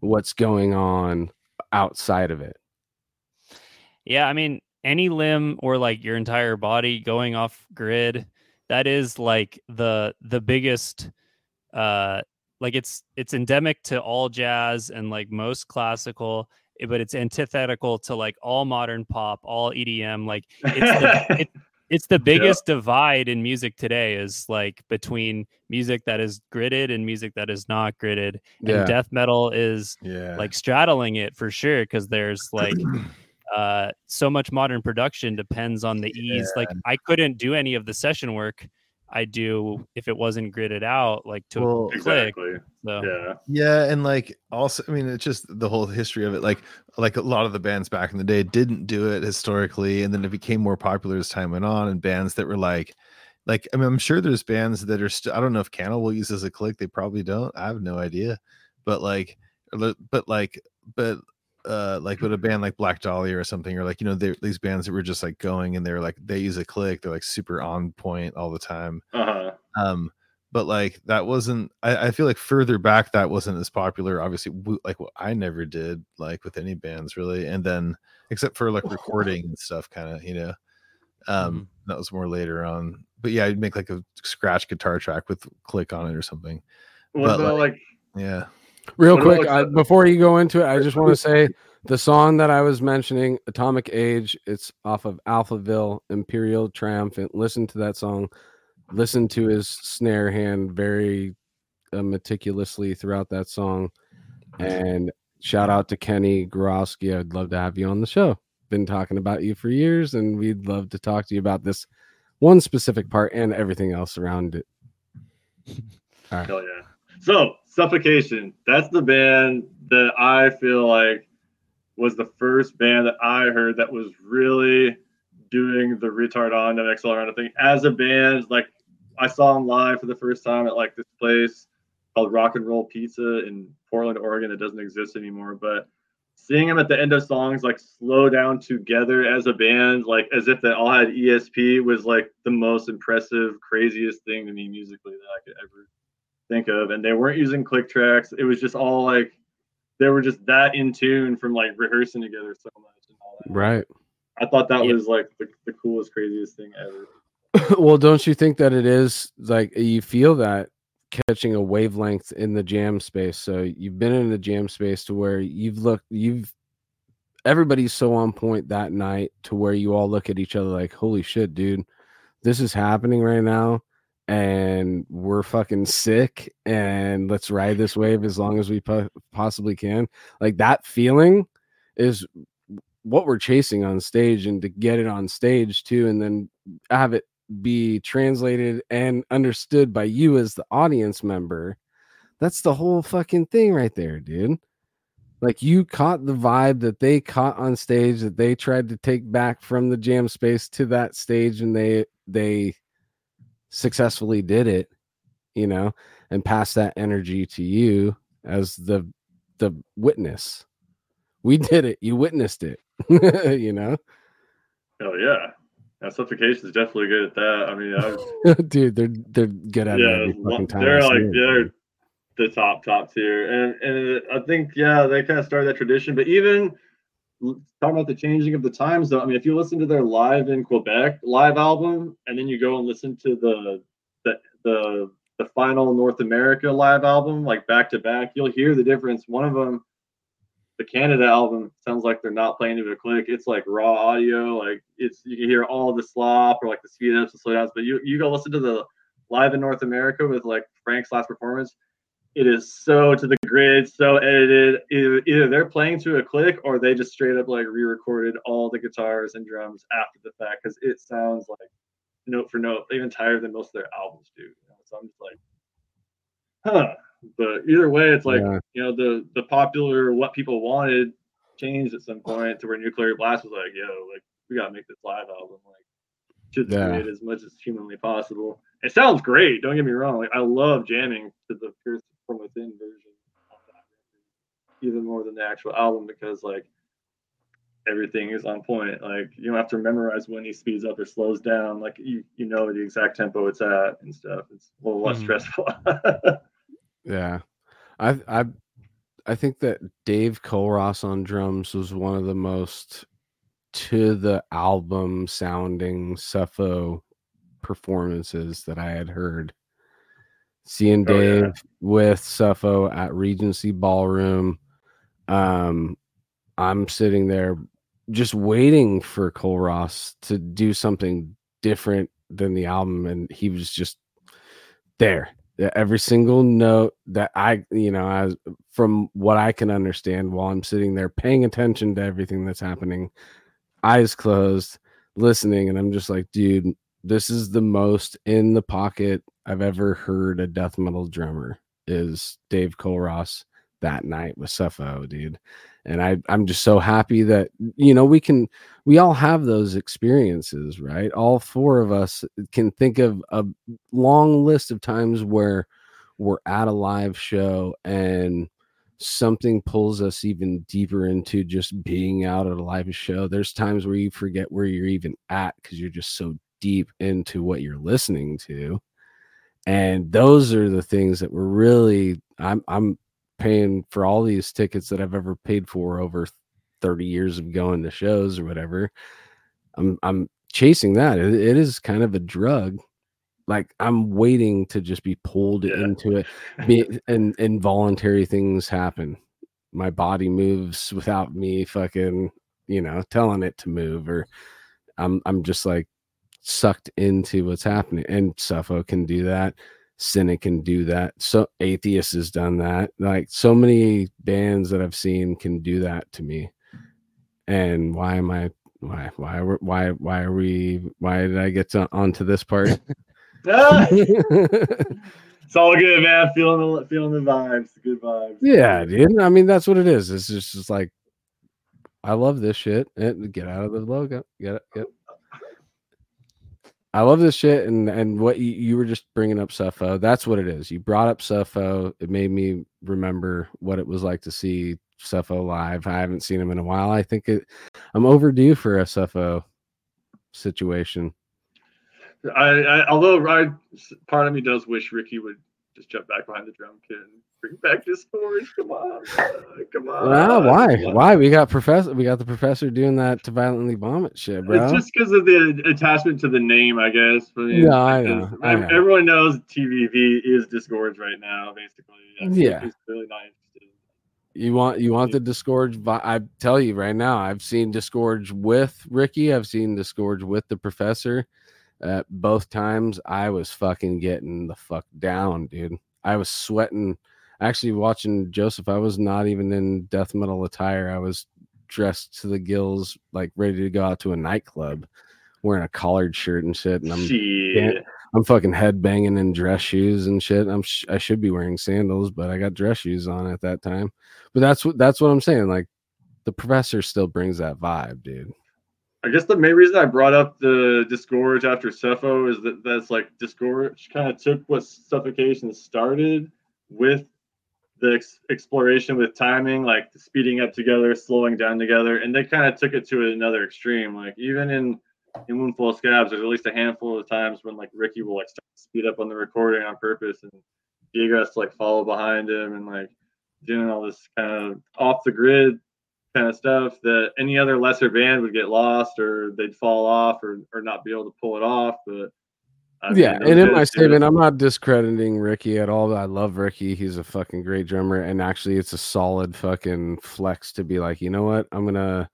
what's going on outside of it Yeah, I mean, any limb or like your entire body going off grid, that is like the the biggest uh like it's it's endemic to all jazz and like most classical, eh, but it's antithetical to like all modern pop, all EDM. Like it's the, it, it's the biggest divide in music today is like between music that is gridded and music that is not gridded. Yeah. And death metal is Yeah. like straddling it for sure because there's like uh so much modern production depends on the ease like i couldn't do any of the session work i do if it wasn't gridded out like to Well, click Exactly. so Yeah. Yeah, and like also, I mean, it's just the whole history of it. Like, like a lot of the bands back in the day didn't do it historically, and then it became more popular as time went on. And bands that were like, like I mean, I'm sure there's bands that are still. I don't know if Cannibal will use as a click. They probably don't. I have no idea. But like, but like, but uh like with a band like Black Dahlia or something, or like you know, they these bands that were just like going and they're like they use a click. They're like super on point all the time Uh huh. um but like that wasn't I, I feel like further back that wasn't as popular obviously like what i never did like with any bands really and then except for like recording and stuff kind of you know um that was more later on but yeah i'd make like a scratch guitar track with click on it or something What But, about like, yeah Real What quick, I, before you go into it, I just want to say the song that I was mentioning, Atomic Age, it's off of Alphaville, Imperial Triumphant. Listen to that song. Listen to his snare hand very uh, meticulously throughout that song. And shout out to Kenny Grohowski. I'd love to have you on the show. Been talking about you for years, and we'd love to talk to you about this one specific part and everything else around it. hell yeah. So Suffocation. That's the band that I feel like was the first band that I heard that was really doing the retard on and accelerant thing as a band. Like I saw them live for the first time at like this place called Rock and Roll Pizza in Portland, Oregon. It doesn't exist anymore, but seeing them at the end of songs like slow down together as a band, like as if they all had ESP, was like the most impressive, craziest thing to me musically that I could ever think of. And they weren't using click tracks. It was just all like they were just that in tune from like rehearsing together so much and all that. Right. I thought that Yeah. was like the, the coolest, craziest thing ever. well, don't you think that it is like you feel that catching a wavelength in the jam space? So you've been in the jam space to where you've looked, you've everybody's so on point that night to where you all look at each other like, holy shit, dude, this is happening right now. And we're fucking sick, and let's ride this wave as long as we po- possibly can. Like that feeling is what we're chasing on stage, and to get it on stage too, and then have it be translated and understood by you as the audience member. That's the whole fucking thing right there, dude. Like you caught the vibe that they caught on stage that they tried to take back from the jam space to that stage and they they successfully did it, you know, and pass that energy to you as the the witness. We did it. You witnessed it. you know? Oh yeah. Suffocation is definitely good at that. I mean, I, Dude, they're they're good at it yeah, time. They're like it, they're the top top tier, and and I think yeah, they kind of started that tradition. But even talking about the changing of the times, though, I mean, if you listen to their live in Quebec live album, and then you go and listen to the the the the final North America live album, like back to back, you'll hear the difference. One of them. The Canada album sounds like they're not playing to a click. It's like raw audio, like it's you can hear all the slop or like the speed ups and slow downs. But you you go listen to the live in North America with like Frank's last performance, it is so to the grid, so edited. Either, either they're playing through a click or they just straight up like re-recorded all the guitars and drums after the fact because it sounds like note for note, even tighter than most of their albums do. You know? So I'm just like, huh. But either way, it's like Yeah. you know the the popular what people wanted changed at some point to where Nuclear Blast was like, yo, like we gotta make this live album like to the Yeah. grid as much as humanly possible. It sounds great. Don't get me wrong. Like I love jamming to the Pierced from Within version of that record, even more than the actual album because like everything is on point. Like you don't have to memorize when he speeds up or slows down. Like you you know the exact tempo it's at and stuff. It's a little less Mhm. stressful. Yeah. I I I think that Dave Culross on drums was one of the most to the album sounding Suffo performances that I had heard. Seeing Oh, yeah. Dave with Suffo at Regency Ballroom. Um I'm sitting there just waiting for Culross to do something different than the album and he was just there every single note that i you know as from what i can understand while i'm sitting there paying attention to everything that's happening eyes closed listening and i'm just like dude this is the most in the pocket i've ever heard a death metal drummer is Dave Culross that night with Suffo, dude and I I'm just so happy that you know we can we all have those experiences, right? All four of us can think of a long list of times where we're at a live show and something pulls us even deeper into just being out at a live show. There's times where you forget where you're even at because you're just so deep into what you're listening to. And those are the things that we're really I'm I'm paying for all these tickets that I've ever paid for over 30 years of going to shows or whatever. I'm I'm chasing that. It, it is kind of a drug. Like I'm waiting to just be pulled Yeah. into it. Be, and involuntary things happen. My body moves without me fucking, you know, telling it to move or I'm I'm just like sucked into what's happening. And Suffo can do that. Cynic can do that. So Atheist has done that. Like so many bands that I've seen can do that to me. And why am I why why why why are we why did I get to, onto this part? It's all good, man. Feeling the feeling the vibes, the good vibes. Yeah, dude. I mean, that's what it is. It's just, just like, I love this shit. And get out of the logo. Get it. Get. I love this shit, and and what you, you were just bringing up, Suffo. That's what it is. You brought up Suffo. It made me remember what it was like to see Suffo live. I haven't seen him in a while. I think it. I'm overdue for a Suffo situation. I, I although I part of me does wish Ricky would just jump back behind the drum kit and bring back Disgorge. Come on, come on. Well, why? Why? We got professor. We got the professor doing that to violently vomit shit, bro. It's just because of the attachment to the name, I guess. I mean, no, I know, um, I know. Everyone knows TVV is Disgorge right now, basically. yeah. He's really not interested. You want you want the Disgorge? I tell you right now, I've seen Disgorge with Ricky. I've seen Disgorge with the professor uh, both times I was fucking getting the fuck down, dude. I was sweating. Actually, watching Joseph, I was not even in death metal attire. I was dressed to the gills, like ready to go out to a nightclub, wearing a collared shirt and shit. And I'm, shit. I'm fucking head banging in dress shoes and shit. I'm, sh- I should be wearing sandals, but I got dress shoes on at that time. But that's what, that's what I'm saying. Like, the professor still brings that vibe, dude. I guess the main reason I brought up the disgorge after Suffo is that that's like disgorge kind of took what suffocation started with the ex- exploration with timing, like speeding up together, slowing down together, and they kind of took it to another extreme. Like even in in Woundful of Scabs, there's at least a handful of times when like Ricky will like speed up on the recording on purpose, and Diego has to like follow behind him and like doing all this kind of off the grid kind of stuff that any other lesser band would get lost or they'd fall off or, or not be able to pull it off. But I yeah, mean, and in my statement, I'm not discrediting Ricky at all. I love Ricky. He's a fucking great drummer. And actually, it's a solid fucking flex to be like, you know what? I'm going to.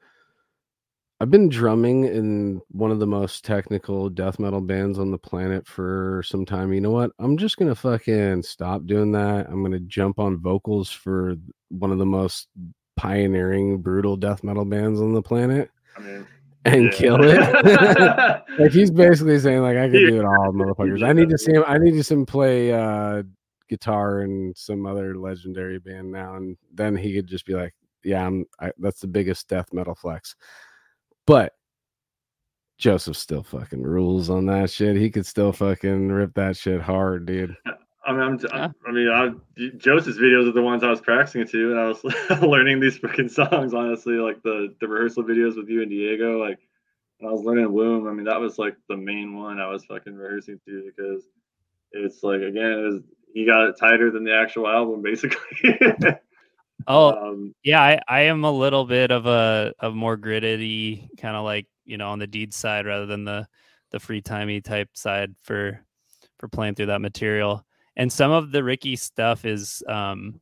I've been drumming in one of the most technical death metal bands on the planet for some time. You know what? I'm just going to fucking stop doing that. I'm going to jump on vocals for one of the most pioneering brutal death metal bands on the planet I mean, and yeah. kill it. like he's basically saying, like, I can do it all, motherfuckers. I need to see him. I need to see him play uh, guitar in some other legendary band now, and then he could just be like, "Yeah, I'm." I, that's the biggest death metal flex. But Joseph still fucking rules on that shit. He could still fucking rip that shit hard, dude. I mean, I'm, yeah. I mean, I, Joseph's videos are the ones I was practicing to, and I was learning these freaking songs. Honestly, like the the rehearsal videos with you and Diego, like I was learning Womb. I mean, that was like the main one I was fucking rehearsing to because it's like again, it was, he got it tighter than the actual album, basically. oh, um, yeah, I, I am a little bit of a of more gritty kind of like you know on the deed side rather than the the free timey type side for for playing through that material and some of the Ricky stuff is um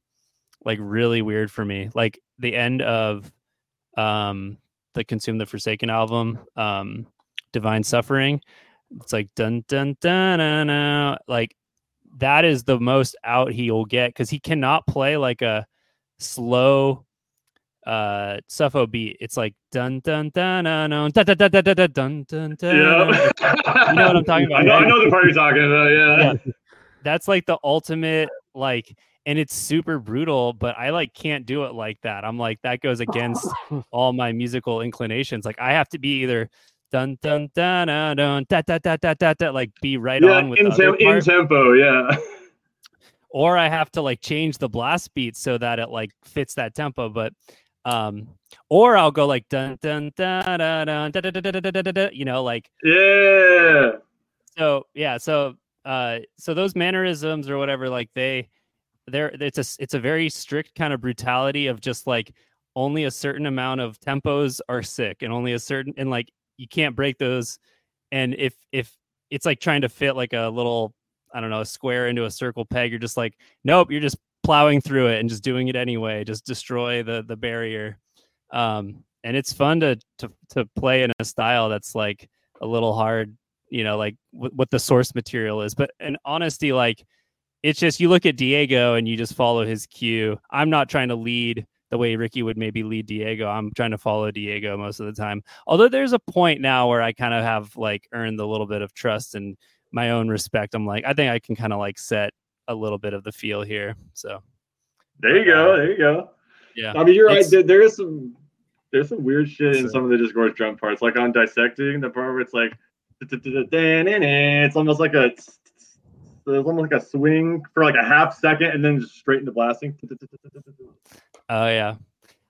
like really weird for me. Like the end of um the Consume the Forsaken album, um Divine Suffering. It's like dun dun dun dun, dun. like that is the most out he will get because he cannot play like a slow uh suffo beat. It's like dun dun dun dun dun dun dun dun dun dun dun dun. Yeah. You know what I'm talking about? I know, I know the part you're talking about. Yeah. yeah that's like the ultimate like and it's super brutal but i like can't do it like that i'm like that goes against all my musical inclinations like i have to be either dun dun dun dun dun da da da da da, da like be right yeah, on with in, te- in tempo yeah or i have to like change the blast beat so that it like fits that tempo but um or i'll go like dun dun dun dun dun da, da, da, da, da, da, da, you know like yeah so yeah so uh so those mannerisms or whatever like they they're it's a it's a very strict kind of brutality of just like only a certain amount of tempos are sick and only a certain and like you can't break those. And if if it's like trying to fit like a little i don't know a square into a circle peg you're just like nope you're just plowing through it and just doing it anyway just destroy the the barrier. Um and it's fun to to to play in a style that's like a little hard you know like w- what the source material is but in honesty like it's just you look at diego and you just follow his cue i'm not trying to lead the way ricky would maybe lead diego i'm trying to follow diego most of the time although there's a point now where i kind of have like earned a little bit of trust and my own respect i'm like i think i can kind of like set a little bit of the feel here. So There you go. There you go. yeah, I mean, you're right. It's- There, there is some there's some weird shit in some of the Disgorge drum parts, like on dissecting the part where it's like it's almost like a it's almost like a swing for like a half second and then just straight into blasting. oh yeah.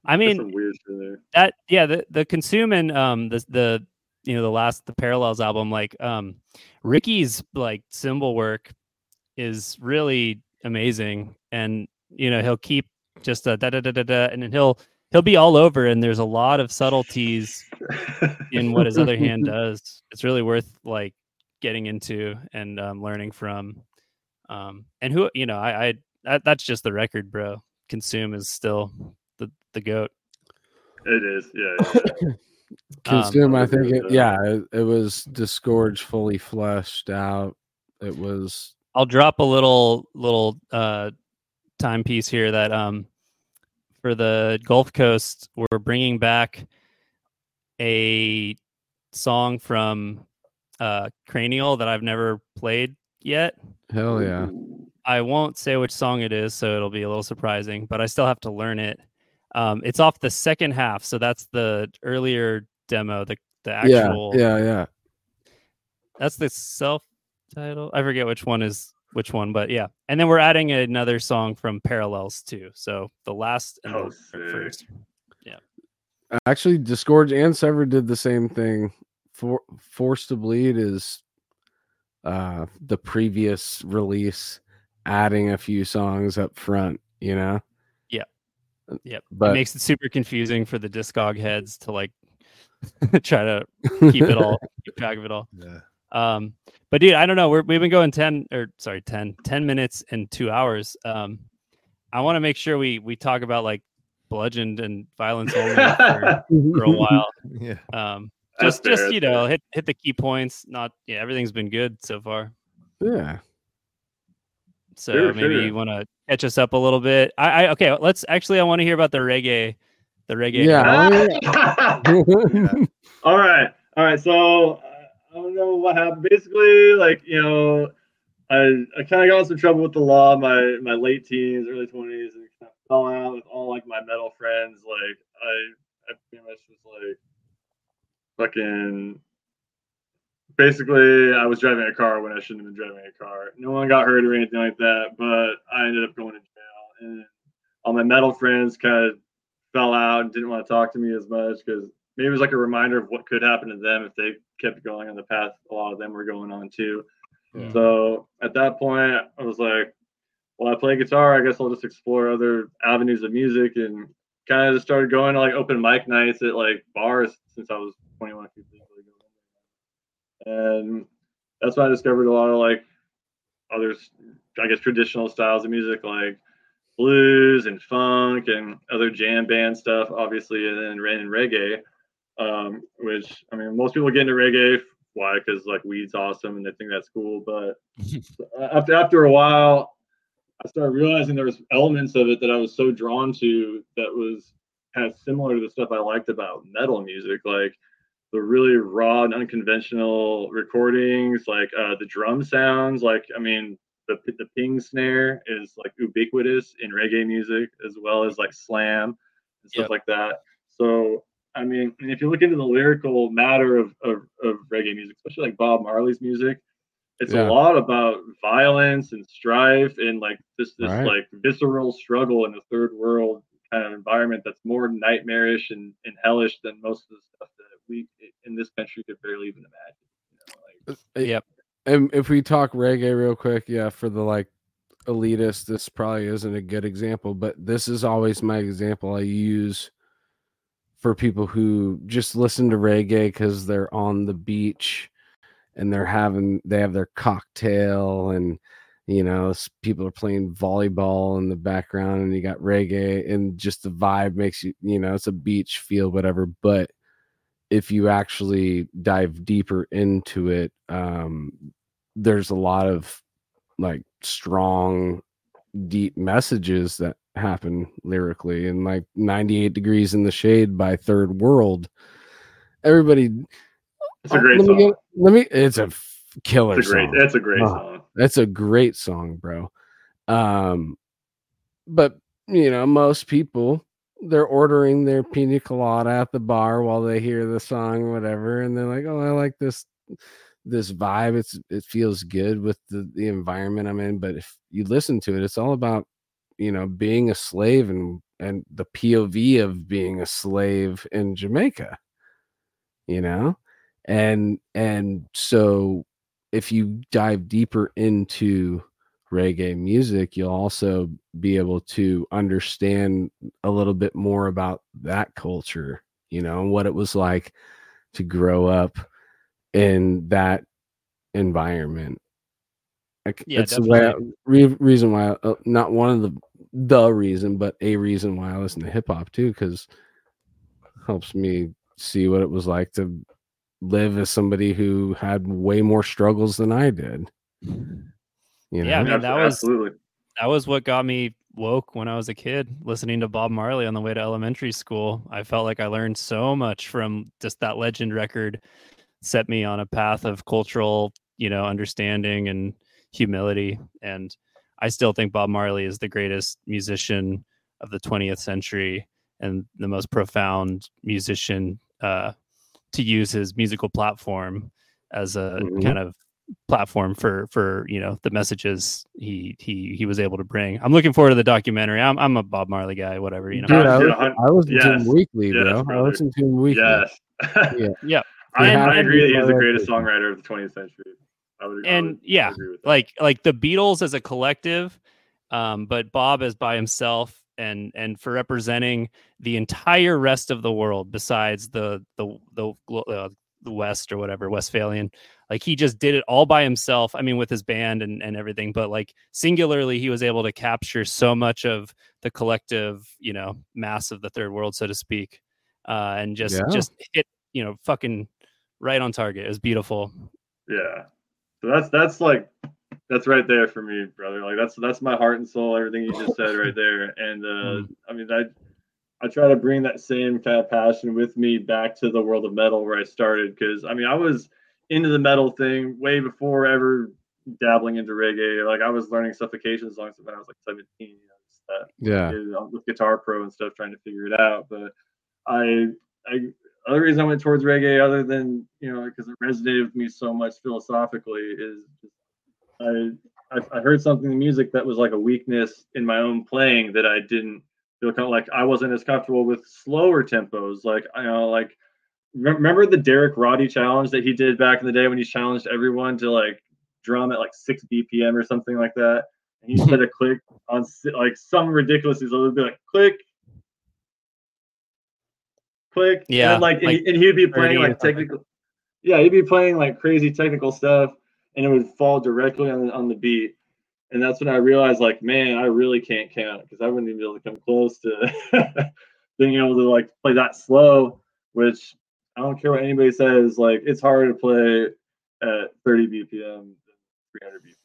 I mean, weird shit there. that yeah the the consume and um the the you know the last the parallels album like um ricky's like cymbal work is really amazing and you know he'll keep just a da da da da da and then he'll he'll be all over and there's a lot of subtleties in what his other hand does it's really worth like getting into and um, learning from um and who you know i i that, that's just the record bro consume is still the the goat It is, yeah. yeah. Um, Consume, I I think it, yeah, it, it was disgorged, fully fleshed out. It was I'll drop a little little uh timepiece here that um for the Gulf Coast we're bringing back a song from uh Cranial that I've never played yet. hell yeah. I won't say which song it is, so it'll be a little surprising, but I still have to learn it. Um it's off the second half, so that's the earlier demo, the the actual Yeah, yeah, yeah. that's the self title. I forget which one is which one, but yeah. And then we're adding another song from Parallels too. So the last and Oh, the sick. first. Actually, Disgorge and Sever did the same thing. For Forced to Bleed is uh the previous release, adding a few songs up front, you know? Yeah. Yep. But it makes it super confusing for the discog heads to like try to keep it all, keep track of it all. Yeah. Um, but dude, I don't know. We're, we've been going 10 or sorry, 10, 10 minutes and two hours. Um, I want to make sure we, we talk about like bludgeoned and violence only for, for a while. Yeah. Um, just, fair, just, that's you fair. know, hit, hit the key points. Not, yeah, everything's been good so far. yeah. So Sure, maybe sure. you want to catch us up a little bit. I, I okay. Let's actually. I want to hear about the reggae, the reggae. Yeah. Ah! all right, all right. So uh, I don't know what happened. Basically, like you know, I I kind of got in some trouble with the law my my late teens, early twenties, and kind of fell out with all like my metal friends. Like I I pretty much was like fucking. Basically, I was driving a car when I shouldn't have been driving a car. No one got hurt or anything like that, but I ended up going to jail. And all my metal friends kind of fell out and didn't want to talk to me as much because maybe it was like a reminder of what could happen to them if they kept going on the path a lot of them were going on too. Yeah. So at that point, I was like, well, I play guitar. I guess I'll just explore other avenues of music and kind of just started going to like open mic nights at like bars since I was 21. And that's when I discovered a lot of like others, I guess, traditional styles of music like blues and funk and other jam band stuff, obviously, and then and reggae. Um, which I mean, most people get into reggae. Why? Because like weed's awesome and they think that's cool. But after after a while, I started realizing there was elements of it that I was so drawn to that was kind of similar to the stuff I liked about metal music, like the really raw and unconventional recordings, like uh, the drum sounds. Like I mean, the the ping snare is like ubiquitous in reggae music as well as like slam and stuff Yep. like that. So I mean, and if you look into the lyrical matter of, of, of reggae music, especially like Bob Marley's music, it's Yeah. a lot about violence and strife and like this this Right. like visceral struggle in a third world kind of environment that's more nightmarish and, and hellish than most of the stuff that we in this country could barely even imagine. You know, like, uh, uh, Yep. And if we talk reggae real quick, yeah, for the like elitist, this probably isn't a good example, but this is always my example I use for people who just listen to reggae because they're on the beach and they're having they have their cocktail and you know people are playing volleyball in the background and you got reggae and just the vibe makes you you know it's a beach feel whatever. But if you actually dive deeper into it um there's a lot of like strong deep messages that happen lyrically and like 98 degrees in the shade by third world everybody it's a great let me song. get- let me it's a killer It's a great song. that's a great Oh. song. That's a great song, bro. Um, but you know, most people they're ordering their pina colada at the bar while they hear the song whatever, and they're like, "Oh, I like this this vibe. It's it feels good with the the environment I'm in." But if you listen to it, it's all about you know being a slave and and the POV of being a slave in Jamaica. You know, and and so if you dive deeper into reggae music, you'll also be able to understand a little bit more about that culture, you know, and what it was like to grow up in that environment. Like, Yeah, it's the way I- re- reason why, uh, not one of the the reason, but a reason why I listen to hip hop too, because helps me see what it was like to live as somebody who had way more struggles than I did. You know? Yeah, I mean, Abs- that was- absolutely. that was what got me woke when I was a kid, listening to Bob Marley on the way to elementary school. I felt like I learned so much from just that legend record, set me on a path of cultural, you know, understanding and humility. And I still think Bob Marley is the greatest musician of the 20th century and the most profound musician uh, to use his musical platform as a Mhm. kind of platform for for you know the messages he he he was able to bring. I'm looking forward to the documentary. I'm I'm a Bob Marley guy, whatever you know. Dude, I, was, hun- I listen to him weekly, yes, bro. I brother. listen to him weekly. Yes. Yeah. Yeah. I, I agree that he's the greatest songwriter of the 20th century. I would, I And, would yeah, agree with that. like like the Beatles as a collective, um, but Bob is by himself and and for representing the entire rest of the world besides the the the uh, the West or whatever Westphalian. Like he just did it all by himself. I mean, with his band and and everything, but like singularly, he was able to capture so much of the collective, you know, mass of the third world, so to speak, uh, and just Yeah. just hit you know fucking right on target. It was beautiful. Yeah. So that's that's like that's right there for me, brother. Like that's that's my heart and soul. Everything you just said right there. And uh, I mean, I I try to bring that same kind of passion with me back to the world of metal where I started. Because I mean, I was into the metal thing way before ever dabbling into reggae. Like I was learning suffocation songs when I was like 17. You know, just that Yeah. with Guitar Pro and stuff, trying to figure it out. But I, I, other reason I went towards reggae, other than you know, because it resonated with me so much philosophically, is just, I, I, I heard something in music that was like a weakness in my own playing that I didn't feel kind of like I wasn't as comfortable with slower tempos. Like you know, like re- remember the Derek Roddy challenge that he did back in the day when he challenged everyone to like drum at like six BPM or something like that. And he said a click on like some ridiculous. It would be like click, click. Yeah, like, and, like he, and he'd be playing like technical. Yeah, he'd be playing like crazy technical stuff, and it would fall directly on the, on the beat. And that's when I realized, like, man, I really can't count because I wouldn't even be able to come close to being able to like play that slow. Which I don't care what anybody says. Like, it's hard to play at 30 BPM, than 300 BPM.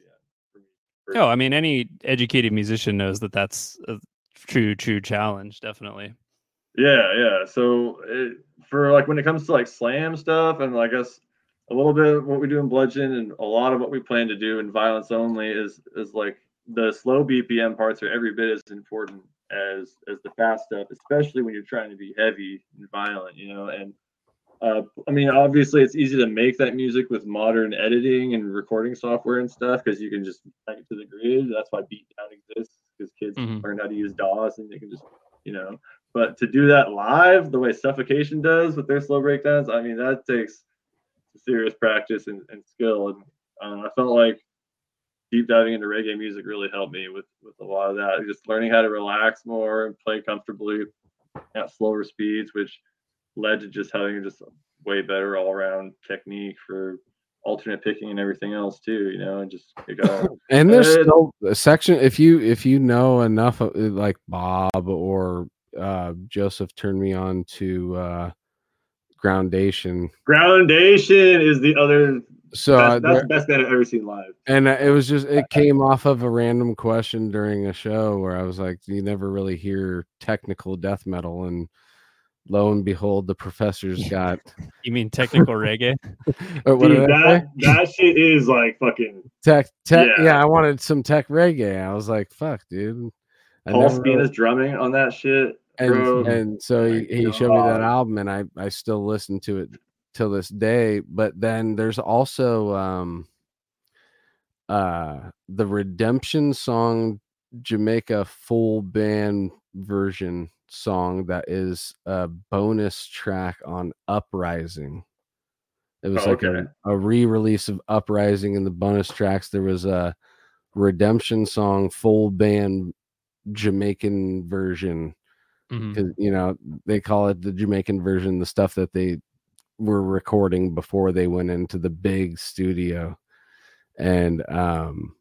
For me, Oh, I mean, any educated musician knows that that's a true, true challenge. Definitely. Yeah, yeah. So it, for like when it comes to like slam stuff and I guess a little bit of what we do in bludgeon and a lot of what we plan to do in violence only is is like the slow BPM parts are every bit as important as as the fast stuff, especially when you're trying to be heavy and violent, you know. And uh, I mean, obviously, it's easy to make that music with modern editing and recording software and stuff because you can just plug it to the grid. That's why Beatdown exists because kids Mhm. learn how to use DAWs and they can just, you know. But to do that live, the way Suffocation does with their slow breakdowns, I mean, that takes serious practice and, and skill. And uh, I felt like deep diving into reggae music really helped me with with a lot of that. Just learning how to relax more and play comfortably at slower speeds, which led to just having just way better all around technique for alternate picking and everything else too. You know, and just it got And there's Uh, still a section if you if you know enough of like Bob or uh Joseph turned me on to uh Groundation. Groundation is the other. So uh, that's there- the best band I've ever seen live. and uh, it was just it came off of a random question during a show where I was like, you never really hear technical death metal, and lo and behold, the professor's got. You mean technical reggae? or what Dude, did I say? that that shit is like fucking Tech, tech. Yeah. Yeah. I wanted some tech reggae. I was like, fuck, dude. I Paul drumming on that shit. and and so he, he showed me that album and I I still listen to it till this day but then there's also um uh the redemption song Jamaica full band version song that is a bonus track on Uprising it was Oh, like okay. a, a re-release of Uprising in the bonus tracks there was a redemption song full band Jamaican version because you know they call it the Jamaican version, the stuff that they were recording before they went into the big studio. And um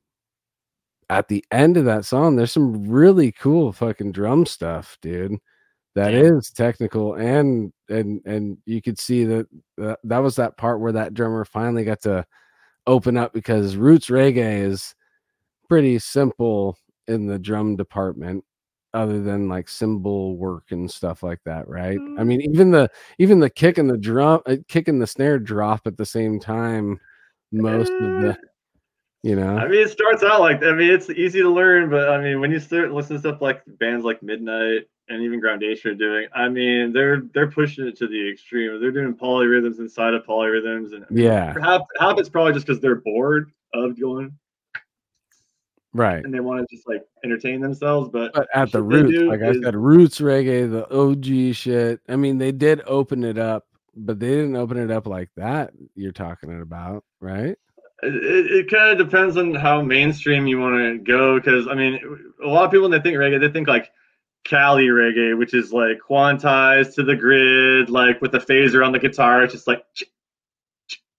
at the end of that song, there's some really cool fucking drum stuff, dude. That is technical and and and you could see that that, that was that part where that drummer finally got to open up because roots reggae is pretty simple in the drum department other than like cymbal work and stuff like that right? I mean even the even the kick and the drum uh, kick and the snare drop at the same time most of the you know? I mean, it starts out like I mean, it's easy to learn, but I mean, when you start listening to stuff like bands like Midnite and even Groundation are doing, I mean, they're they're pushing it to the extreme. They're doing polyrhythms inside of polyrhythms, and yeah. half half it's probably just because they're bored of going right and they want to just like entertain themselves. But but at the roots like i said roots reggae the og shit i mean they did open it up but they didn't open it up like that you're talking about right It, it, kind of depends on how mainstream you want to go. Because I mean, a lot of people when they think reggae, they think like Cali reggae, which is like quantized to the grid, like with a phaser on the guitar. It's just like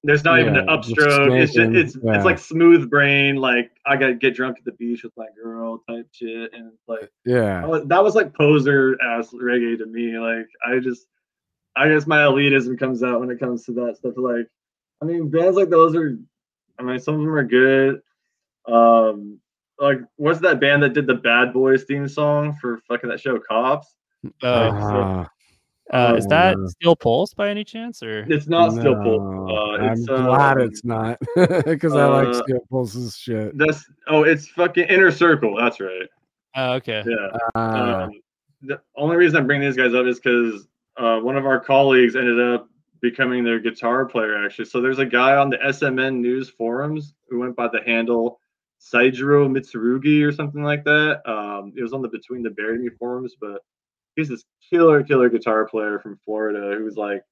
there's not even an upstroke. It's just it's yeah. it's like smooth brain. Like I gotta get drunk at the beach with my girl type shit, and it's like yeah that was- that was like poser ass reggae to me. Like I just, I guess my elitism comes out when it comes to that stuff. Like, I mean, bands like those are, I mean, some of them are good. Um, like what's that band that did the Bad Boys theme song for fucking that show Cops? Oh, Ah, uh, is oh, that no. Steel Pulse by any chance, or It's not Steel Pulse. Uh, i'm it's glad it's not because i like uh, Skip Pulse's shit That's oh, it's fucking Inner Circle. That's right. oh, okay, Yeah. Ah, Um, the only reason I'm bringing these guys up is because uh, one of our colleagues ended up becoming their guitar player, actually. So there's a guy on the SMN News forums who went by the handle Saijiro Mitsurugi or something like that. Um, it was on the Between the Bury Me forums, but he's this killer, killer guitar player from Florida who's like,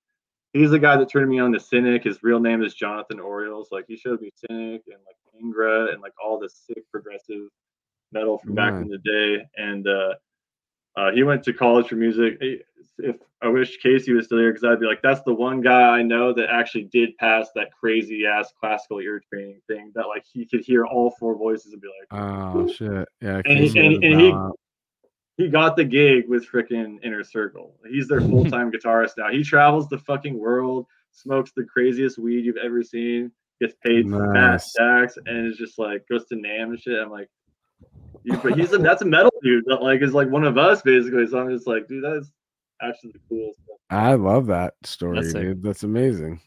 he's the guy that turned me on to Cynic. His real name is Jonathan Orioles. Like, he showed me Cynic and like Ingra and like all this sick progressive metal from back in the day. And, uh, uh, he went to college for music. If I wish Casey was still here, because I'd be like, that's the one guy I know that actually did pass that crazy ass classical ear training thing. That like he could hear all four voices and be like, oh shit yeah And he- and- and he- he got the gig with freaking Inner Circle. He's their full time guitarist now. He travels the fucking world, smokes the craziest weed you've ever seen, gets paid fat Nice. stacks, and is just like goes to NAMM and shit. I'm like, but he's a that's a metal dude that like is like one of us basically. So I'm just like, dude, that's actually the coolest. stuff. i love that story That's dude that's amazing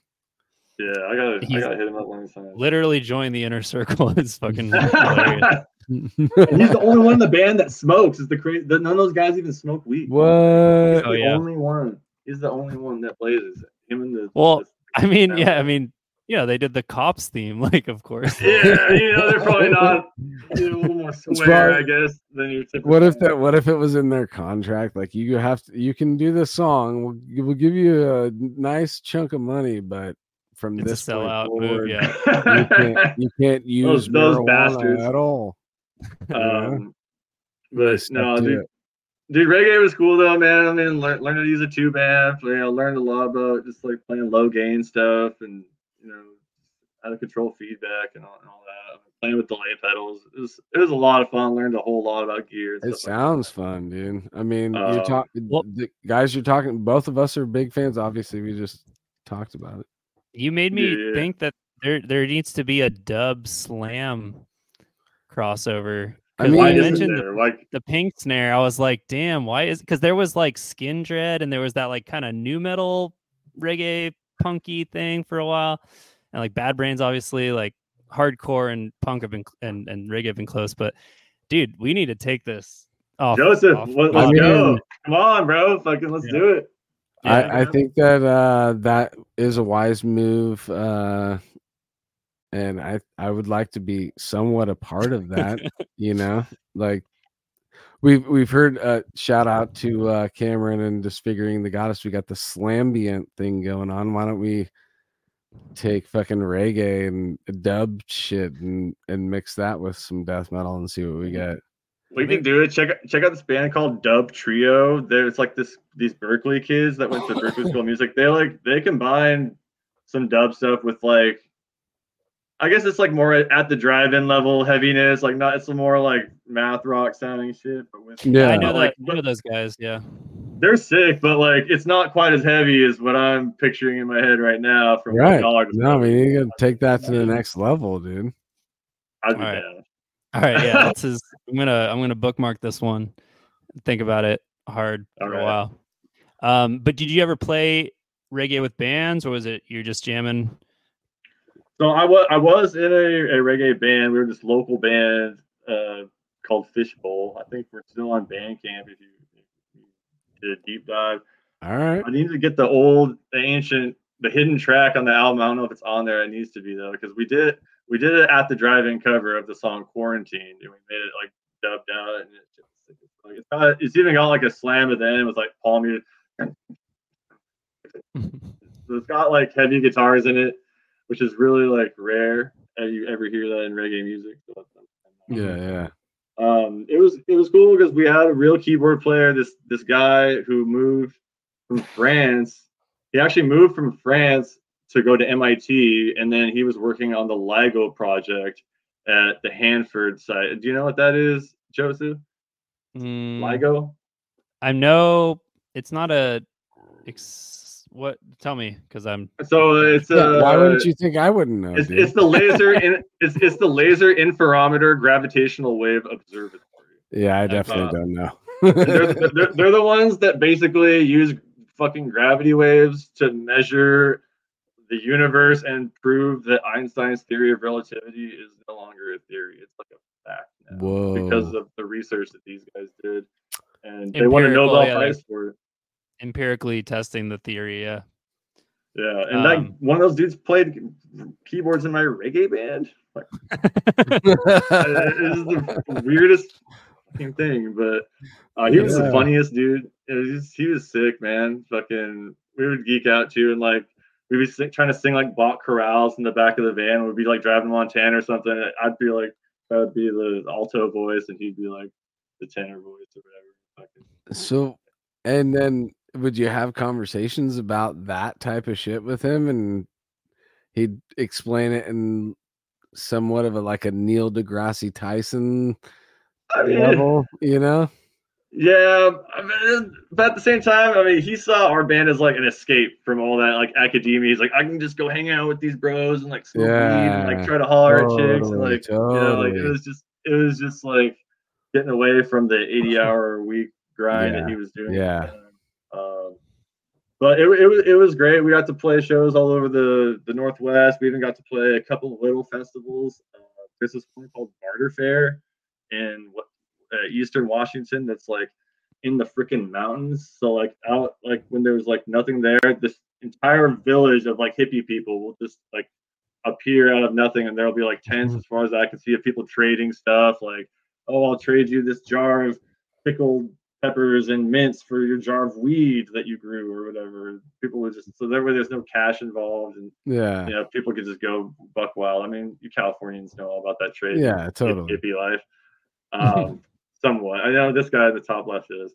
Yeah, I gotta I gotta hit him up one time. literally join the inner circle. It's fucking hilarious. And he's the only one in the band that smokes. Is the crazy? None of those guys even smoke weed. He's what Oh, the yeah. only one. He's the only one that blazes. Him and the Well, the- I mean, Yeah. yeah, I mean, yeah, they did the cops theme, like, of course. Yeah, you know, they're probably not a little more swear, I guess, than your typical. What if that? What if it was in their contract? Like you have to, you can do this song. We'll, we'll give you a nice chunk of money, but from It's this point sellout move, forward, yeah. you can't you can't use those marijuana bastards. at all. you know? um, but Stuck no, dude, dude, reggae was cool though, man. I mean, learn, learn to use a tube amp. You know, learned a lot about just like playing low gain stuff and you know how to control feedback and all, and all that. Playing with delay pedals. It was it was a lot of fun. Learned a whole lot about gear. It stuff like sounds fun, dude. I mean, you Um, talk, well- the guys. You're talking. Both of us are big fans. Obviously, we just talked about it. You made me Yeah. think that there there needs to be a dub slam crossover. I mean, Why mentioned there? Like, the ping snare. I was like, damn, why is because there was like Skindred and there was that like kind of nu metal reggae punky thing for a while, and like Bad Brains, obviously, like hardcore and punk have been and and reggae have been close. But dude, we need to take this off. Joseph, off- let, I us go. mean- Come on, bro. Fucking let's Yeah. do it. Yeah, I, I think that uh, that is a wise move, uh, and I I would like to be somewhat a part of that. you know, like we've we've heard. Uh, shout out to uh, Cameron and disfiguring the goddess. We got the slambient thing going on. Why don't we take fucking reggae and dub shit and and mix that with some death metal and see what we get? We can do it. Check check out this band called Dub Trio. There's like this these Berklee kids that went to Berklee School of Music. They like they combine some dub stuff with like I guess it's like more at the drive-in level heaviness. Like not it's more like math rock sounding shit, but with Yeah, I know that. like, one of those guys. Yeah. they're sick, but like it's not quite as heavy as what I'm picturing in my head right now from Right. y'all No, I mean you gotta take that to the next level, dude. I'd be All right. All right, Yeah. this is. I'm gonna. I'm gonna bookmark this one. Think about it hard All for right. a while. Um, but did you ever play reggae with bands, or was it you're just jamming? So I was I was in a, a reggae band. We were this local band uh, called Fishbowl. I think we're still on Bandcamp. If you, if you did a deep dive, All right. I need to get the old, the ancient, the hidden track on the album. I don't know if it's on there. It needs to be though, because we did we did it at the drive-in cover of the song Quarantine, and we made it like dubbed out, and it's just like it's, got, it's even got like a slam at the end with like palm muted. So it's got like heavy guitars in it, which is really like rare. And you ever hear that in reggae music? So Yeah, yeah. Um, it was it was cool because we had a real keyboard player. This this guy who moved from France. He actually moved from France to go to MIT, and then he was working on the LIGO project at the Hanford site. Do you know what that is, Joseph? Mm, LIGO? I know it's not a. Ex- what? Tell me, because I'm. So it's Yeah, uh, why wouldn't you think I wouldn't know? It's, it's the laser in it's, it's the laser interferometer gravitational wave observatory. yeah, I definitely Uh, don't know. They're, they're, they're the ones that basically use fucking gravity waves to measure the universe and prove that Einstein's theory of relativity is no longer a theory. It's like a fact now Whoa. because of the research that these guys did. And they won a Empirical, Nobel yeah, Prize for it. Empirically testing the theory. Yeah. Yeah. And Um, like one of those dudes played keyboards in my reggae band. Like, it is the weirdest fucking thing, but uh, he was the funniest dude. Was just, he was sick, man. Fucking, we would geek out too, and like we'd be sing, trying to sing like Bach chorales in the back of the van. We'd be like driving Montana or something. I'd be like, that would be the alto voice, and he'd be like the tenor voice or whatever. Fucking, so, and then would you have conversations about that type of shit with him, and he'd explain it in somewhat of a like a Neil deGrasse Tyson I mean, level, you know? Yeah, I mean, but at the same time, I mean, he saw our band as like an escape from all that like academia. He's like, I can just go hang out with these bros and like smoke weed and like try to holler at chicks and totally, like you know, like it was just it was just like getting away from the eighty hour a week grind that he was doing. yeah. Um, but it, it was it was great. We got to play shows all over the the Northwest. We even got to play a couple of little festivals. Uh, there's this one called Barter Fair in what uh, Eastern Washington that's like in the freaking mountains. So like out like when there was like nothing there, this entire village of like hippie people will just like appear out of nothing, and there'll be like tents Mhm. as far as I can see of people trading stuff. Like, oh, I'll trade you this jar of pickled peppers and mints for your jar of weed that you grew or whatever. People would just so that way there's no cash involved and Yeah. you know people could just go buck wild. I mean, you Californians know all about that trade Yeah, hip- totally. hippie life. Um, somewhat. I know this guy at the top left is.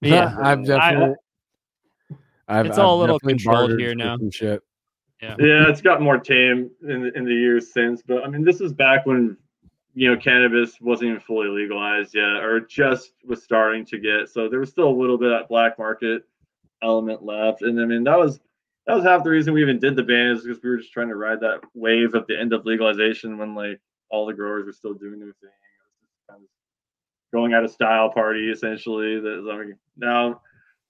Yeah. I've definitely. I've, It's all I've a little controlled here now. Shit. Yeah. Yeah, it's got more tame in the, in the years since, but I mean, this is back when you know cannabis wasn't even fully legalized yet, or just was starting to get. So there was still a little bit of that black market element left, and I mean that was that was half the reason we even did the ban is because we were just trying to ride that wave of the end of legalization when like all the growers were still doing their thing. It was just kind of going out of style party essentially. That I mean, now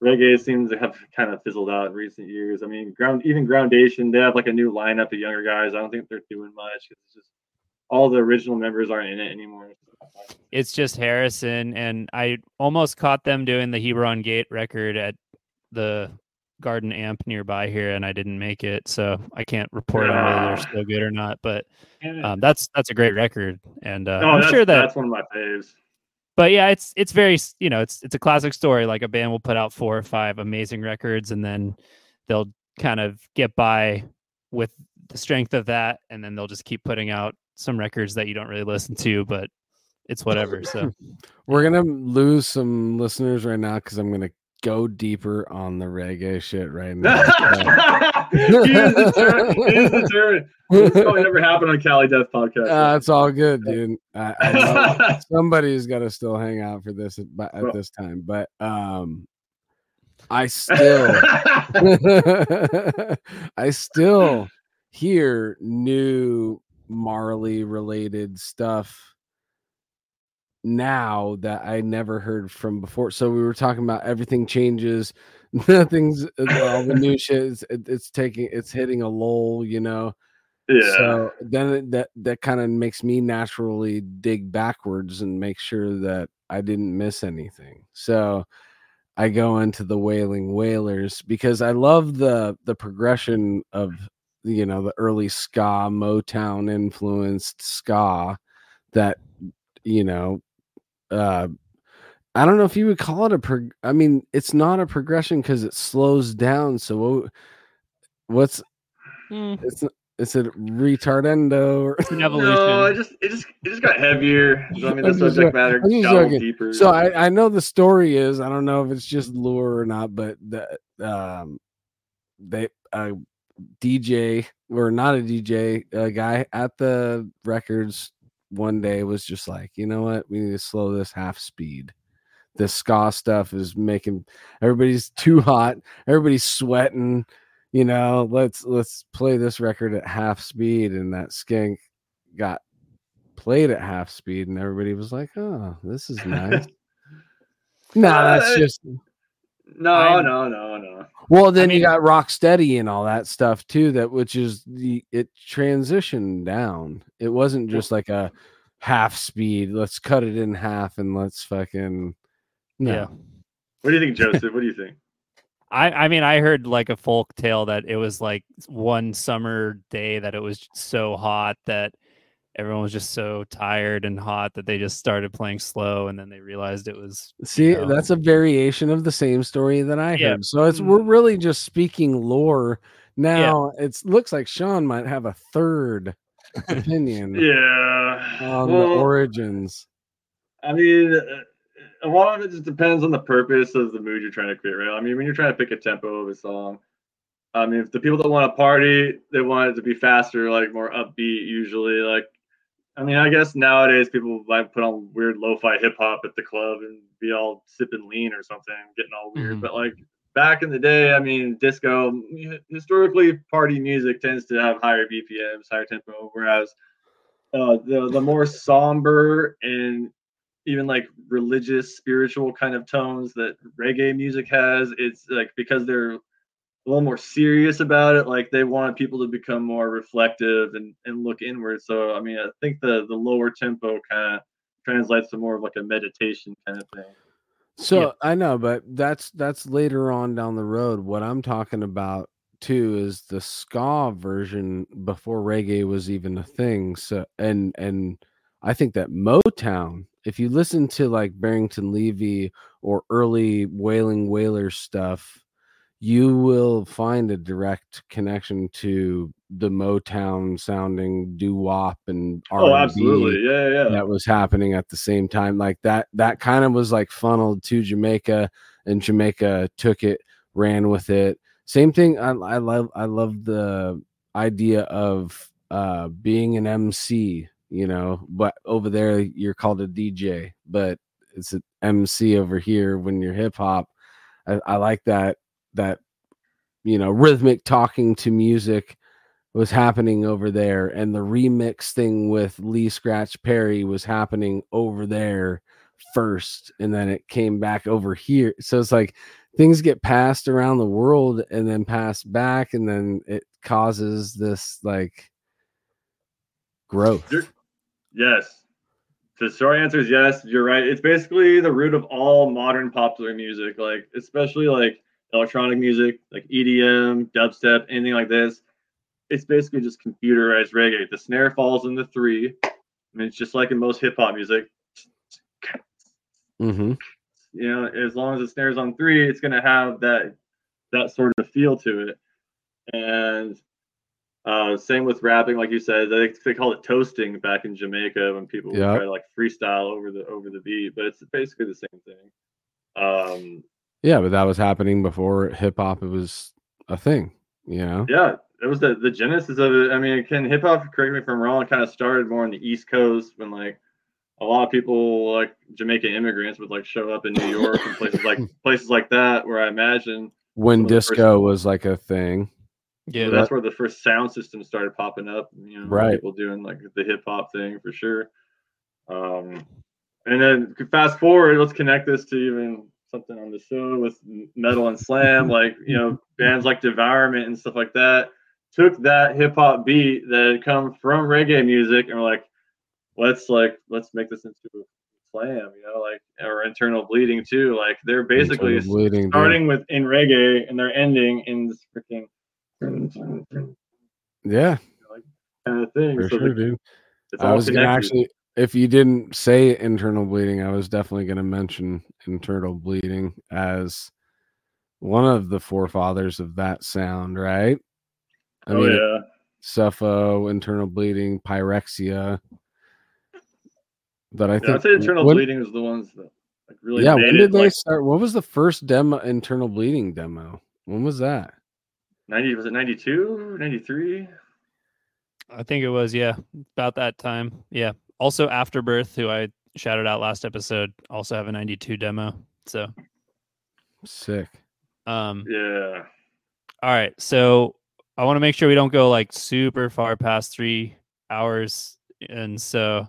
reggae seems to have kind of fizzled out in recent years. I mean, ground even Groundation, they have like a new lineup of younger guys. I don't think they're doing much. It's just all the original members aren't in it anymore. It's just Harrison, and I almost caught them doing the Hebron Gate record at the Garden Amp nearby here, and I didn't make it, so I can't report on whether they're still good or not. But um, that's that's a great record, and uh, no, I'm sure that that's one of my faves. but yeah, it's it's very you know it's it's a classic story. Like a band will put out four or five amazing records, and then they'll kind of get by with the strength of that, and then they'll just keep putting out some records that you don't really listen to, but it's whatever. So We're gonna lose some listeners right now because I'm gonna go deeper on the reggae shit right now. he is determined. Is determined. This probably never happened on Cali Death Podcast. Uh, it's all good, dude. I, I know somebody's got to still hang out for this at, at Well- this time, but um, I still, I still hear new Marley related stuff now that I never heard from before. So we were talking about everything changes, nothing's uh, all the new shit. Is, it, it's taking, it's hitting a lull, you know. yeah. So then it- that that kind of makes me naturally dig backwards and make sure that I didn't miss anything. So I go into the Wailing Wailers because I love the the progression of you know the early ska Motown influenced ska that you know uh I don't know if you would call it a prog- I mean it's not a progression because it slows down so what, what's mm, it's it's a retardando or it's an evolution. No, it just it just it just got heavier. So, I mean, the I'm subject joking. matter got a little joking. deeper. so I, I know the story is I don't know if it's just lure or not, but the um they uh DJ or not a DJ a guy at the records one day was just like, you know what, we need to slow this half speed. The ska stuff is making everybody's too hot, everybody's sweating, you know, let's let's play this record at half speed and that skink got played at half speed and everybody was like, oh, this is nice. no, that's Uh, just no, I'm- no, no, no. well, then you mean- got rock steady and all that stuff too. That which is the it transitioned down. It wasn't just like a half speed. Let's cut it in half and let's fucking no. Yeah. What do you think, Joseph? what do you think? I, I mean, I heard like a folk tale that it was like one summer day that it was so hot that everyone was just so tired and hot that they just started playing slow and then they realized it was See, know. that's a variation of the same story that I Yeah. heard. So it's we're really just speaking lore. Now it looks like Sean might have a third opinion Yeah. on the origins. I mean, uh, a lot of it just depends on the purpose of the mood you're trying to create, right? I mean, when you're trying to pick a tempo of a song, I mean, if the people that want to party, they want it to be faster, like more upbeat, usually. Like, I mean, I guess nowadays people might put on weird lo-fi hip hop at the club and be all sipping lean or something, getting all weird. Mhm. But like back in the day, I mean, disco historically party music tends to have higher BPMs, higher tempo, whereas uh, the the more somber and even like religious, spiritual kind of tones that reggae music has, it's like because they're a little more serious about it. Like they want people to become more reflective and, and look inward. So I mean, I think the the lower tempo kind of translates to more of like a meditation kind of thing. So Yeah. I know, but that's that's later on down the road. What I'm talking about too is the ska version before reggae was even a thing. So and and I think that Motown, if you listen to like Barrington Levy or early Wailing Wailers stuff, you will find a direct connection to the Motown sounding doo wop and Oh, R&B absolutely, yeah, yeah. that was happening at the same time like that that kind of was like funneled to jamaica and jamaica took it ran with it. Same thing i, I love i love the idea of uh being an mc you know but over there you're called a dj but it's an mc over here when you're hip hop I, I like that that you know rhythmic talking to music was happening over there and the remix thing with Lee Scratch Perry was happening over there first and then it came back over here. So it's like things get passed around the world and then passed back and then it causes this like growth. You're- Yes. The short answer is yes. You're right. It's basically the root of all modern popular music, like especially like electronic music, like EDM, dubstep, anything like this. It's basically just computerized reggae. The snare falls in the three. I mean, it's just like in most hip hop music. Mm-hmm. You know, as long as the snare's on three, it's gonna have that that sort of feel to it. And uh, same with rapping, like you said, they, they call it toasting back in Jamaica when people would Yep. try to like freestyle over the over the beat, but it's basically the same thing. Um, Yeah, but that was happening before hip hop it was a thing, you know? yeah, it was the the genesis of it. I mean, can hip hop correct me if I'm wrong? Kind of started more on the East Coast when like a lot of people like Jamaican immigrants would like show up in New York and places like places like that, where I imagine When One of the first- disco was like a thing. Yeah, So that's where the first sound system started popping up. You know, Right. people doing like the hip hop thing for sure. Um, and then fast forward, let's connect this to even something on the show with metal and slam, like you know bands like Devourment and stuff like that. Took that hip hop beat that had come from reggae music and were like, let's like let's make this into a slam, you know, like or internal bleeding too. Like they're basically bleeding, dude. starting with in reggae and they're ending in this freaking yeah kind Yeah, of thing. for so sure, dude. I was gonna actually, if you didn't say internal bleeding, I was definitely gonna mention internal bleeding as one of the forefathers of that sound, right? I oh mean, yeah, Suffo, internal bleeding, pyrexia. But I yeah. think I'd say internal when- bleeding was the ones that like really yeah, made when it. did they like start? What was the first demo? Internal bleeding demo. When was that? ninety was it 92, 93? I think it was yeah, about that time. Yeah. Also, Afterbirth, who I shouted out last episode, also have a 92 demo. So, Sick. um, Yeah, all right. So I want to make sure we don't go like super far past three hours, and so,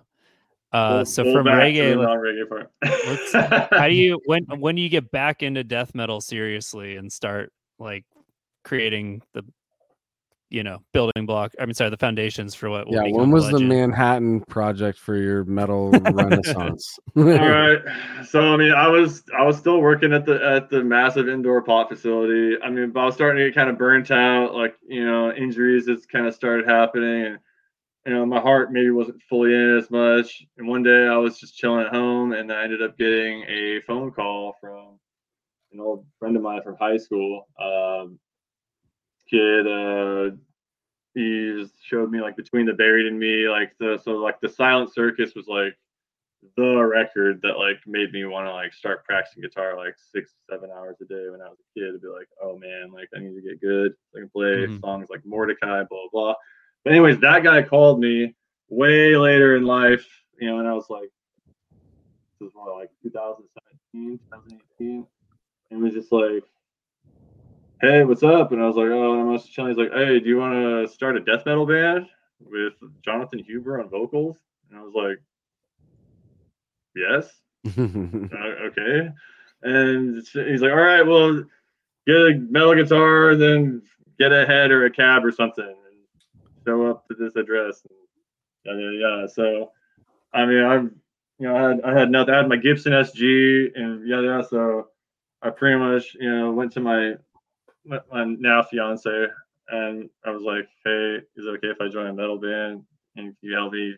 uh, Pull- so pull from reggae, let's- non-reggae part. how do you when when do you get back into death metal seriously and start like creating the you know building block i mean sorry the foundations for what Yeah, when was the? Manhattan project for your metal renaissance? All right. So I mean, I was I was still working at the at the massive indoor pot facility. I mean, but I was starting to get kind of burnt out. Like you know, injuries has kind of started happening, and you know, my heart maybe wasn't fully in it as much. And one day I was just chilling at home, and I ended up getting a phone call from an old friend of mine from high school. Um, kid, uh, he showed me like between the buried and me, like the so like the Silent Circus was like the record that like made me want to like start practicing guitar like six seven hours a day when I was a kid to be like oh man like I need to get good I can play Mhm. songs like Mordecai blah blah but anyways that guy called me way later in life you know and I was like this was more like 2017 2018 and was just like hey what's up and I was like oh I'm just chilling he's like hey do you want to start a death metal band with Jonathan Huber on vocals and I was like yes uh, okay. And he's like, all right, well, get a metal guitar, and then get a head or a cab or something, and show up to this address. And yeah, yeah, yeah. So, I mean, I'm, you know, I had I had nothing. I had my Gibson SG, and yeah, yeah. So, I pretty much, you know, went to my my, my now fiance, and I was like, hey, is it okay if I join a metal band? And can you help me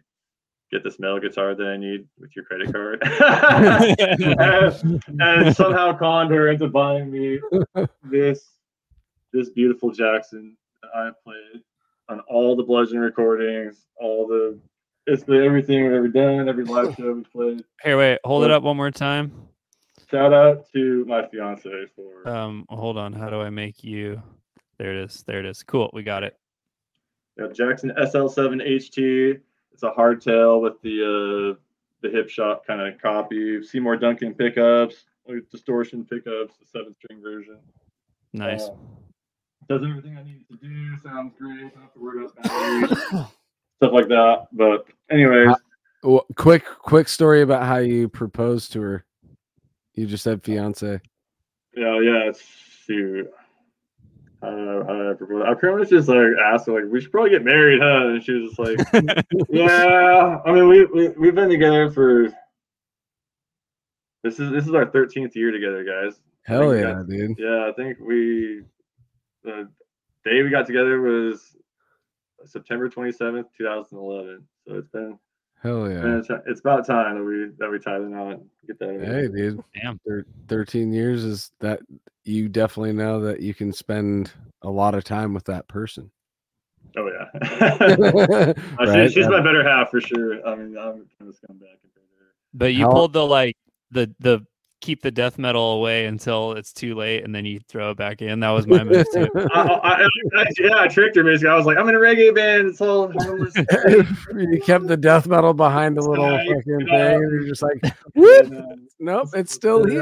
get this metal guitar that I need with your credit card? and, and somehow conned her into buying me this this beautiful Jackson that I played on all the bludgeon recordings, all the basically everything we've ever done, every live show we played. here wait hold it up one more time Shout out to my fiance for um hold on how do i make you there it is there it is cool we got it yeah, Jackson SL7 HT. It's a hardtail with the uh, the Hipshot kind of copy. Seymour Duncan pickups, distortion pickups, the seven string version. nice Uh, does everything I need to do. Sounds great. Don't have to worry about batteries, stuff like that. But anyways, Well, quick, quick story about how you proposed to her. You just said fiance. Yeah, yeah. Shoot. I don't know how I. I pretty much just like asked her, like, we should probably get married, huh? And she was just like, yeah. I mean, we, we we've been together for this is this is our 13th year together, guys. Hell yeah, that's- dude. Yeah, I think we the day we got together was September 27th, 2011. So it's been Hell yeah. man, it's, it's about time that we that we tie the knot and get that. Hey, with. dude. Damn. Thir- 13 years is that you definitely know that you can spend a lot of time with that person. Oh yeah. right? She- she's Uh, my better half for sure. I mean, I'm kind of scumbag compared to her. But you How- pulled the like the the keep the death metal away until it's too late, and then you throw it back in. That was my move too. I, I, I, I- yeah, I tricked her basically. I was like, I'm in a reggae band. It's all you kept the death metal behind the little Right, fucking you thing. And you're just like, And, um, nope, it's still here.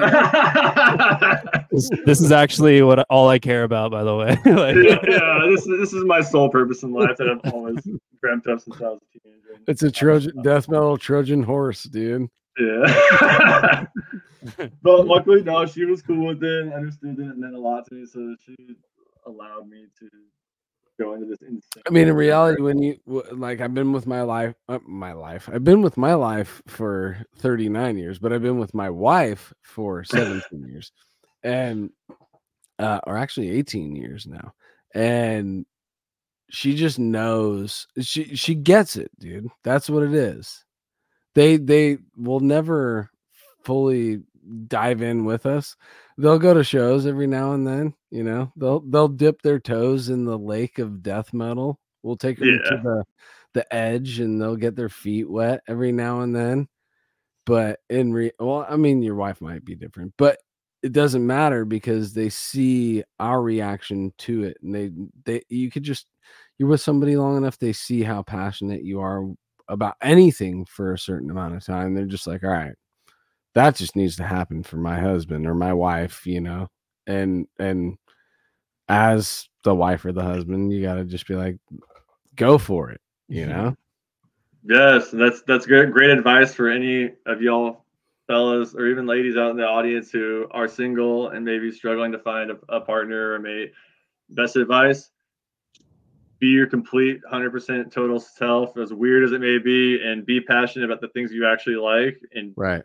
This, this is actually what all I care about, by the way. like, yeah, yeah, this is this is my sole purpose in life that I've always dreamt of since I was a teenager. It's a Trojan death metal Trojan horse, dude. Yeah. but luckily, no, she was cool with it, understood it, it meant a lot to me. So she allowed me to go into this. I mean, in reality, when you like, I've been with my life, uh, my life, I've been with my life for 39 years, but I've been with my wife for 17 years, and uh, or actually 18 years now, and she just knows she she gets it, dude. That's what it is. They they will never fully dive in with us. They'll go to shows every now and then, you know. They'll they'll dip their toes in the lake of death metal. We'll take them Yeah. to the the edge and they'll get their feet wet every now and then. But in re well, I mean your wife might be different, but it doesn't matter because they see our reaction to it and they they you could just you're with somebody long enough they see how passionate you are about anything for a certain amount of time they're just like all right that just needs to happen for my husband or my wife you know and and as the wife or the husband you got to just be like go for it you know Yes, that's that's great great advice for any of y'all fellas or even ladies out in the audience who are single and maybe struggling to find a, a partner or a mate. Best advice: be your complete 100% total self, as weird as it may be, and be passionate about the things you actually like, and right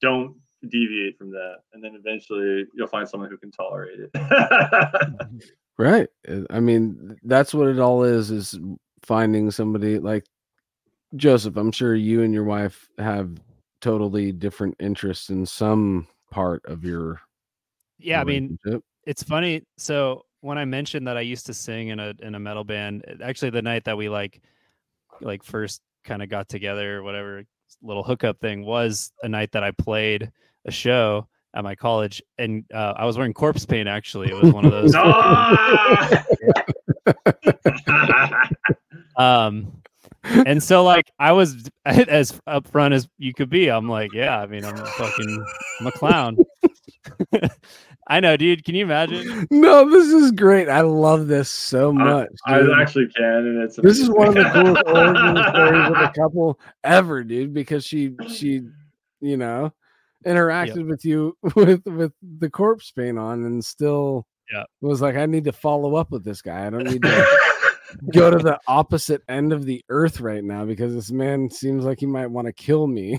don't deviate from that. And then eventually, you'll find someone who can tolerate it. right i mean that's what it all is is finding somebody like joseph i'm sure you and your wife have totally different interests in some part of your yeah, I mean, it's funny. So when I mentioned that I used to sing in a in a metal band, actually the night that we like like first kind of got together, or whatever little hookup thing was a night that I played a show at my college, and uh, I was wearing corpse paint. Actually, it was one of those. Ah! um, and so like I was as upfront as you could be. I'm like, yeah, I mean, I'm a fucking, I'm a clown. I know, dude. Can you imagine? no this is great i love this so much I dude. actually can, and it's this is one of the coolest origin stories of a couple ever dude because she she you know interacted with you with with the corpse paint on and still Yeah. was like i need to follow up with this guy i don't need to go to the opposite end of the earth right now because this man seems like he might want to kill me.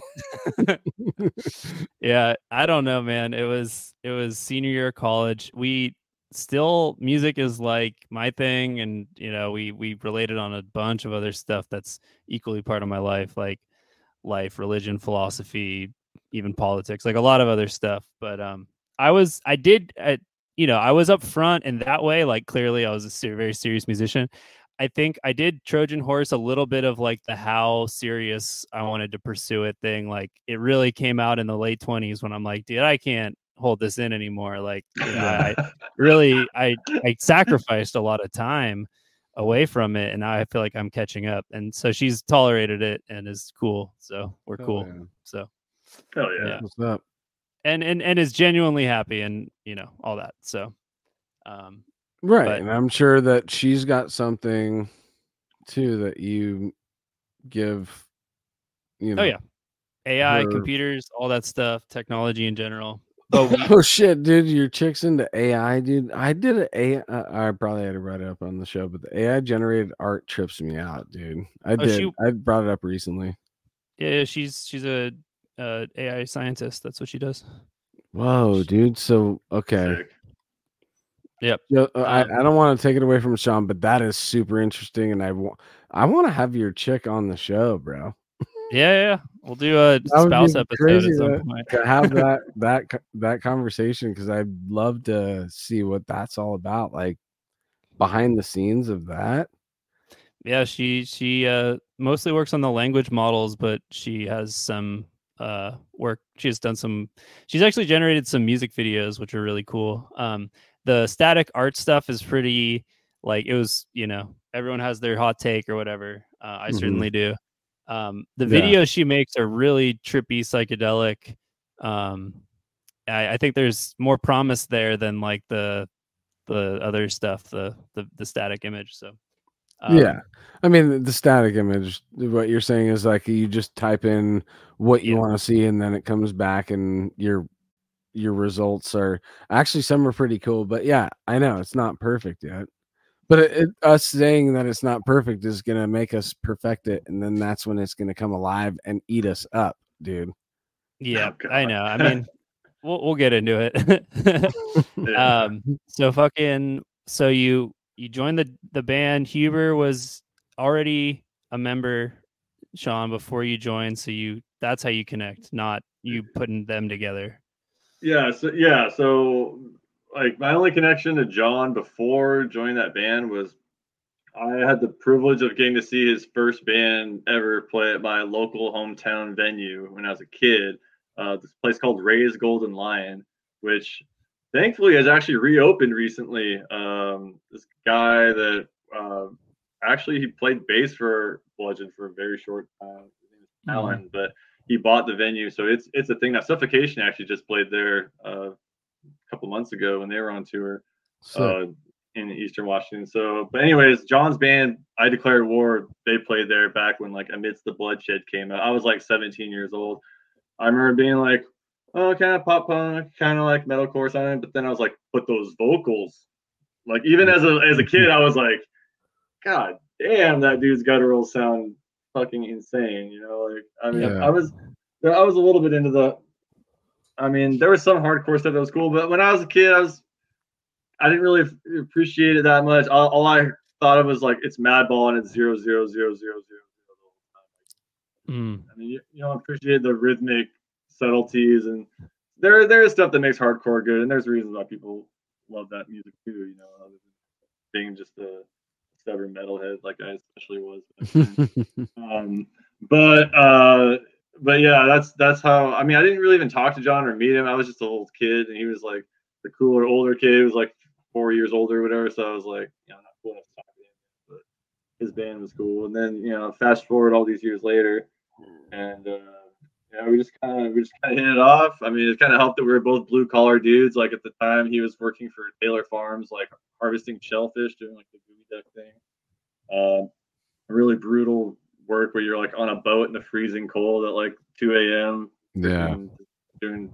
Yeah i don't know man. It was it was senior year of college. We still music is like my thing and you know we we related on a bunch of other stuff that's equally part of my life like life religion philosophy even politics like a lot of other stuff. But um i was i did uh, you know i was up front in that way like clearly i was a very serious musician I think I did Trojan Horse a little bit of like the how serious I wanted to pursue it thing. Like it really came out in the late twenties when I'm like, dude, I can't hold this in anymore. Like, you know, I, I really, I, I sacrificed a lot of time away from it, and now I feel like I'm catching up. And so she's tolerated it and is cool. So we're Hell cool. yeah. So Hell yeah. Yeah. what's up and and and is genuinely happy, and you know all that. So, um, right But- and i'm sure that she's got something too that you give you know. Oh yeah, AI, her- computers, all that stuff, technology in general. But we, Oh shit, dude! Your chick's into AI, dude. I did an AI. Uh, I probably had to write it up on the show, but the AI generated art trips me out, dude. I Oh, did. she- I brought it up recently. yeah, she's she's a uh, AI scientist. That's what she does. Whoa, dude. So okay, Sick. Yeah. uh, I, Um, I don't want to take it away from Sean, but that is super interesting, and I want I want to have your chick on the show, bro. Yeah, yeah. We'll do a spouse episode at some point. to have that that that conversation because I'd love to see what that's all about, like behind the scenes of that. Yeah, she she uh mostly works on the language models, but she has some uh work she has done some she's actually generated some music videos which are really cool. Um the static art stuff is pretty like it was, you know, everyone has their hot take or whatever. Uh, I Mhm. certainly do. Um the Yeah. videos she makes are really trippy psychedelic. Um I, I think there's more promise there than like the the other stuff, the the, the static image. So um, yeah, I mean the static image. What you're saying is like you just type in what you Yeah. want to see, and then it comes back, and your your results are actually some are pretty cool. But yeah, I know it's not perfect yet. But it, it, us saying that it's not perfect is gonna make us perfect it, and then that's when it's gonna come alive and eat us up, dude. Yeah, Oh, I know. I mean, we'll we'll get into it. Yeah. um, so fucking, so you you joined the the band. Huber was already a member, Sean, before you joined. So you that's how you connect, not you putting them together. Yeah, so yeah, so like my only connection to John before joining that band was I had the privilege of getting to see his first band ever play at my local hometown venue when I was a kid. Uh, this place called Ray's Golden Lion, which thankfully has actually reopened recently. Um, this guy that uh, actually he played bass for Bludgeon for a very short time. His name is Alan, but he bought the venue, so it's it's a thing. Now Suffocation actually just played there uh, a couple months ago when they were on tour uh, in Eastern Washington. So, but anyways, John's band, I Declared War, they played there back when like Amidst the Bloodshed came out. I was like 17 years old. I remember being like, oh, kind of pop punk, kind of like metalcore something. But then I was like, but those vocals, like even as a as a kid, I was like, God damn, that dude's guttural sound fucking insane. You know, like I mean, Yeah. I was I was a little bit into the. I mean, there was some hardcore stuff that was cool, but when I was a kid, I was I didn't really appreciate it that much. All, all I thought of was like it's Madball and it's zero zero zero zero zero. Mm. I mean, you, you don't appreciate the rhythmic subtleties, and there there is stuff that makes hardcore good, and there's reasons why people love that music too. You know, other than being just a stubborn metalhead like I especially was. um, but uh, but yeah, that's that's how. I mean, I didn't really even talk to John or meet him. I was just a little kid, and he was like the cooler older kid. He was like four years older, or whatever. So I was like, you know, not cool enough to talk to him, but his band was cool. And then you know, fast forward all these years later, and uh, yeah, we just kind of we just kind of hit it off. I mean, it kind of helped that we were both blue collar dudes. Like at the time, he was working for Taylor Farms, like harvesting shellfish, doing like the geoduck thing. Um, really brutal work where you're like on a boat in the freezing cold at like 2 a.m. yeah. doing.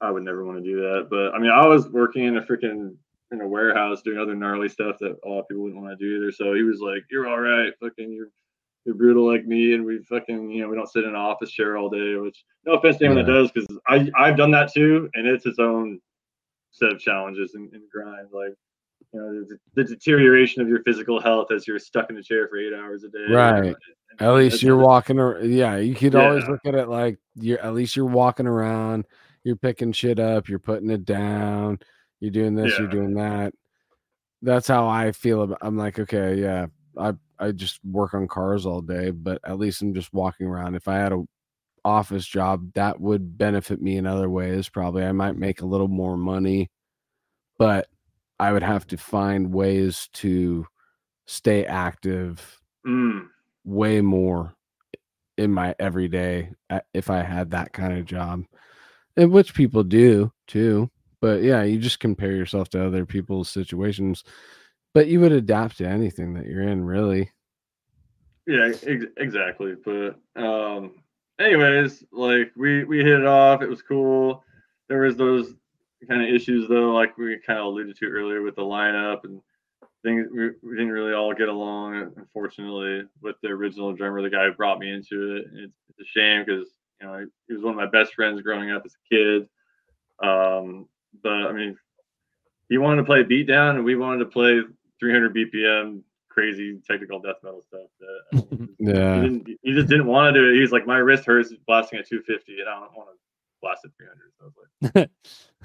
I would never want to do that, but I mean, I was working in a freaking in a warehouse doing other gnarly stuff that a lot of people wouldn't want to do either. So he was like, "You're all right, fucking, you're you're brutal like me, and we fucking, you know, we don't sit in an office chair all day." Which, no offense to anyone that does, because I I've done that too, and it's its own set of challenges and, and grind. Like, you know, the, the deterioration of your physical health as you're stuck in a chair for eight hours a day. Right. And- At least you're walking around. Yeah, you could always look at it like you're at least you're walking around, you're picking shit up, you're putting it down, you're doing this, you're doing that. That's how I feel about I'm like, okay, yeah, I I just work on cars all day, but at least I'm just walking around. If I had a office job, that would benefit me in other ways. Probably I might make a little more money, but I would have to find ways to stay active Mm. way more in my everyday if I had that kind of job, and which people do too. But yeah, you just compare yourself to other people's situations, but you would adapt to anything that you're in, really. Yeah, ex- exactly. But um, anyways, like we we hit it off. It was cool. There was those kind of issues though, like we kind of alluded to earlier with the lineup and things. We, we didn't really all get along, unfortunately, with the original drummer, the guy who brought me into it. It's, it's a shame because you know he was one of my best friends growing up as a kid. Um, but I mean, he wanted to play beatdown, and we wanted to play 300 BPM crazy technical death metal stuff. That, I Yeah. he, didn't, he just didn't want to do it. He's like, my wrist hurts blasting at 250, and I don't want to blast at 300. So I was like,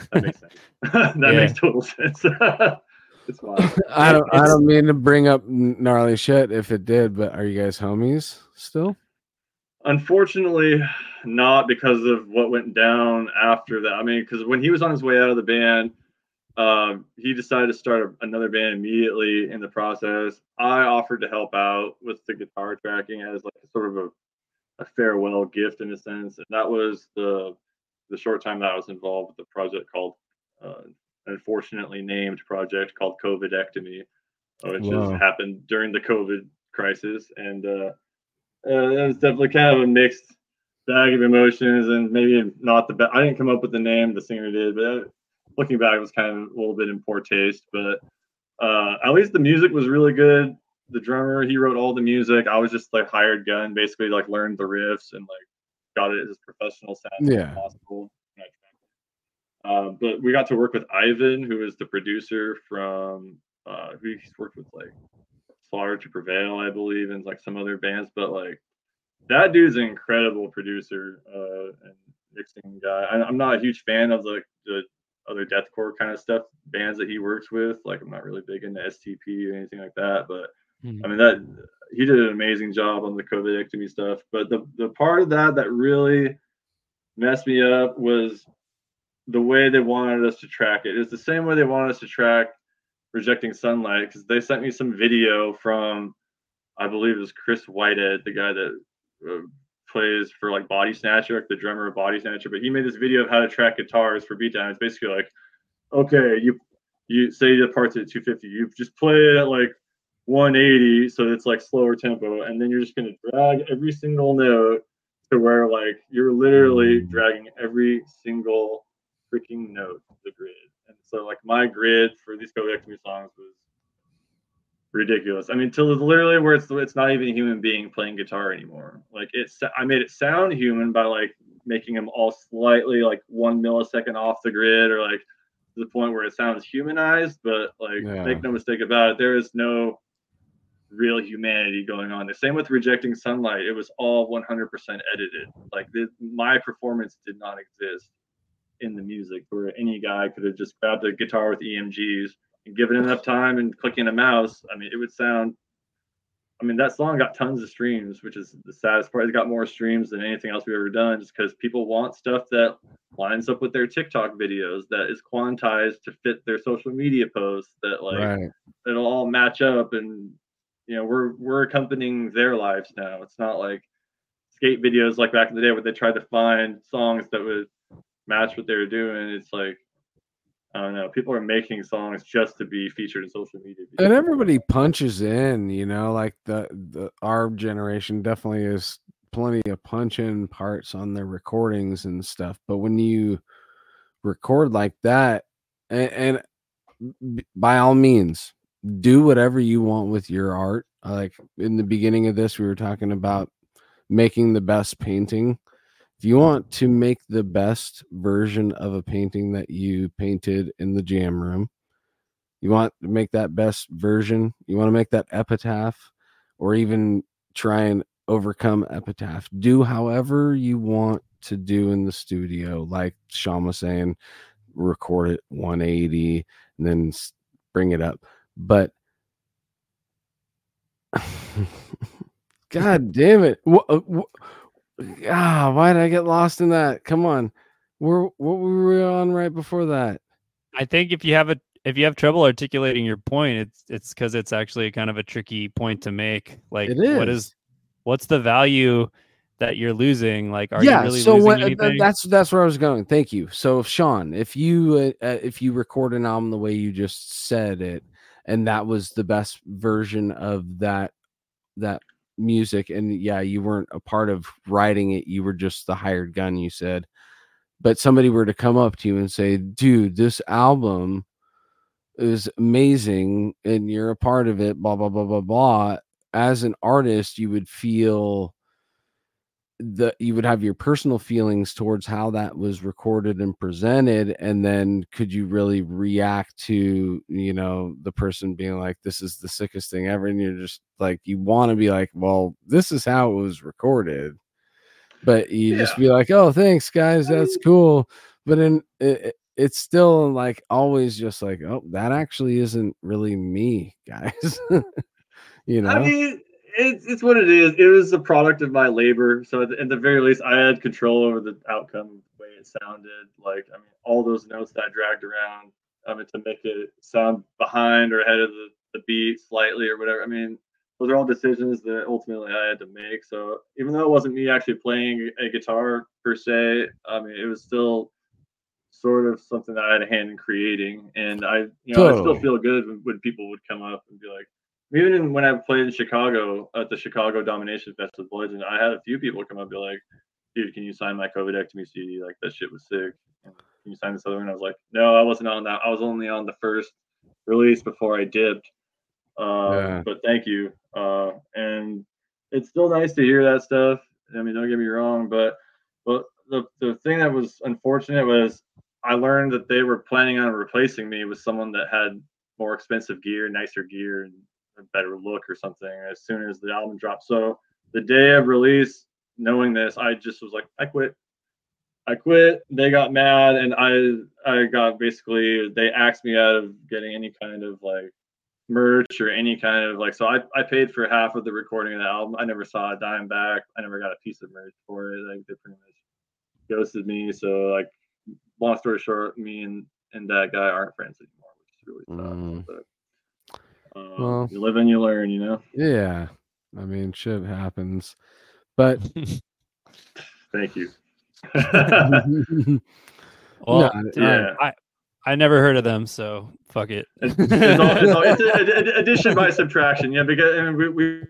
that makes sense. that Yeah. makes total sense. it's fine. I don't. I don't mean to bring up gnarly shit if it did, but are you guys homies still? Unfortunately, not because of what went down after that. I mean, because when he was on his way out of the band, um, he decided to start a, another band immediately in the process. I offered to help out with the guitar tracking as like sort of a, a farewell gift in a sense. And that was the the short time that I was involved with the project called, uh, unfortunately named project called COVIDectomy, uh, which Wow. has happened during the COVID crisis. And uh, uh, it was definitely kind of a mixed bag of emotions and maybe not the best. I didn't come up with the name, the singer did, but uh, looking back, it was kind of a little bit in poor taste. But uh, at least the music was really good. The drummer, he wrote all the music. I was just like hired gun, basically like learned the riffs and like got it as professional sound Yeah. as possible. Uh, but we got to work with Ivan, who is the producer from uh, who he's worked with like Slaughter to Prevail, I believe, and like some other bands. But like that dude's an incredible producer uh, and mixing guy. I, I'm not a huge fan of the, the other deathcore kind of stuff bands that he works with. Like I'm not really big into STP or anything like that. But Hmm. I mean that he did an amazing job on the COVIDectomy stuff. But the the part of that that really messed me up was the way they wanted us to track it. It's the same way they wanted us to track rejecting sunlight because they sent me some video from I believe it was Chris Whitehead, the guy that uh, plays for like Body Snatcher, like the drummer of Body Snatcher. But he made this video of how to track guitars for beatdown. It's basically like, okay, you you say the parts at 250, you just play it at like 180, so it's like slower tempo, and then you're just gonna drag every single note to where like you're literally dragging every single freaking note to the grid. And so like my grid for these Codectomy songs was ridiculous. I mean, till literally where it's it's not even a human being playing guitar anymore. Like it's I made it sound human by like making them all slightly like one millisecond off the grid or like to the point where it sounds humanized, but like Yeah. make no mistake about it, there is no real humanity going on. The same with rejecting sunlight. It was all 100% edited. Like the, my performance did not exist in the music where any guy could have just grabbed a guitar with EMGs and given it enough time and clicking a mouse. I mean, it would sound. I mean, that song got tons of streams, which is the saddest part. It got more streams than anything else we've ever done, just because people want stuff that lines up with their TikTok videos, that is quantized to fit their social media posts, that like right. it'll all match up and you know we're we're accompanying their lives now it's not like skate videos like back in the day where they tried to find songs that would match what they were doing it's like i don't know people are making songs just to be featured in social media And everybody punches in, you know, like the the our generation definitely is plenty of punch in parts on their recordings and stuff. But when you record like that, and, and by all means, do whatever you want with your art. Like in the beginning of this, we were talking about making the best painting. If you want to make the best version of a painting that you painted in the jam room, you want to make that best version, you want to make that epitaph, or even try and overcome epitaph. Do however you want to do in the studio, like Sean was saying, record it 180 and then bring it up. But God damn it. What, uh, ah, why did I get lost in that? Come on. We're, what were we on right before that? I think if you have a if you have trouble articulating your point, it's it's because it's actually kind of a tricky point to make. Like, It what is. is what's the value that you're losing? Like, are yeah, you really so losing what, uh, anything? that's that's where I was going. Thank you. So, Sean, if you uh, uh, if you record an album the way you just said it, and that was the best version of that that music and yeah you weren't a part of writing it you were just the hired gun you said. But somebody were to come up to you and say dude this album is amazing and you're a part of it blah blah blah blah blah as an artist you would feel the you would have your personal feelings towards how that was recorded and presented and then could you really react to you know the person being like this is the sickest thing ever and you're just like you want to be like well this is how it was recorded. But you yeah. just be like oh thanks guys that's cool. But then it, it's still like always just like oh that actually isn't really me guys you know? i mean it's it's what it is. It was a product of my labor. So at the, at the, very least, I had control over the outcome, the way it sounded. Like I mean, all those notes that I dragged around, I mean, to make it sound behind or ahead of the, the beat slightly or whatever. I mean, those are all decisions that ultimately I had to make. So even though it wasn't me actually playing a guitar per se, I mean, it was still sort of something that I had a hand in creating. And I, you know, totally. I still feel good when, when people would come up and be like even when I played in Chicago at the Chicago Domination Fest with Bludgeon, I had a few people come up and be like, dude, can you sign my COVIDectomy CD? Like that shit was sick. Can you sign this other one? I was like, no, I wasn't on that. I was only on the first release before I dipped. Uh, yeah. But thank you. Uh, and it's still nice to hear that stuff. I mean, don't get me wrong, but but the the thing that was unfortunate was I learned that they were planning on replacing me with someone that had more expensive gear, nicer gear, and a better look or something as soon as the album dropped. So the day of release, knowing this, I just was like, I quit. I quit. They got mad, and I I got basically they axed me out of getting any kind of like merch or any kind of like. So I I paid for half of the recording of the album. I never saw a dime back. I never got a piece of merch for it. Like they pretty much ghosted me. So like, long story short, me and and that guy aren't friends anymore, which is really tough. Mm. But um, well, you live and you learn, you know. Yeah, I mean, shit happens, but thank you. well, no, yeah. I I never heard of them, so fuck it. it's, all, it's, all, it's a, a, addition by subtraction, yeah. Because I mean, we, we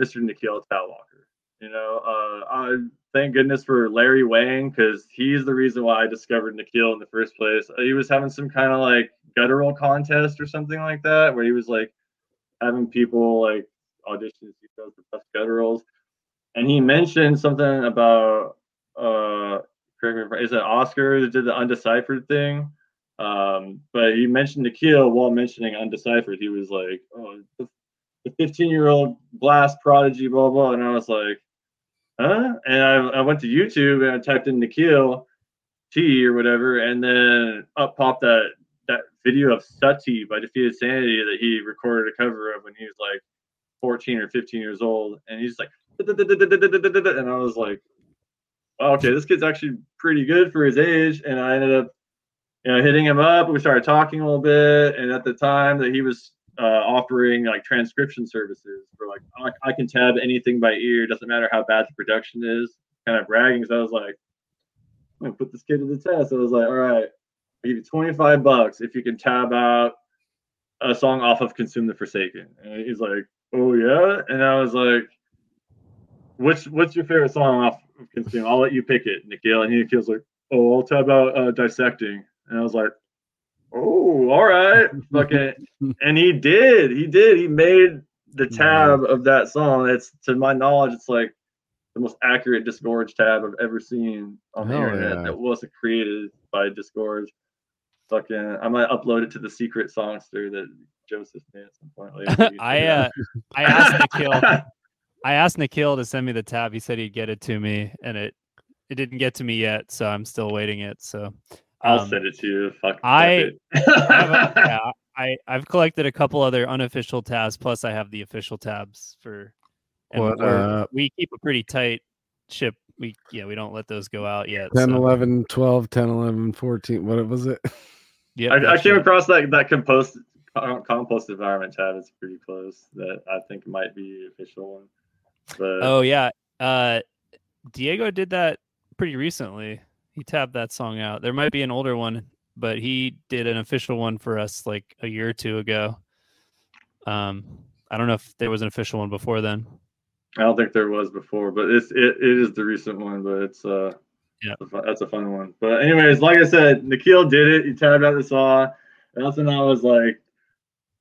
Mr. Nikhil Talwalkar. You know, uh, I thank goodness for Larry Wang because he's the reason why I discovered Nikhil in the first place. He was having some kind of like guttural contest or something like that, where he was like having people like audition to the best gutturals, and he mentioned something about uh, is it Oscar that did the undeciphered thing? Um, but he mentioned Nikhil while mentioning undeciphered. He was like, "Oh, the 15 year old blast prodigy, blah blah," and I was like huh? And I, I went to YouTube and I typed in Nikhil T or whatever, and then up popped that that video of Sati by Defeated Sanity that he recorded a cover of when he was like 14 or 15 years old, and he's like, and I was like, okay, this kid's actually pretty good for his age, and I ended up, you know, hitting him up. We started talking a little bit, and at the time that he was uh, offering like transcription services for like I, I, can tab anything by ear, doesn't matter how bad the production is. Kind of bragging. So I was like, I'm gonna put this kid to the test. I was like, all right, I'll give you 25 bucks if you can tab out a song off of Consume the Forsaken. And he's like, oh yeah, and I was like, what's what's your favorite song off of Consume? I'll let you pick it, Nikhil. And he feels like, oh, I'll tab out uh, Dissecting. And I was like, oh, all right, fucking, and he did, he did, he made the tab of that song. It's to my knowledge, it's like the most accurate Disgorge tab I've ever seen on the internet yeah. that wasn't created by Disgorge. Fucking, I might upload it to the secret songster that Joseph made at some point later. I uh, I asked Nikhil, I asked Nikhil to send me the tab. He said he'd get it to me, and it it didn't get to me yet, so I'm still waiting it. So I'll um, send it to you. Fuck. I, I yeah, I I've collected a couple other unofficial tabs. Plus, I have the official tabs for. What, uh, we keep a pretty tight ship. We yeah, we don't let those go out yet. 10, so. 11, 12, 10, 11, 14. What was it? Yeah, I, I, came across that that compost compost environment tab. It's pretty close. That I think might be official one. But oh yeah, uh, Diego did that pretty recently he tabbed that song out. There might be an older one, but he did an official one for us like a year or two ago. Um, I don't know if there was an official one before then. I don't think there was before, but it's it, it is the recent one, but it's uh Yeah. it's a fun- that's a fun one. But anyways, like I said, Nikhil did it. He tabbed out the saw. That's when I was like,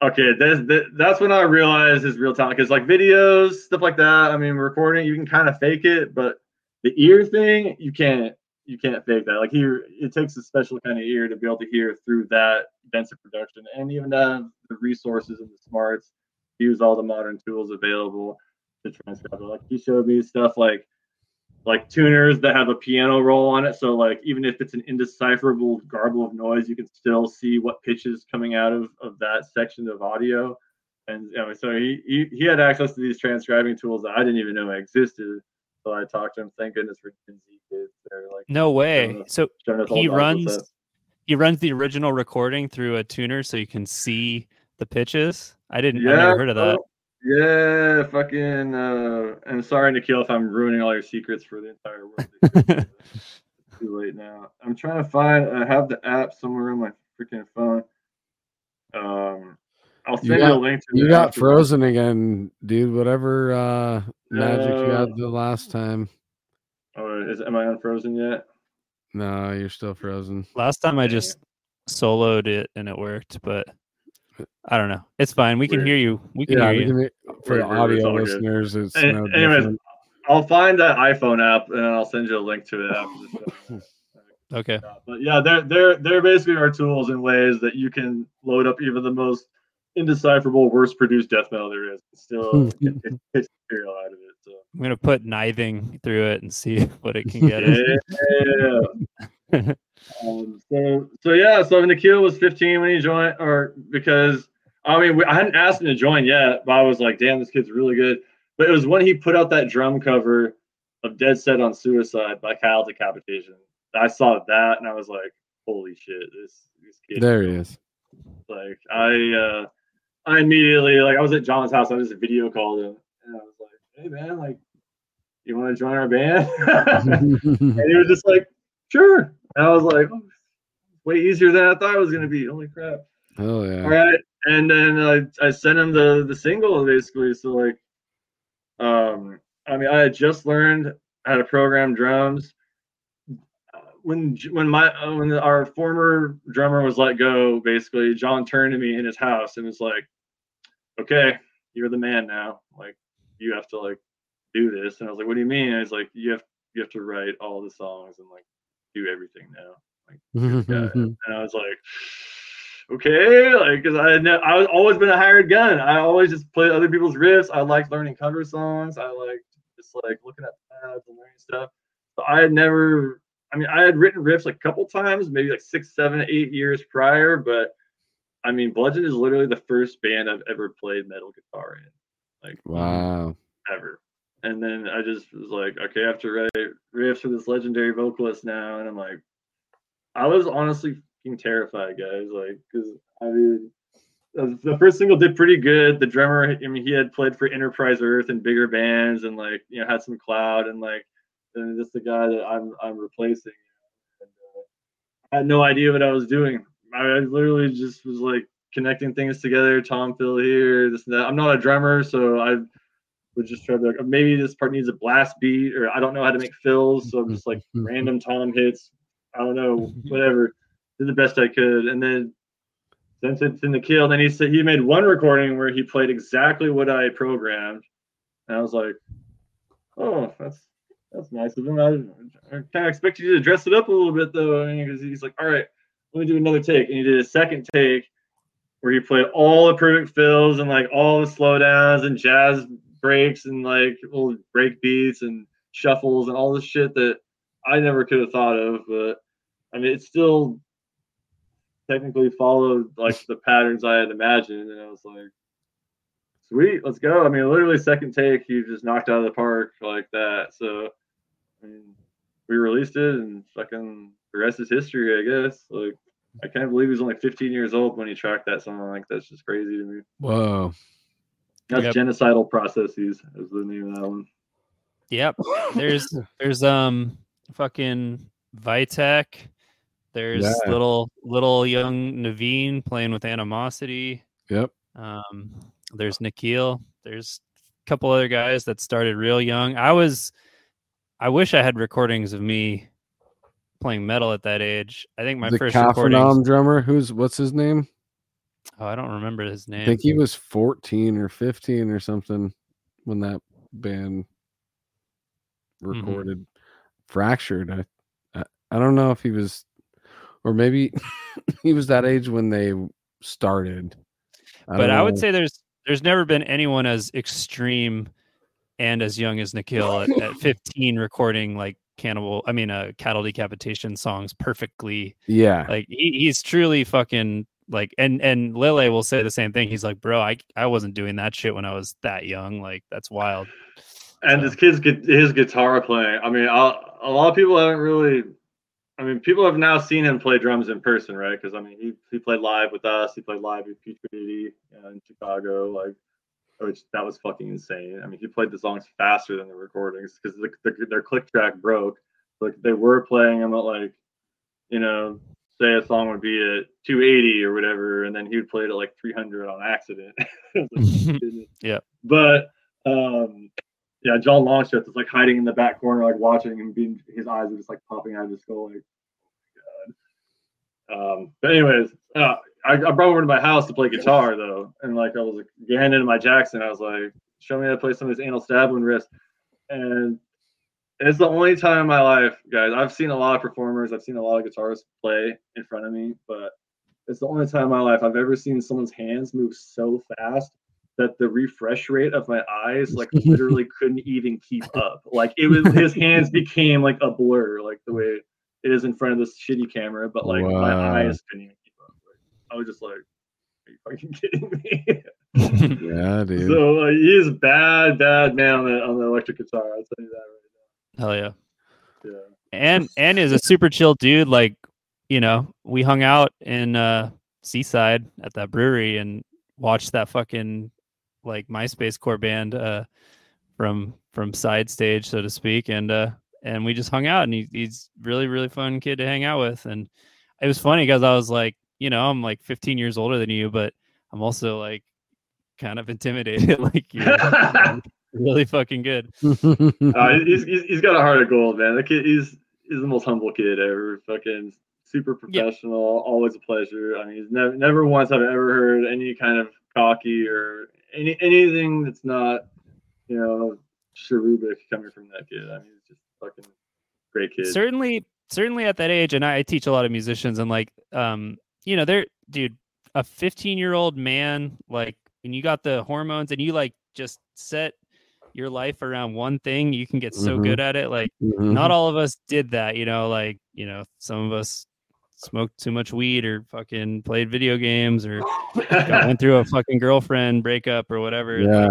okay, this that's when I realized his real talent. Because like videos, stuff like that. I mean, recording, you can kind of fake it, but the ear thing, you can't you can't fake that. Like here, it takes a special kind of ear to be able to hear through that dense of production, and even have the resources and the smarts use all the modern tools available to transcribe. Like he showed me stuff like like tuners that have a piano roll on it. So like even if it's an indecipherable garble of noise, you can still see what pitch is coming out of, of that section of audio. And you know, so he, he he had access to these transcribing tools that I didn't even know existed. So I talked to him. Thank goodness for Gen Z kids. They're like No way. So he runs he runs the original recording through a tuner so you can see the pitches. I didn't. I Yeah, never heard of that. Yeah, fucking. Uh, and sorry, Nikhil, if I'm ruining all your secrets for the entire world. It's too late now. I'm trying to find. I have the app somewhere on my freaking phone. Um, I'll You send you, got- a link to You got after. frozen again, dude. Whatever uh magic you Uh, had the last time. Oh, is am I unfrozen yet? No, you're still frozen. Last time I just soloed it and it worked, but I don't know. It's fine. We can Weird. hear you. We can Yeah, hear we you. can for the Weird, weird, it's audio good. listeners, it's An- no anyways, different. I'll find that iPhone app and I'll send you a link to it after the show. Okay. But yeah, they're they're they're basically our tools and ways that you can load up even the most indecipherable, worst produced death metal there is. and Still get get- get material out of it. So I'm gonna put kniving through it and see what it can get. us. yeah. um, so so yeah, so Nikhil was 15 when he joined, or because I mean we, I hadn't asked him to join yet, but I was like, damn, this kid's really good. But it was when he put out that drum cover of Dead Set on Suicide by Cattle Decapitation. I saw that and I was like, holy shit, this this kid. There he is. Like I uh I immediately like I was at John's house, I just video called him and I was like, Hey man, like you want to join our band? and he was just like, Sure. And I was like, oh, way easier than I thought it was gonna be. Holy crap. oh yeah. All right. And then I, I sent him the the single basically. So like um I mean I had just learned how to program drums. When when my when our former drummer was let go, basically John turned to me in his house and was like, "Okay, you're the man now. Like you have to like do this." And I was like, "What do you mean?" And he's like, "You have you have to write all the songs and like do everything now." guy. and I was like, okay, like because I had ne- I was always been a hired gun. I always just played other people's riffs. I liked learning cover songs. I liked just like looking at tabs and learning stuff. But I had never. I mean, I had written riffs like a couple times, maybe like six, seven, eight years prior, but I mean, Bludgeon is literally the first band I've ever played metal guitar in, like wow. ever. And then I just was like, okay, I have to write riffs for this legendary vocalist now. And I'm like, I was honestly terrified, guys. Like, because I mean, the the first single did pretty good. The drummer, I mean, he had played for Enterprise Earth and bigger bands, and like, you know, had some cloud, and like, and just the guy that I'm I'm replacing. And, uh, I had no idea what I was doing. I literally just was like connecting things together. Tom fill here, this and that. I'm not a drummer, so I would just try to like, "Oh, maybe this part needs a blast beat, or I don't know how to make fills, so I'm just like random tom hits. I don't know, whatever. Did the best I could, and then sent it to Nikhil. Then he said he made one recording where he played exactly what I programmed, and I was like, "Oh, that's that's nice of him." I, I kind of expected you to dress it up a little bit though, because he's like, "All right, let me do another take," and he did a second take where he played all the perfect fills and like all the slowdowns and jazz breaks and like little break beats and shuffles and all this shit that I never could have thought of. But I mean, it still technically followed like the patterns I had imagined, and I was like, "Sweet, let's go!" I mean, literally second take, he just knocked out of the park like that. So, I mean, we released it, and fucking the rest is history, I guess. Like, I can't believe he was only 15 years old when he tracked that song. Like, that's just crazy to me. Whoa. That's Yep. genocidal processes is the name of that one. Yep. There's there's um fucking Vitek. There's Yeah. little little young Navene playing with animosity. Yep. Um There's Nikhil. There's a couple other guys that started real young. I was, I wish I had recordings of me playing metal at that age. I think my the first Caphanom recordings. drummer, who's what's his name? Oh, I don't remember his name. I think he was 14 or 15 or something when that band Mm-hmm. recorded fractured I, I i don't know if he was or maybe he was that age when they started but I would know. say there's there's never been anyone as extreme and as young as Nikhil at, at 15 recording like cannibal I mean uh cattle decapitation songs perfectly yeah like he, he's truly fucking like and and Lille will say the same thing he's like bro I I wasn't doing that shit when I was that young like that's wild And So- this kid's gu- his guitar playing. I mean, a lot of people haven't really. I mean, people have now seen him play drums in person, right? Because I mean, he he played live with us. He played live with Putridity uh, in Chicago, like, which that was fucking insane. I mean, he played the songs faster than the recordings because the, the, their click track broke. Like they were playing them at like, you know, say a song would be at 280 or whatever, and then he would play it at like 300 on accident. Like. Yeah. But um, yeah, John Longstreth is like hiding in the back corner, like watching him being his eyes are just like popping out of his skull, like oh my god. Um, but anyways, uh, I, I brought him over to my house to play guitar though, and like I was like getting into my Jackson, I was like, show me how to play some of this anal stabbing wrist, and it's the only time in my life, guys. I've seen a lot of performers, I've seen a lot of guitarists play in front of me, but it's the only time in my life I've ever seen someone's hands move so fast that the refresh rate of my eyes like literally couldn't even keep up. Like it was his hands became like a blur, like the way it is in front of this shitty camera, but like my eyes couldn't even. I was just like, Are you fucking kidding me? yeah dude so uh, he is bad, bad man on the on the electric guitar. I'll tell you that hell yeah right now. Hell yeah. and and is a super chill dude like you know we hung out in uh seaside at that brewery and watched that fucking like myspace core band uh from from side stage so to speak and uh and we just hung out and he, he's really really fun kid to hang out with and it was funny because i was like you know i'm like 15 years older than you but i'm also like kind of intimidated like you're really fucking good Uh, he's, he's he's got a heart of gold, man. The kid, he's he's the most humble kid ever. Fucking super Yeah. professional, always a pleasure. I mean, he's never never once I've ever heard any kind of cocky or any anything that's not, you know, cherubic coming from that kid. I mean, he's just fucking great kid. certainly certainly at that age and I, I teach a lot of musicians and like um you know they're dude a 15 year old man like when you got the hormones and you like just set your life around one thing you can get so Mhm. good at it like Mhm. not all of us did that you know like you know some of us smoked too much weed or fucking played video games or got, went through a fucking girlfriend breakup or whatever yeah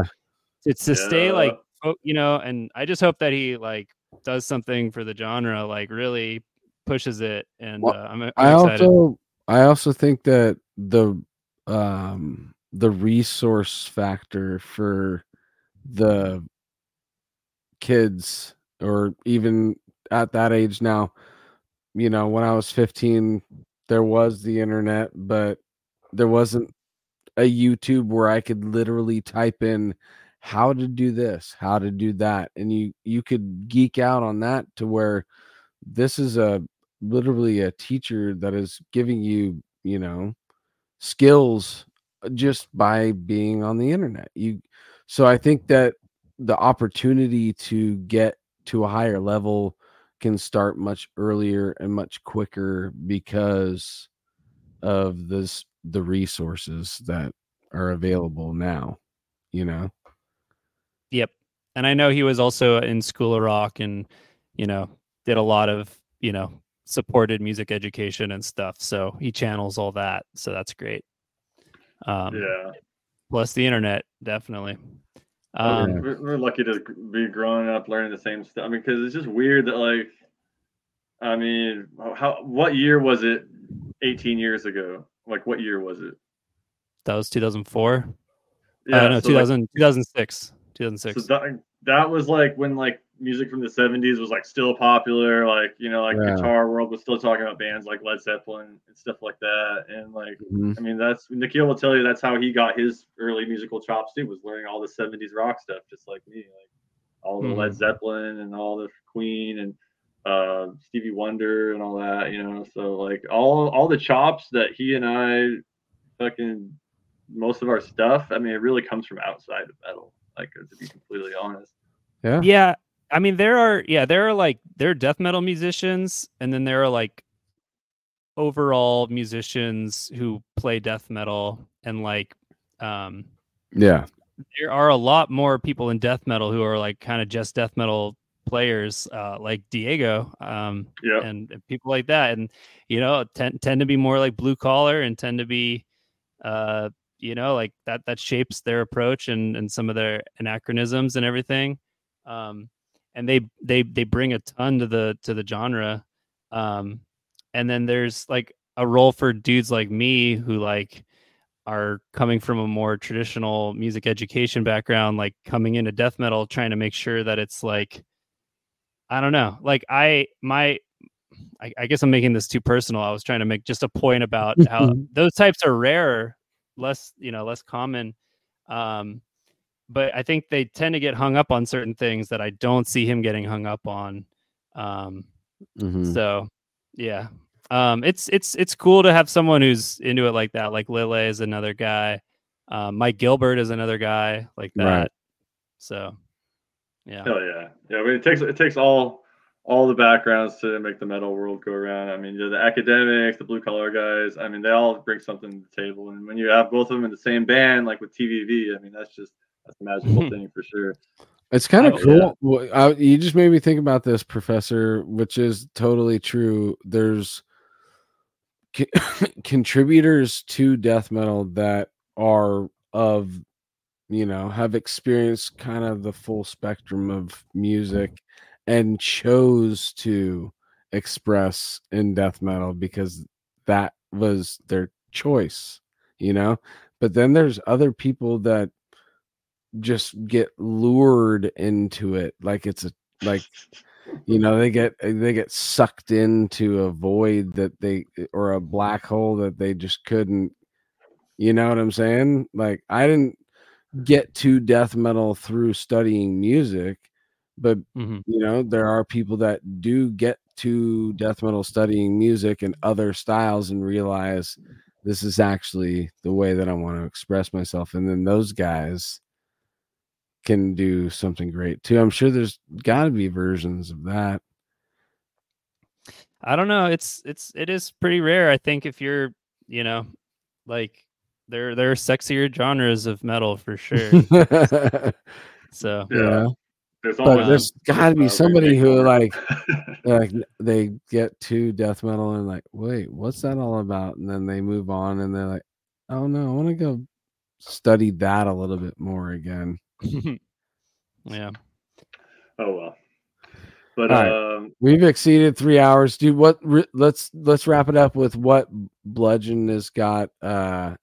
it's to stay like you know and i just hope that he like does something for the genre like really pushes it and Well, uh, i'm, I'm I excited also I also think that the um the resource factor for the kids or even at that age now you know when I was 15 there was the internet but there wasn't a YouTube where I could literally type in how to do this, how to do that and you you could geek out on that to where this is a literally a teacher that is giving you, you know, skills uh, just by being on the internet. You so I think that the opportunity to get to a higher level can start much earlier and much quicker because of this the resources that are available now, you know. yep and i know he was also in school of rock and you know did a lot of you know supported music education and stuff so he channels all that so that's great um yeah. plus the internet definitely um we're, we're lucky to be growing up learning the same stuff. I mean, because it's just weird that like, I mean, how what year was it? 18 years ago. Like, what year was it? that was 2004 Yeah, uh, no so, like, 2000 2006 2006 so that, that was like when like music from the 70s was like still popular like you know like Yeah. guitar world was still talking about bands like led zeppelin and stuff like that and like Mhm. i mean that's nikhil will tell you that's how he got his early musical chops too was learning all the 70s rock stuff just like me like all the led Mhm. zeppelin and all the queen and uh stevie wonder and all that you know so like all all the chops that he and i fucking most of our stuff i mean it really comes from outside of metal like to be completely honest yeah. yeah i mean there are yeah there are like there are death metal musicians and then there are like overall musicians who play death metal and like um Yeah. there are a lot more people in death metal who are like kind of just death metal players uh like diego um yeah and, and people like that and you know tend, tend to be more like blue collar and tend to be uh you know like that that shapes their approach and and some of their anachronisms and everything um and they they they bring a ton to the to the genre. Um and then there's like a role for dudes like me who like are coming from a more traditional music education background like coming into death metal trying to make sure that it's like i don't know. Like i my I, I guess i'm making this too personal. I was trying to make just a point about how those types are rare less you know less common. Um but i think they tend to get hung up on certain things that i don't see him getting hung up on um Mhm. so yeah um it's it's it's cool to have someone who's into it like that like Lille is another guy um mike gilbert is another guy like that Right. so yeah Hell yeah, yeah. I mean, it takes it takes all all the backgrounds to make the metal world go around. I mean, the academics, the blue collar guys. I mean, they all bring something to the table. And when you have both of them in the same band, like with TVV, I mean, that's just that's a magical thing for sure. It's kind of cool. yeah. I, you just made me think about this, Professor, which is totally true. There's co- contributors to death metal that are of, you know, have experienced kind of the full spectrum of music and chose to express in death metal because that was their choice, you know? But then there's other people that just get lured into it like it's a like you know they get they get sucked into a void that they or a black hole that they just couldn't you know what i'm saying like i didn't get to death metal through studying music but Mhm. you know there are people that do get to death metal studying music and other styles and realize this is actually the way that i want to express myself and then those guys can do something great too i'm sure there's got to be versions of that I don't know. It's it's it is pretty rare. I think if you're, you know, like there there are sexier genres of metal for sure. so Yeah. yeah There's but there's got to be somebody who like like they get to death metal and like wait what's that all about and then they move on and they're like oh no i want to go study that a little bit more again yeah. oh well. But All right. um, we've exceeded three hours dude what re- let's let's wrap it up with what bludgeon has got uh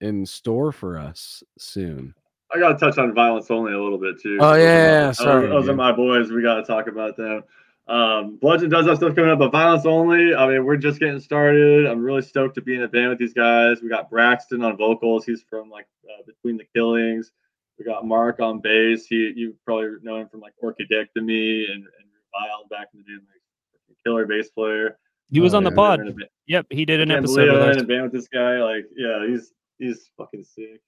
in store for us soon I got to touch on violence only a little bit too. Oh, yeah, yeah, those- sorry, those, are my boys. We got to talk about them. Um, Bludgeon does have stuff coming up, but violence only. I mean, we're just getting started. I'm really stoked to be in a band with these guys. We got Braxton on vocals. He's from like uh, Between the Killings. We got Mark on bass. He you probably know him from like Orchidectomy and and Reviled back in the day, like killer bass player. He was Oh, on the pod. They're in a ba- Yep, he did an episode with us. in a band with this guy. Like, yeah, he's he's fucking sick.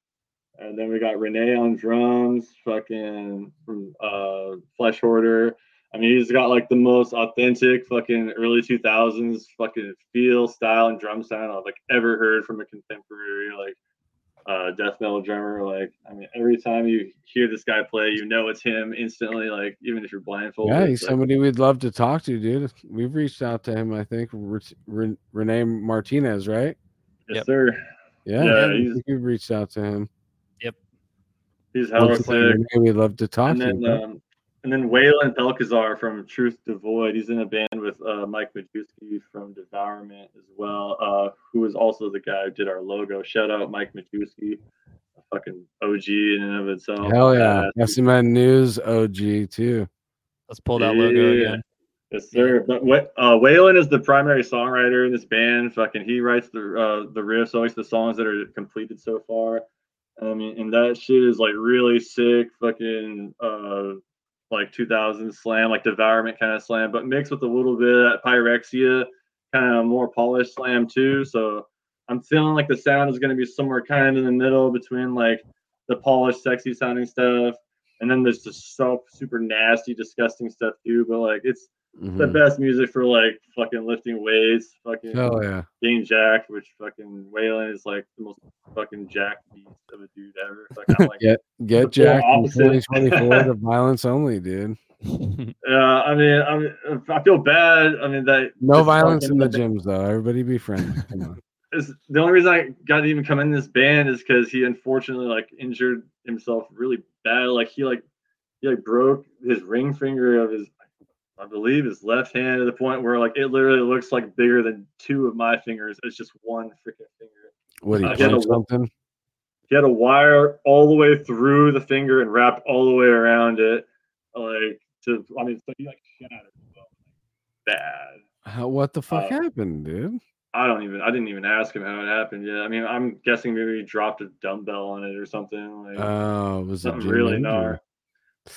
And then we got Renee on drums, fucking from uh Flesh Hoarder. I mean, he's got like the most authentic fucking early 2000s fucking feel, style, and drum sound I've like ever heard from a contemporary like uh death metal drummer. Like, I mean, every time you hear this guy play, you know it's him instantly. Like, even if you're blindfolded. yeah he's Like, somebody we'd love to talk to dude we've reached out to him i think Re- Re- renee martinez right yes, Yep. sir. yeah, Yeah, he's- we've reached out to him Yep. He's hella sick. Renee, we'd love to talk and to then you bro. um, and then Waylon Belkazar from Truth Devoid. He's in a band with uh, Mike Majewski from Devourment as well, uh, who is also the guy who did our logo. Shout out Mike Majewski, a fucking OG in and of itself. Hell yeah. Badass. SMN News OG too. Let's pull that logo Yeah. again. Yes, sir. But Wa- uh, Waylon is the primary songwriter in this band. Fucking, he writes the uh, the riffs, always the songs that are completed so far. I mean, and that shit is like really sick. Fucking, uh, like 2000 slam, like devourment kind of slam, but mixed with a little bit of pyrexia, kind of more polished slam too. So I'm feeling like the sound is going to be somewhere kind of in the middle between like the polished, sexy sounding stuff, and then there's just so super nasty, disgusting stuff too. But like it's the Mhm. best music for like fucking lifting weights, fucking Hell yeah. being jacked, which fucking Waylon is like the most fucking jacked beast of a dude ever. Like, I'm like, Get get polar Jack in opposite. 2024 to violence only, dude. yeah, I mean, I mean, I feel bad. I mean, that No violence in the gyms though. Everybody be friendly. Come on. is the only reason I got to even come in this band is because he unfortunately like injured himself really bad. Like he like he like broke his ring finger of his I believe his left hand to the point where like it literally looks like bigger than two of my fingers. It's just one freaking finger. What do you I gotta punch wa- something? He had a wire all the way through the finger and wrapped all the way around it. Like to I mean so he like shattered himself bad. How, what the fuck Uh, happened, dude? I don't even. I didn't even ask him how it happened. yet. I mean, I'm guessing maybe he dropped a dumbbell on it or something. Like Oh, was it really gnar.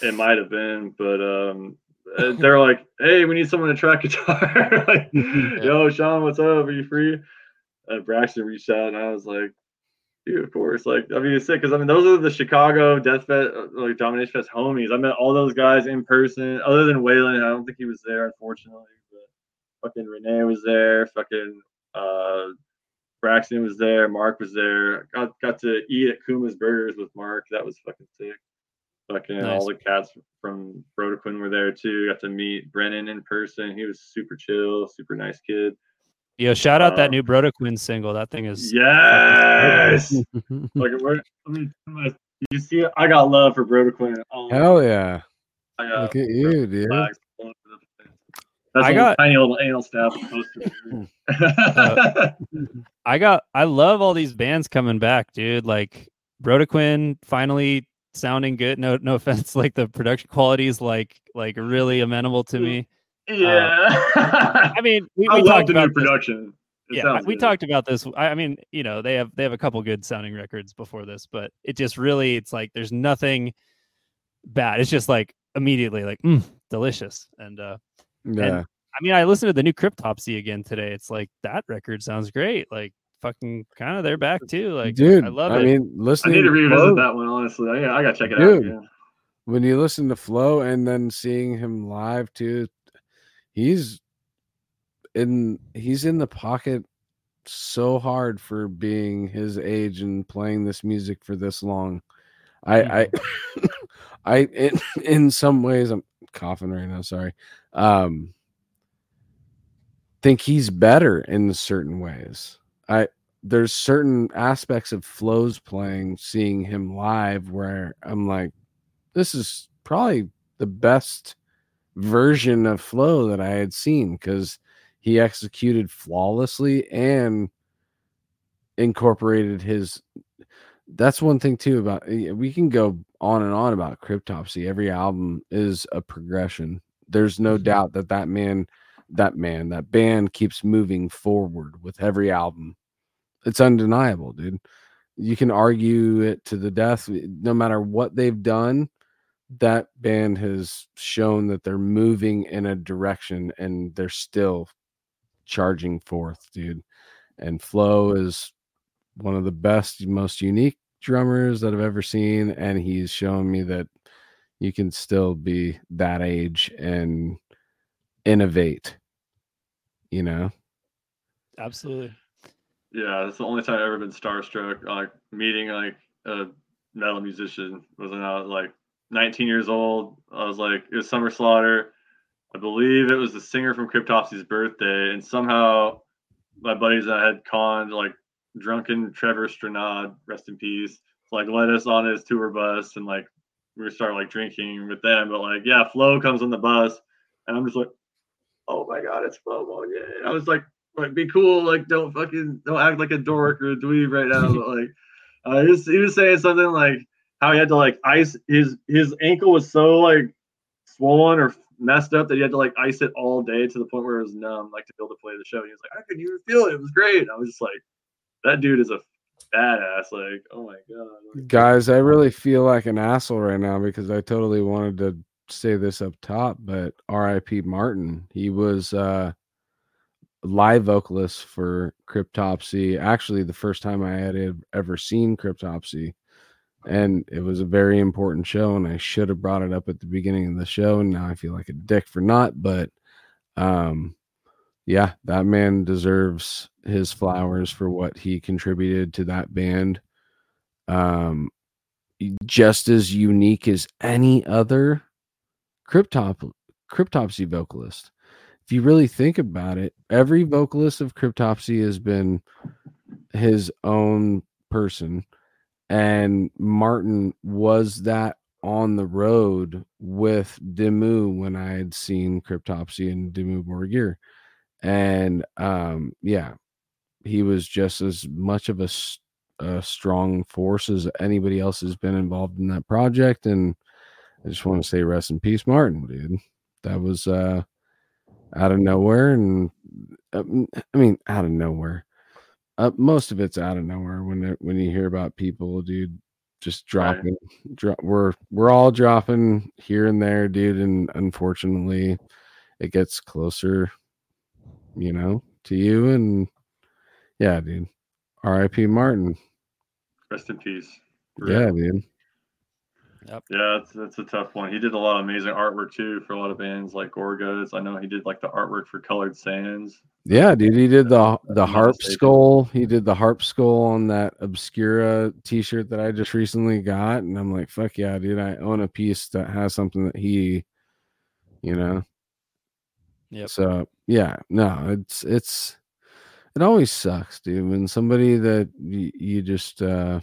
It might have been, but um, uh, they're like, "Hey, we need someone to track guitar." like, yo, Sean, what's up? Are you free? Uh, Braxton reached out, and I was like, "Dude, of course." Like, I mean, it's sick because I mean, those are the Chicago Death Fest, uh, like Domination Fest homies. I met all those guys in person. Other than Waylon, I don't think he was there, unfortunately. But fucking Renee was there. Fucking uh, Braxton was there. Mark was there. Got got to eat at Kuma's Burgers with Mark. That was fucking sick. Fucking all the cats from Brodequin were there too. Got to meet Brennan in person. He was super chill, super nice kid. Yo, shout out that Uh, new Brodequin single. That thing is Yes. like we're, I mean, you see, I got love for Brodequin. Oh, Hell yeah. I got Look at you, dude. flags all over the place. That's I a got- tiny little anal staff poster. I got I love all these bands coming back, dude. Like Brodequin finally sounding good. No no offense, like the production quality is like like really amenable to me. yeah. I mean, we, we love talked the new about production. It Yeah, we good. talked about this. I I mean, you know, they have they have a couple good sounding records before this, but it just really it's like there's nothing bad. It's just like immediately like mm, delicious. And uh Yeah. I mean, I listened to the new Cryptopsy again today. It's like that record sounds great. Like fucking kind of they're back too. Like dude, I love I it. I mean, listen, I need to revisit Flo, that one, honestly. I, I gotta check it out Dude. when you listen to Flo and then seeing him live too, he's in he's in the pocket so hard for being his age and playing this music for this long. I I I in, in some ways I'm coughing right now, sorry. Um think he's better in certain ways. I there's certain aspects of Flo's playing, seeing him live where I'm like, this is probably the best version of Flo that I had seen because he executed flawlessly and incorporated his. That's one thing too about we can go on and on about Cryptopsy. Every album is a progression. There's no mm-hmm. doubt that that man, that man, that band keeps moving forward with every album. It's undeniable, dude. You can argue it to the death. Eh, no matter what they've done, that band has shown that they're moving in a direction and they're still charging forth, dude. And Flo is one of the best, most unique drummers that I've ever seen. And he's shown me that you can still be that age and innovate, you know? Absolutely. Yeah, that's the only time I've ever been starstruck. Like meeting like a metal musician was when I was like 19 years old. I was like, it was Summer Slaughter. I believe it was the singer from Cryptopsy's birthday, and somehow my buddies I had conned like drunken Trevor Strnad, rest in peace, like led us on his tour bus, and like we started like drinking with them. But like, yeah, Flo comes on the bus, and I'm just like, oh my god, it's Flo Mounier. I was like, like be cool, like don't fucking don't act like a dork or a dweeb right now. But like, uh, he was he was saying something like how he had to like ice his his ankle was so like swollen or messed up that he had to like ice it all day to the point where it was numb, like to be able to play the show. And He was like, I couldn't even feel it. It was great. I was just like, that dude is a badass. Like, oh my god. Guys, I really feel like an asshole right now because I totally wanted to say this up top, but R.I.P. Martin. He was uh live vocalist for Cryptopsy. Actually, the first time I had ever seen Cryptopsy. And it was a very important show, and I should have brought it up at the beginning of the show. And now I feel like a dick for not, but um yeah, that man deserves his flowers for what he contributed to that band. Um, just as unique as any other cryptop cryptopsy vocalist. If you really think about it, every vocalist of cryptopsy has been his own person, and Martin was that on the road with Dimmu when I had seen Cryptopsy and Dimmu Borgir. And um yeah he was just as much of a, a, strong force as anybody else has been involved in that project and i just want to say rest in peace martin dude. That was uh out of nowhere and uh, i mean out of nowhere uh, most of it's out of nowhere when when you hear about people dude just dropping right. drop we're we're all dropping here and there dude and unfortunately it gets closer you know, to you and yeah, dude. R.I.P. Martin. Rest in peace. Yeah, dude. Yep. Yeah, it's it's a tough one. He did a lot of amazing artwork too for a lot of bands like Gorguts. I know he did like the artwork for Colored Sands. Yeah, dude. He did the the harp skull. He did the harp skull on that Obscura T-shirt that I just recently got, and I'm like, fuck yeah, dude. I own a piece that has something that he, you know. Yeah. So yeah, no, it's it's it always sucks, dude. When somebody that you, you just uh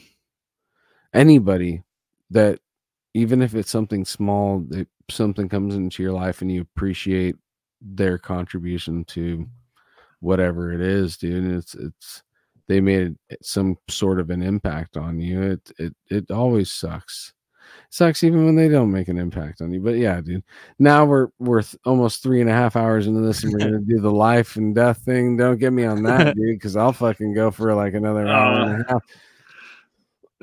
anybody that even if it's something small, that something comes into your life and you appreciate their contribution to whatever it is, dude. It's it's they made some sort of an impact on you. It it it always sucks sucks even when they don't make an impact on you. But yeah, dude. Now we're we're almost three and a half hours into this, and we're gonna do the life and death thing. Don't get me on that, dude, because I'll fucking go for like another hour and a ah. half.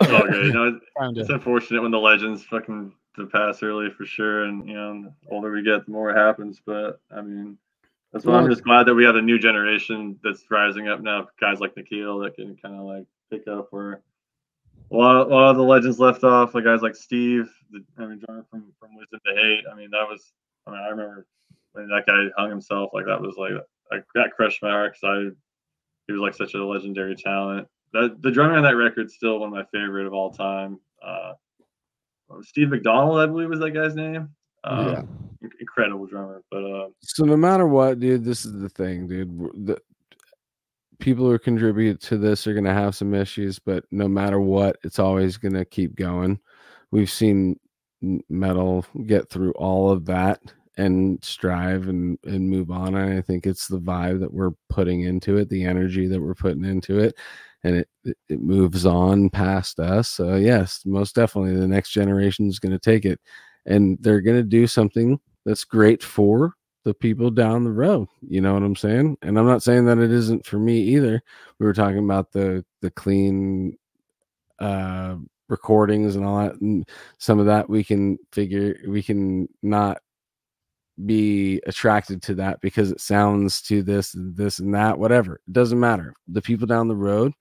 It's all good. You know, it's unfortunate when the legends fucking to pass early for sure, and you know, the older we get, the more it happens. But I mean. That's why I'm just glad that we have a new generation that's rising up now. Guys like Nikhil that can kind of like pick up where a lot, of, a lot of the legends left off. Like guys like Steve, the, I mean, drummer from from Wisdom to Hate. I mean, that was. I mean, I remember when that guy hung himself. Like that was like I that crushed my heart because I he was like such a legendary talent. That the drummer on that record's still one of my favorite of all time. Uh, Steve McDonald, I believe, was that guy's name. Um, yeah. Incredible drummer, but uh, so no matter what, dude, this is the thing, dude. The, people who contribute to this are going to have some issues, but no matter what, it's always going to keep going. We've seen metal get through all of that and strive and and move on. And I think it's the vibe that we're putting into it, the energy that we're putting into it, and it it, moves on past us. So yes, most definitely, the next generation is going to take it, and they're going to do something that's great for the people down the road. You know what I'm saying? And I'm not saying that it isn't for me either. We were talking about the the clean uh recordings and all that and some of that we can figure we can not be attracted to that because it sounds to this this and that whatever it doesn't matter the people down the road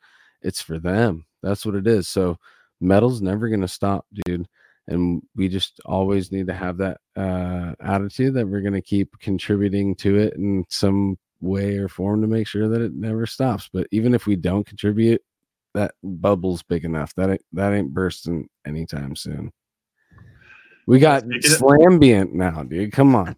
it's for them that's what it is so metal's never going to stop dude and we just always need to have that uh, attitude that we're going to keep contributing to it in some way or form to make sure that it never stops. But even if we don't contribute, that bubble's big enough that ain't, that ain't bursting anytime soon. We got Slambient now, dude. Come on.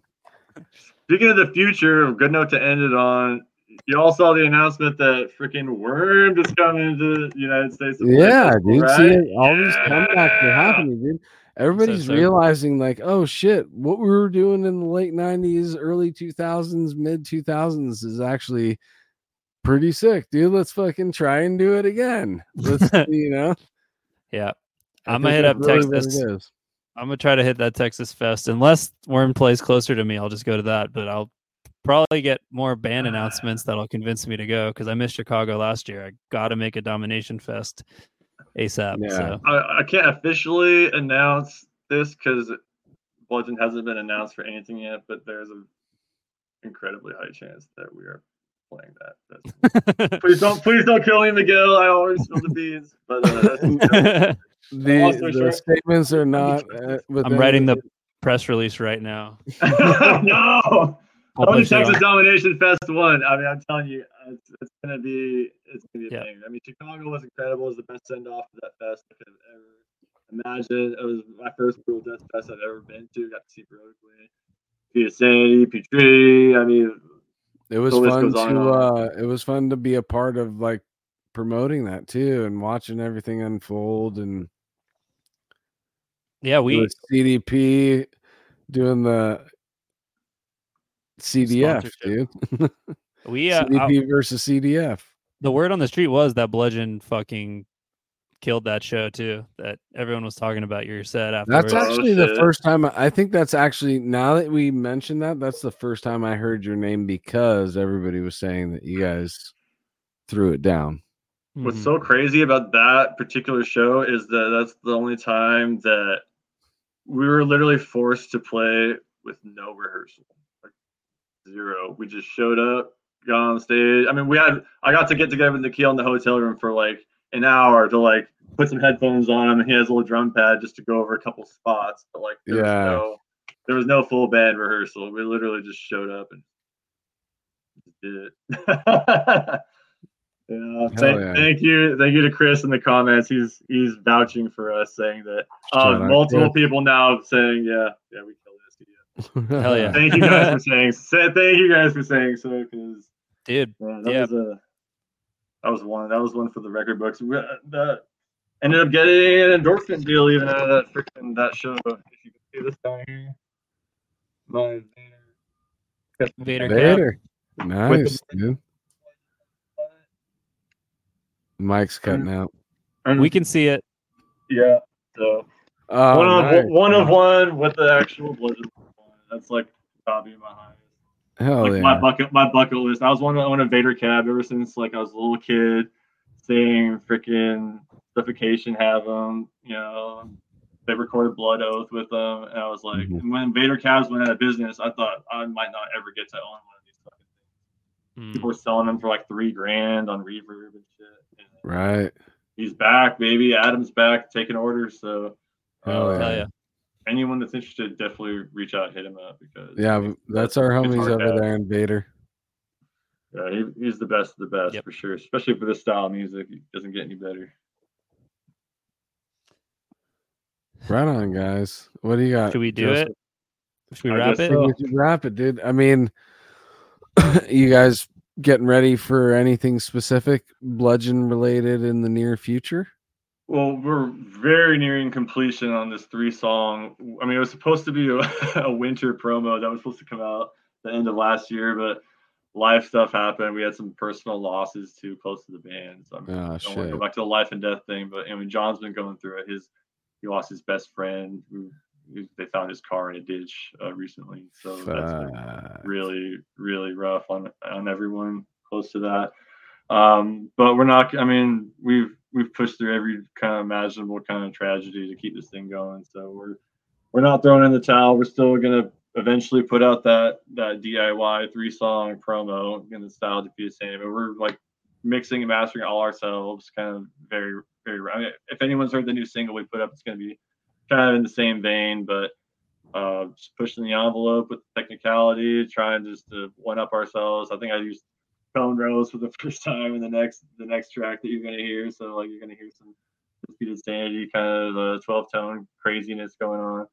Speaking of the future, good note to end it on you all saw the announcement that freaking Worm is coming to the United States. Yeah, dude. Right? See, all yeah. these comebacks are happening, dude. Everybody's so, so realizing, like, oh shit, what we were doing in the late 90s, early 2000s, mid 2000s is actually pretty sick, dude. Let's fucking try and do it again. Let's, you know. Yeah. I'm gonna hit up really Texas. I'm gonna try to hit that Texas Fest. Unless Worm plays closer to me, I'll just go to that. But I'll probably get more band announcements that'll convince me to go because I missed Chicago last year. I got to make a Domination Fest ASAP. Yeah. So I, I can't officially announce this because Bludgeon hasn't been announced for anything yet, but there's an incredibly high chance that we are playing that. That's- please don't, please don't kill me, Miguel. I always spill the beans. But uh, The, the short- statements are not. Uh, I'm writing the press release right now. no. I'll Only Texas on. Domination Fest one. I mean, I'm telling you, it's, it's gonna be it's gonna be a Yeah. thing. I mean, Chicago was incredible. It was the best send off to that fest I could have ever imagined. It was my first Brutal Death Fest I've ever been to. Got to see Berkeley, Via Sanity, Petrie. I mean, It was fun to. Uh, it was fun to be a part of like promoting that too, and watching everything unfold, and Yeah, we CDP doing the CDF, dude. we uh, I- CDP versus CDF. the word on the street was that Bludgeon fucking killed that show too. That everyone was talking about your set afterwards. That's Oh, actually the first time. I I think that's actually now that we mentioned that, that's the first time I heard your name because everybody was saying that you guys threw it down. What's Mhm. so crazy about that particular show is that that's the only time that we were literally forced to play with no rehearsal, like zero. We just showed up, got on stage. I mean, we had I got to get together with Nikhil in the hotel room for like an hour to like put some headphones on him, and he has a little drum pad just to go over a couple spots. But like, there Yeah. was no there was no full band rehearsal. We literally just showed up and did it. Yeah, thank, yeah. thank you, thank you to Chris in the comments. He's he's vouching for us, saying that uh, multiple people now saying, yeah, yeah, we. Yeah. Hell yeah. Thank you guys for saying. Thank you guys for saying so, because dude. yeah, that Yeah. was a that was one that was one for the record books. We, uh, that ended up getting an endorsement deal even out of that freaking that show. If you can see this down here, my Vader, Cap. Vader. Nice, dude. Mike's cutting out. and We can see it. yeah. So Oh, one of nice. one of one with the actual Blizzard. One. That's like probably my highest. Hell like yeah. my bucket my bucket list. I was one on a Vader cab ever since like I was a little kid, seeing freaking suffocation have them. You know, they recorded Blood Oath with them, and I was like, Mhm. when Vader cabs went out of business, I thought I might not ever get to own one of these fucking things. Mm. People were selling them for like three grand on Reverb and shit. And Right. he's back, baby. Adam's back, taking orders. So. Hell uh, yeah. Hell yeah. anyone that's interested, definitely reach out, hit him up because Yeah, that's our homies over cab. there in Vader. Yeah, he, he's the best of the best Yep. for sure, especially for this style of music. It doesn't get any better. Right on, guys. What do you got? Should we do Joseph? it? Should we I wrap it? I think we should wrap it, dude. I mean, you guys getting ready for anything specific, bludgeon related in the near future? Well, we're very nearing completion on this three song. I mean, it was supposed to be a, a winter promo that was supposed to come out the end of last year, but life stuff happened. We had some personal losses too close to the band. So I'm Oh, don't want to go back to the life and death thing, but I mean, John's been going through it. His he lost his best friend. They found his car in a ditch uh, recently, so that's been really, really rough on on everyone close to that. Um, but we're not. I mean, we've we've pushed through every kind of imaginable kind of tragedy to keep this thing going. So we're we're not throwing in the towel. We're still gonna eventually put out that that DIY three song promo in the style to be the same. But we're like mixing and mastering all ourselves, kind of very very. I mean, if anyone's heard the new single we put up, it's gonna be kind of in the same vein, but uh, just pushing the envelope with technicality, trying just to one up ourselves. I think I used Tone rows for the first time in the next the next track that you're gonna hear. So like you're gonna hear some Defeated Sanity, kind of the 12 tone craziness going on.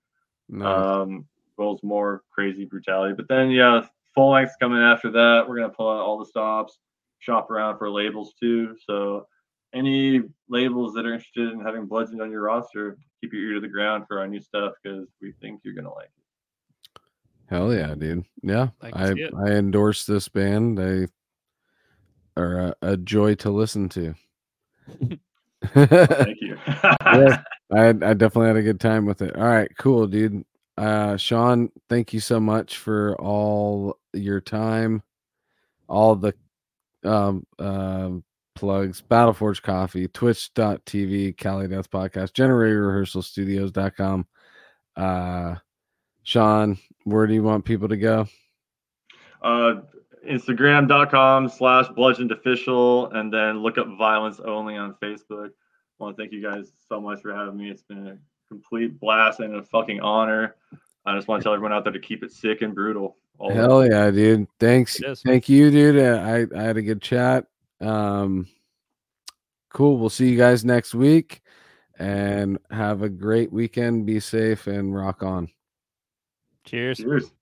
Nice. Um, well as more crazy brutality. But then yeah, full length coming after that. We're gonna pull out all the stops, shop around for labels too. So any labels that are interested in having Bludgeon on your roster, keep your ear to the ground for our new stuff because we think you're gonna like it. Hell yeah, dude. Yeah, I I. I endorse this band. They are a, a joy to listen to. Thank you. Yeah. I I definitely had a good time with it. All right, cool, dude. Uh, Sean, thank you so much for all your time, all the um um plugs, Battleforge Coffee, Twitch.tv, Cali Death Podcast, Generator Rehearsal Studios.com. Uh, Sean, where do you want people to go? Uh, Instagram.com slash bludgeoned official, and then look up violence only on Facebook. I want to thank you guys so much for having me. It's been a complete blast and a fucking honor. I just want to tell everyone out there to keep it sick and brutal. always. Hell yeah, dude. Thanks. It is. Thank you, dude. Uh, I, I had a good chat. Um, cool. We'll see you guys next week and have a great weekend. Be safe and rock on. Cheers. Cheers.